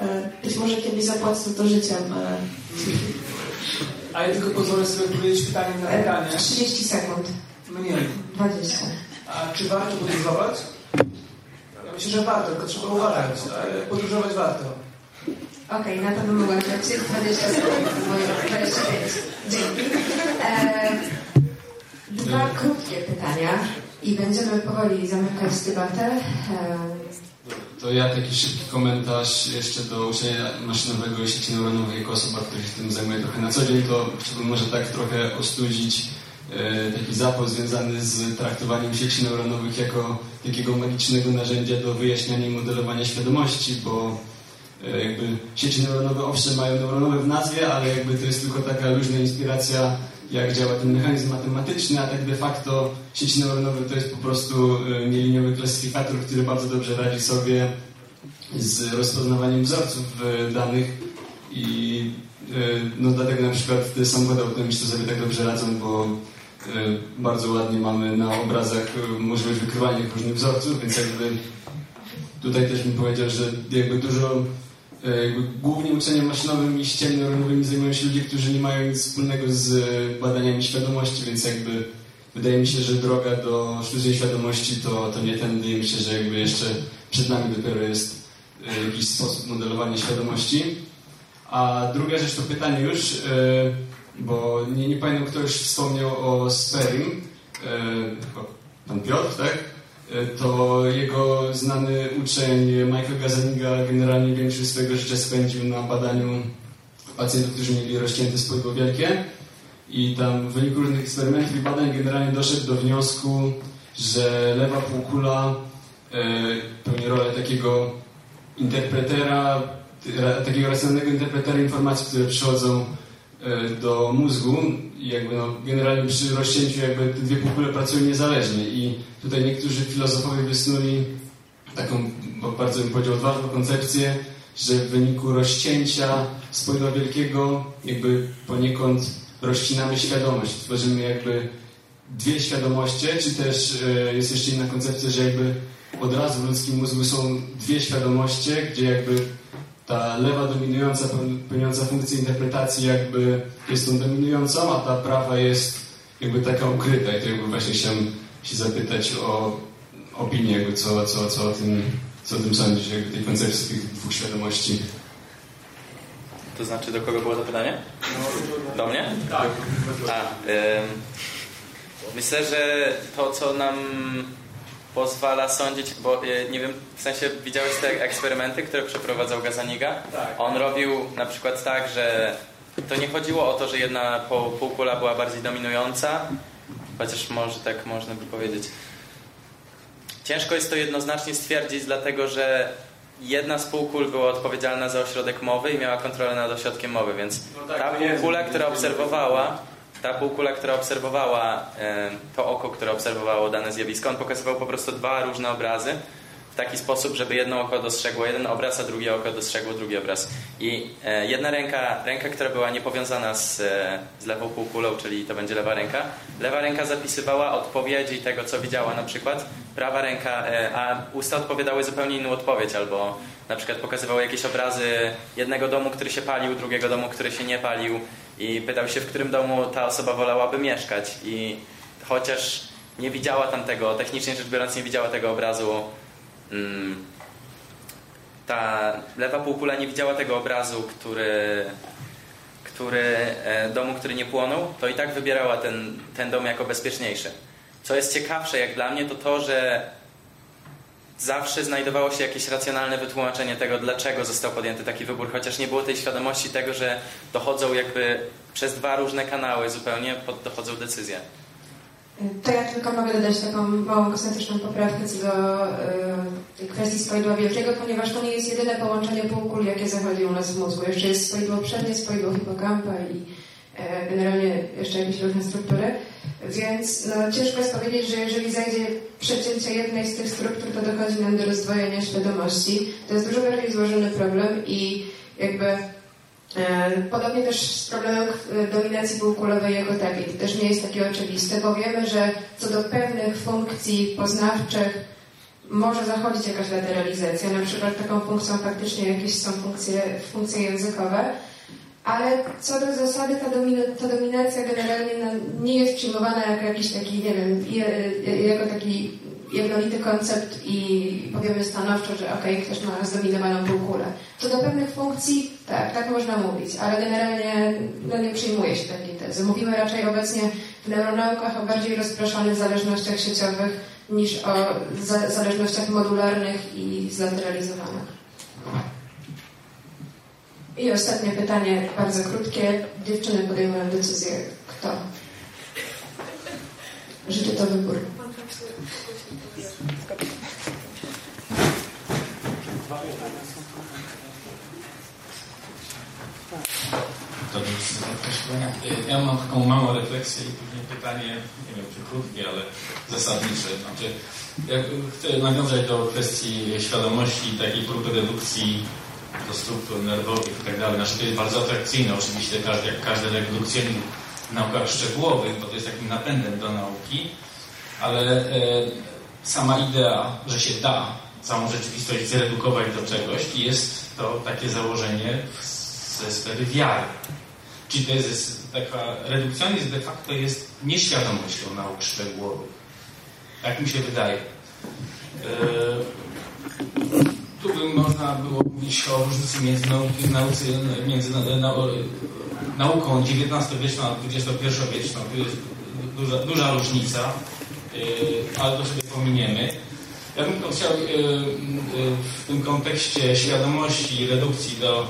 E, być może kiedyś zapłacę to życiem, ale... A ja tylko pozwolę sobie odpowiedzieć pytanie na pytanie. 30 sekund. Mniej. 20. A czy warto podróżować? Ja myślę, że warto, tylko trzeba uważać, ale podróżować warto. Okej, okay, na to bym mogła dać 20 sekund, bo 25. Dzięki. E, dwa krótkie pytania i będziemy powoli zamykać debatę. To ja taki szybki komentarz jeszcze do uczenia maszynowego i sieci neuronowych jako osoba, która się tym zajmuje trochę na co dzień, to chciałbym może tak trochę ostudzić e, taki zapał związany z traktowaniem sieci neuronowych jako takiego magicznego narzędzia do wyjaśniania i modelowania świadomości, bo e, jakby sieci neuronowe owszem mają neuronowe w nazwie, ale jakby to jest tylko taka luźna inspiracja jak działa ten mechanizm matematyczny, a tak de facto sieci neuronowe to jest po prostu e, nieliniowy klasyfikator, który bardzo dobrze radzi sobie z rozpoznawaniem wzorców danych i e, no dlatego na przykład te samochody autonomiczne sobie tak dobrze radzą, bo e, bardzo ładnie mamy na obrazach możliwość wykrywania różnych wzorców, więc jakby tutaj też bym powiedział, że jakby dużo E, głównie uczeniem maszynowym i sieciami neuronowymi zajmują się ludzie, którzy nie mają nic wspólnego z e, badaniami świadomości, więc jakby wydaje mi się, że droga do sztucznej świadomości to, to nie tędy. Myślę, że jakby jeszcze przed nami dopiero jest e, jakiś sposób modelowania świadomości. A druga rzecz to pytanie już, bo nie, nie pamiętam, ktoś wspomniał o Sperim, pan Piotr, tak? To jego znany uczeń Michael Gazzaniga generalnie większość swojego życia spędził na badaniu pacjentów, którzy mieli rozcięte spojło wielkie i tam w wyniku różnych eksperymentów i badań generalnie doszedł do wniosku, że lewa półkula e, pełni rolę takiego interpretera, takiego racjonalnego interpretera informacji, które przychodzą do mózgu i jakby no, generalnie przy rozcięciu jakby te dwie półkule pracują niezależnie i tutaj niektórzy filozofowie wysnuli taką, bardzo bym powiedział, odważną koncepcję, że w wyniku rozcięcia spojła wielkiego jakby poniekąd rozcinamy świadomość, tworzymy jakby dwie świadomości, czy też e, jest jeszcze inna koncepcja, że jakby od razu w ludzkim mózgu są dwie świadomości, gdzie jakby ta lewa dominująca, pełniąca funkcję interpretacji jakby jest tą dominującą, a ta prawa jest jakby taka ukryta i to jakby właśnie się, się zapytać o opinię, jakby co, co, co, o tym, co o tym sądzisz, jakby tej koncepcji tych dwóch świadomości. To znaczy, do kogo było to pytanie? Do mnie? Tak. A, ym, myślę, że to, co nam pozwala sądzić, bo y, nie wiem, w sensie widziałeś te eksperymenty, które przeprowadzał Gazaniga? Tak. On robił na przykład tak, że to nie chodziło o to, że jedna półkula była bardziej dominująca, chociaż może tak można by powiedzieć. Ciężko jest to jednoznacznie stwierdzić, dlatego że jedna z półkul była odpowiedzialna za ośrodek mowy i miała kontrolę nad ośrodkiem mowy, więc No tak, ta półkula, która obserwowała, ta półkula, która obserwowała to oko, które obserwowało dane zjawisko, on pokazywał po prostu dwa różne obrazy w taki sposób, żeby jedno oko dostrzegło jeden obraz, a drugie oko dostrzegło drugi obraz. I e, jedna ręka, ręka, która była niepowiązana z, e, z lewą półkulą, czyli to będzie lewa ręka, lewa ręka zapisywała odpowiedzi tego, co widziała na przykład, prawa ręka, e, a usta odpowiadały zupełnie inną odpowiedź, albo na przykład pokazywały jakieś obrazy jednego domu, który się palił, drugiego domu, który się nie palił i pytał się, w którym domu ta osoba wolałaby mieszkać i chociaż nie widziała tam tego, technicznie rzecz biorąc nie widziała tego obrazu mm, ta lewa półkula nie widziała tego obrazu, który, który e, domu, który nie płonął, to i tak wybierała ten, ten dom jako bezpieczniejszy. Co jest ciekawsze jak dla mnie, to to, że zawsze znajdowało się jakieś racjonalne wytłumaczenie tego, dlaczego został podjęty taki wybór, chociaż nie było tej świadomości tego, że dochodzą jakby przez dwa różne kanały zupełnie pod, dochodzą decyzje. To ja tylko mogę dodać taką małą kosmetyczną poprawkę co do y, kwestii spoidła wielkiego, ponieważ to nie jest jedyne połączenie półkul, jakie zachodzi u nas w mózgu. Jeszcze jest spoidło przednie, spoidło hipokampa i e, generalnie jeszcze jakieś różne struktury. Więc no, ciężko jest powiedzieć, że jeżeli zajdzie przecięcie jednej z tych struktur, to dochodzi nam do rozdwojenia świadomości. To jest dużo bardziej złożony problem i jakby E, Podobnie też z problemem e, dominacji półkulowej jako takiej. To też nie jest takie oczywiste, bo wiemy, że co do pewnych funkcji poznawczych może zachodzić jakaś lateralizacja. Na przykład taką funkcją faktycznie jakieś są funkcje, funkcje językowe, ale co do zasady ta, ta dominacja generalnie no, nie jest przyjmowana jako jakiś taki, nie wiem, jako taki jednolity koncept i powiemy stanowczo, że okej, ktoś ma zdominowaną półkulę. Co do pewnych funkcji, tak, tak można mówić, ale generalnie no, nie przyjmuje się takiej tezy. Mówimy raczej obecnie w neuronaukach o bardziej rozproszonych zależnościach sieciowych niż o za, zależnościach modularnych i zlateralizowanych. I ostatnie pytanie, bardzo krótkie. Dziewczyny podejmują decyzję, kto. Życzę to wybór. To Ja mam taką małą refleksję i później pytanie, nie wiem czy krótkie, ale zasadnicze. Znaczy, jak chcę nawiązać do kwestii świadomości, takiej próby redukcji do struktur nerwowych i tak dalej. Znaczy, to jest bardzo atrakcyjne oczywiście, każdy, jak każdy redukcjonizm w naukach szczegółowych, bo to jest takim napędem do nauki, ale e, sama idea, że się da całą rzeczywistość zredukować do czegoś, jest to takie założenie ze sfery wiary. Czyli to jest taka, redukcjonizm de facto jest nieświadomością nauk szczegółowych. Tak mi się wydaje. E, tu by można było mówić o różnicy między, naucy, między na, nauką XIX-wieczną a XXI-wieczną. Tu jest duża, duża różnica, e, ale to sobie pominiemy. Ja bym chciał e, w tym kontekście świadomości i redukcji do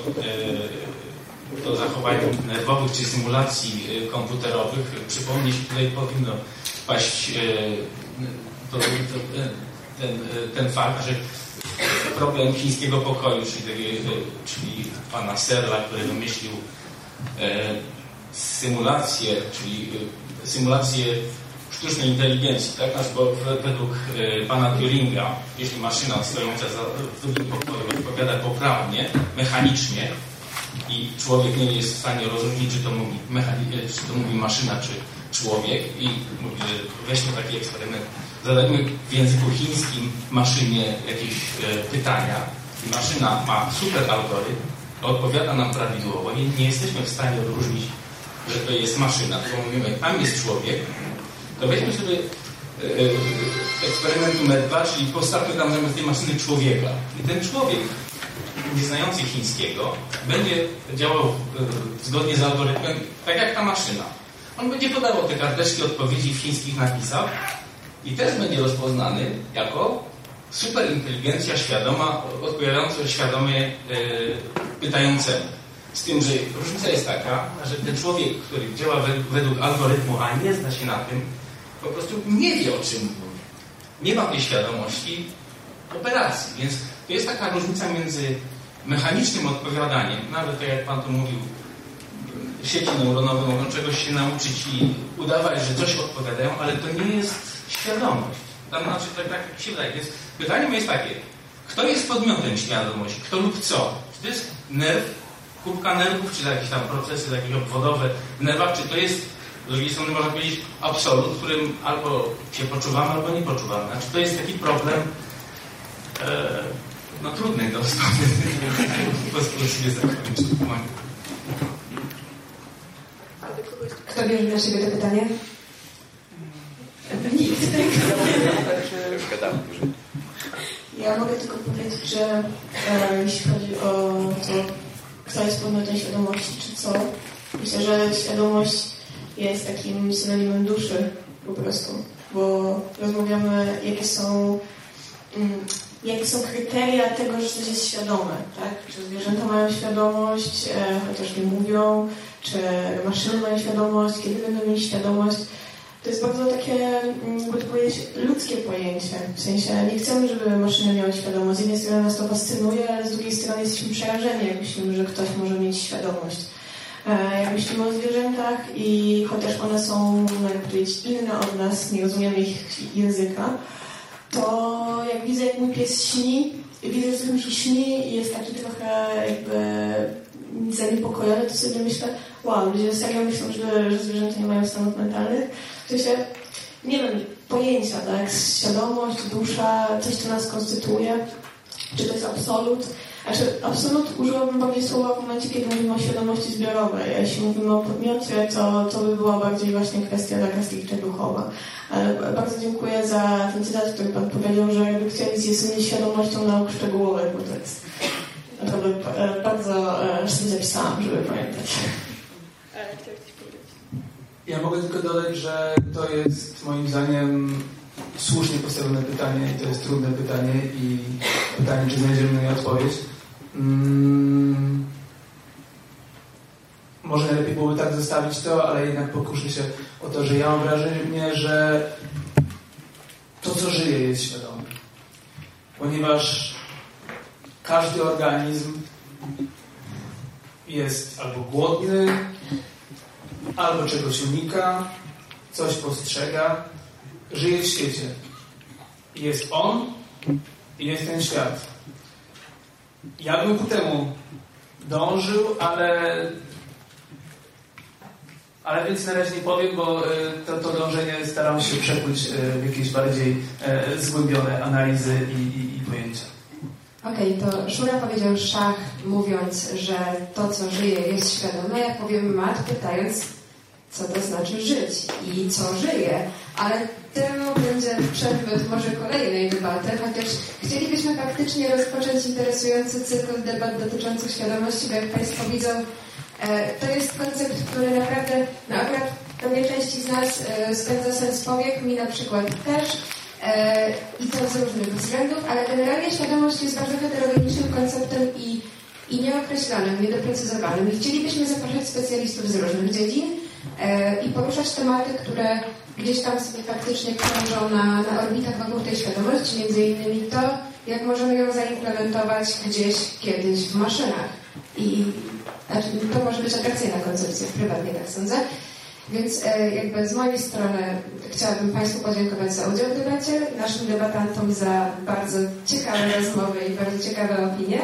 do zachowań nerwowych czy symulacji komputerowych. Przypomnieć tutaj powinno paść to, to, ten, ten fakt, że problem chińskiego pokoju, czyli, czyli pana Serla, który wymyślił symulację, czyli symulację sztucznej inteligencji, tak? Bo według pana Turinga, jeśli maszyna stojąca w drugim pokoju odpowiada poprawnie, mechanicznie, i człowiek nie jest w stanie rozróżnić, czy to mówi, czy to mówi maszyna, czy człowiek i weźmy taki eksperyment, zadajmy w języku chińskim maszynie jakieś e, pytania i maszyna ma super algorytm, odpowiada nam prawidłowo i nie jesteśmy w stanie odróżnić, że to jest maszyna, tylko mówimy, tam jest człowiek, to weźmy sobie e, eksperyment numer dwa, czyli postawmy tam zamiast tej maszyny człowieka. I ten człowiek nieznający chińskiego będzie działał e, zgodnie z algorytmem, tak jak ta maszyna. On będzie podawał te karteczki odpowiedzi w chińskich napisach i też będzie rozpoznany jako superinteligencja świadoma, odpowiadająca świadomie e, pytającemu. Z tym, że różnica jest taka, że ten człowiek, który działa według algorytmu, a nie zna się na tym, po prostu nie wie o czym mówi. Nie ma tej świadomości operacji. Więc to jest taka różnica między mechanicznym odpowiadaniem, nawet tak jak Pan tu mówił, sieci neuronowe mogą czegoś się nauczyć i udawać, że coś odpowiadają, ale to nie jest świadomość. Tam znaczy, tak, tak się wydaje. Więc pytanie jest takie, kto jest podmiotem świadomości? Kto lub co? Czy to jest nerw, kubka nerwów, czy jakieś tam procesy jakieś obwodowe w nerwach, czy to jest z drugiej strony można powiedzieć absolut, którym albo się poczuwamy, albo nie poczuwamy. Znaczy to jest taki problem e, no trudny do sobie zakończyć. Kto bierze na siebie to pytanie? Ja mogę tylko powiedzieć, że e, jeśli chodzi o to, kto jest podmiotem świadomości, czy co, myślę, że świadomość jest takim synonimem duszy po prostu, bo rozmawiamy, jakie są, mm, jakie są kryteria tego, że coś jest świadome, tak? Czy zwierzęta mają świadomość, e, chociaż nie mówią, czy maszyny mają świadomość, kiedy będą mieć świadomość. To jest bardzo takie, jakby to powiedzieć, ludzkie pojęcie. W sensie nie chcemy, żeby maszyny miały świadomość. Z jednej strony nas to fascynuje, ale z drugiej strony jesteśmy przerażeni, jak myślimy, że ktoś może mieć świadomość. E, jak myślimy o zwierzętach i chociaż one są, jak powiedzieć, inne od nas, nie rozumiemy ich języka, to jak widzę, jak mój pies śni, widzę, że mi śni i jest taki trochę jakby zaniepokojony, to sobie myślę, wow, ludzie serio myślą, że, że zwierzęta nie mają stanów mentalnych. W sensie, nie wiem, pojęcia, tak, świadomość, dusza, coś, co nas konstytuuje, czy to jest absolut, znaczy, absolut użyłabym bardziej słowa w momencie, kiedy mówimy o świadomości zbiorowej. Jeśli mówimy o podmiocie, to, to by była bardziej właśnie kwestia taka stricte duchowa. Ale bardzo dziękuję za ten cytat, który Pan powiedział, że redukcjonizm jest nieświadomością nauk szczegółowych, bo to jest naprawdę e, bardzo e, sobie zapisałam, żeby pamiętać. Ja mogę tylko dodać, że to jest moim zdaniem słusznie postawione pytanie i to jest trudne pytanie i pytanie, czy znajdziemy na nie odpowiedź. Hmm. Może najlepiej byłoby tak zostawić to, ale jednak pokuszę się o to, że ja mam wrażenie, że to, co żyje, jest świadome. Ponieważ każdy organizm jest albo głodny, albo czegoś unika, coś postrzega, żyje w świecie. Jest on i jest ten świat. Ja bym ku temu dążył, ale ale więc na razie nie powiem, bo e, to, to dążenie staram się przekuć e, w jakieś bardziej e, zgłębione analizy i, i, i pojęcia. Okej, okay, to Szura powiedział szach, mówiąc, że to, co żyje, jest świadome. Ja powiem mat, pytając, co to znaczy żyć i co żyje. Ale temu będzie przedmiot może kolejnej debaty, chociaż chcielibyśmy faktycznie rozpocząć interesujący cykl debat dotyczących świadomości, bo jak Państwo widzą, e, to jest koncept, który naprawdę, no akurat pewnej części z nas e, spędza sens powiek, mi na przykład też, e, i to z różnych względów, ale generalnie świadomość jest bardzo heterogenicznym konceptem i, i nieokreślonym, niedoprecyzowanym. I chcielibyśmy zapraszać specjalistów z różnych dziedzin i poruszać tematy, które gdzieś tam sobie faktycznie krążą na, na orbitach wokół tej świadomości, między innymi to, jak możemy ją zaimplementować gdzieś kiedyś w maszynach. I znaczy, to może być atrakcyjna koncepcja, prywatnie tak sądzę. Więc e, jakby z mojej strony chciałabym Państwu podziękować za udział w debacie, naszym debatantom za bardzo ciekawe rozmowy i bardzo ciekawe opinie.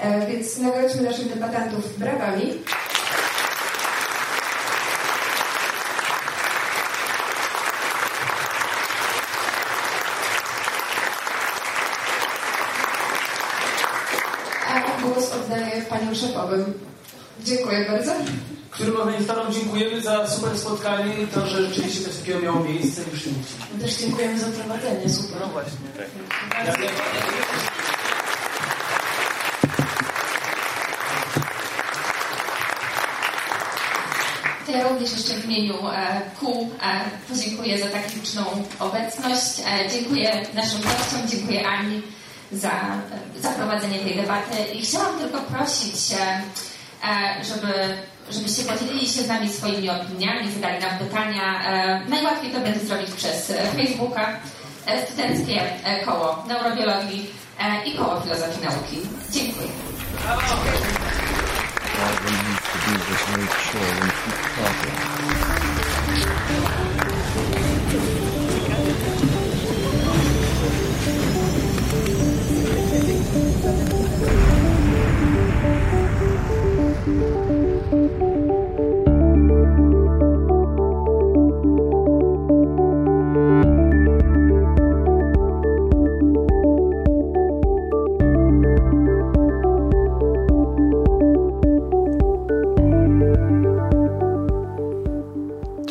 E, więc nagrodźmy naszych debatantów brawami. panią szefowym. Dziękuję bardzo którym organizatorom dziękujemy za super spotkanie i to, że rzeczywiście coś takiego miało miejsce już nigdzie. My też dziękujemy za prowadzenie, super. No właśnie. Tak. Ja ja również jeszcze w imieniu e, kół e, podziękuję za tak liczną obecność. E, dziękuję naszym gościom, dziękuję Ani za zaprowadzenie tej debaty i chciałam tylko prosić, żeby żebyście podzielili się z nami swoimi opiniami, zadali nam pytania. Najłatwiej to będzie zrobić przez Facebooka, Studenckie Koło Neurobiologii i Koło Filozofii Nauki. Dziękuję.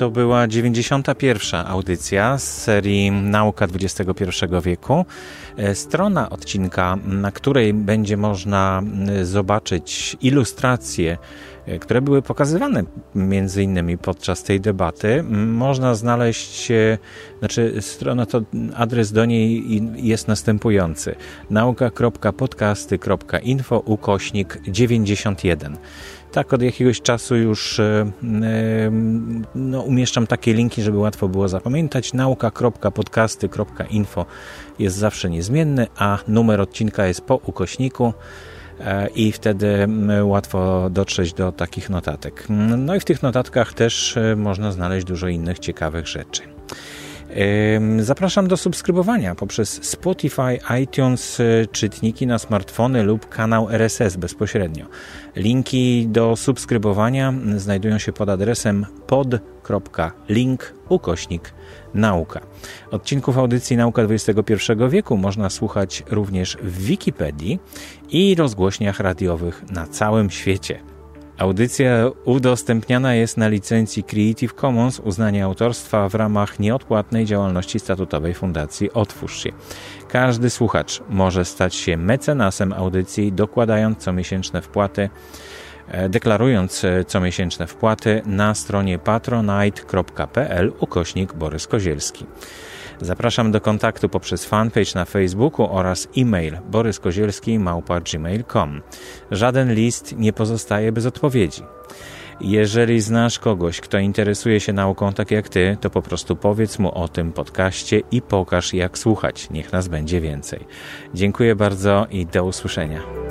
To była 91. audycja z serii Nauka XXI wieku. E, strona odcinka, na której będzie można zobaczyć ilustracje, e, które były pokazywane między innymi podczas tej debaty, można znaleźć, e, znaczy strona to, adres do niej jest następujący nauka.podcasty.info ukośnik 91 tak od jakiegoś czasu już e, e, no, umieszczam takie linki, żeby łatwo było zapamiętać. nauka.podcasty.info jest zawsze niezmienny, a numer odcinka jest po ukośniku e, i wtedy łatwo dotrzeć do takich notatek. No i w tych notatkach też można znaleźć dużo innych ciekawych rzeczy. Zapraszam do subskrybowania poprzez Spotify, iTunes, y, czytniki na smartfony lub kanał RSS bezpośrednio. Linki do subskrybowania znajdują się pod adresem pod.link ukośnik nauka. Odcinków audycji Nauka XXI wieku można słuchać również w Wikipedii i rozgłośniach radiowych na całym świecie. Audycja udostępniana jest na licencji Creative Commons uznanie autorstwa w ramach nieodpłatnej działalności statutowej Fundacji Otwórz się. Każdy słuchacz może stać się mecenasem audycji, dokładając comiesięczne wpłaty, e, deklarując e, comiesięczne wpłaty na stronie patronite.pl ukośnik Borys Kozielski. Zapraszam do kontaktu poprzez fanpage na Facebooku oraz e-mail boryskozielski.gmail.com. Żaden list nie pozostaje bez odpowiedzi. Jeżeli znasz kogoś, kto interesuje się nauką tak jak ty, to po prostu powiedz mu o tym podcaście i pokaż jak słuchać. Niech nas będzie więcej. Dziękuję bardzo i do usłyszenia.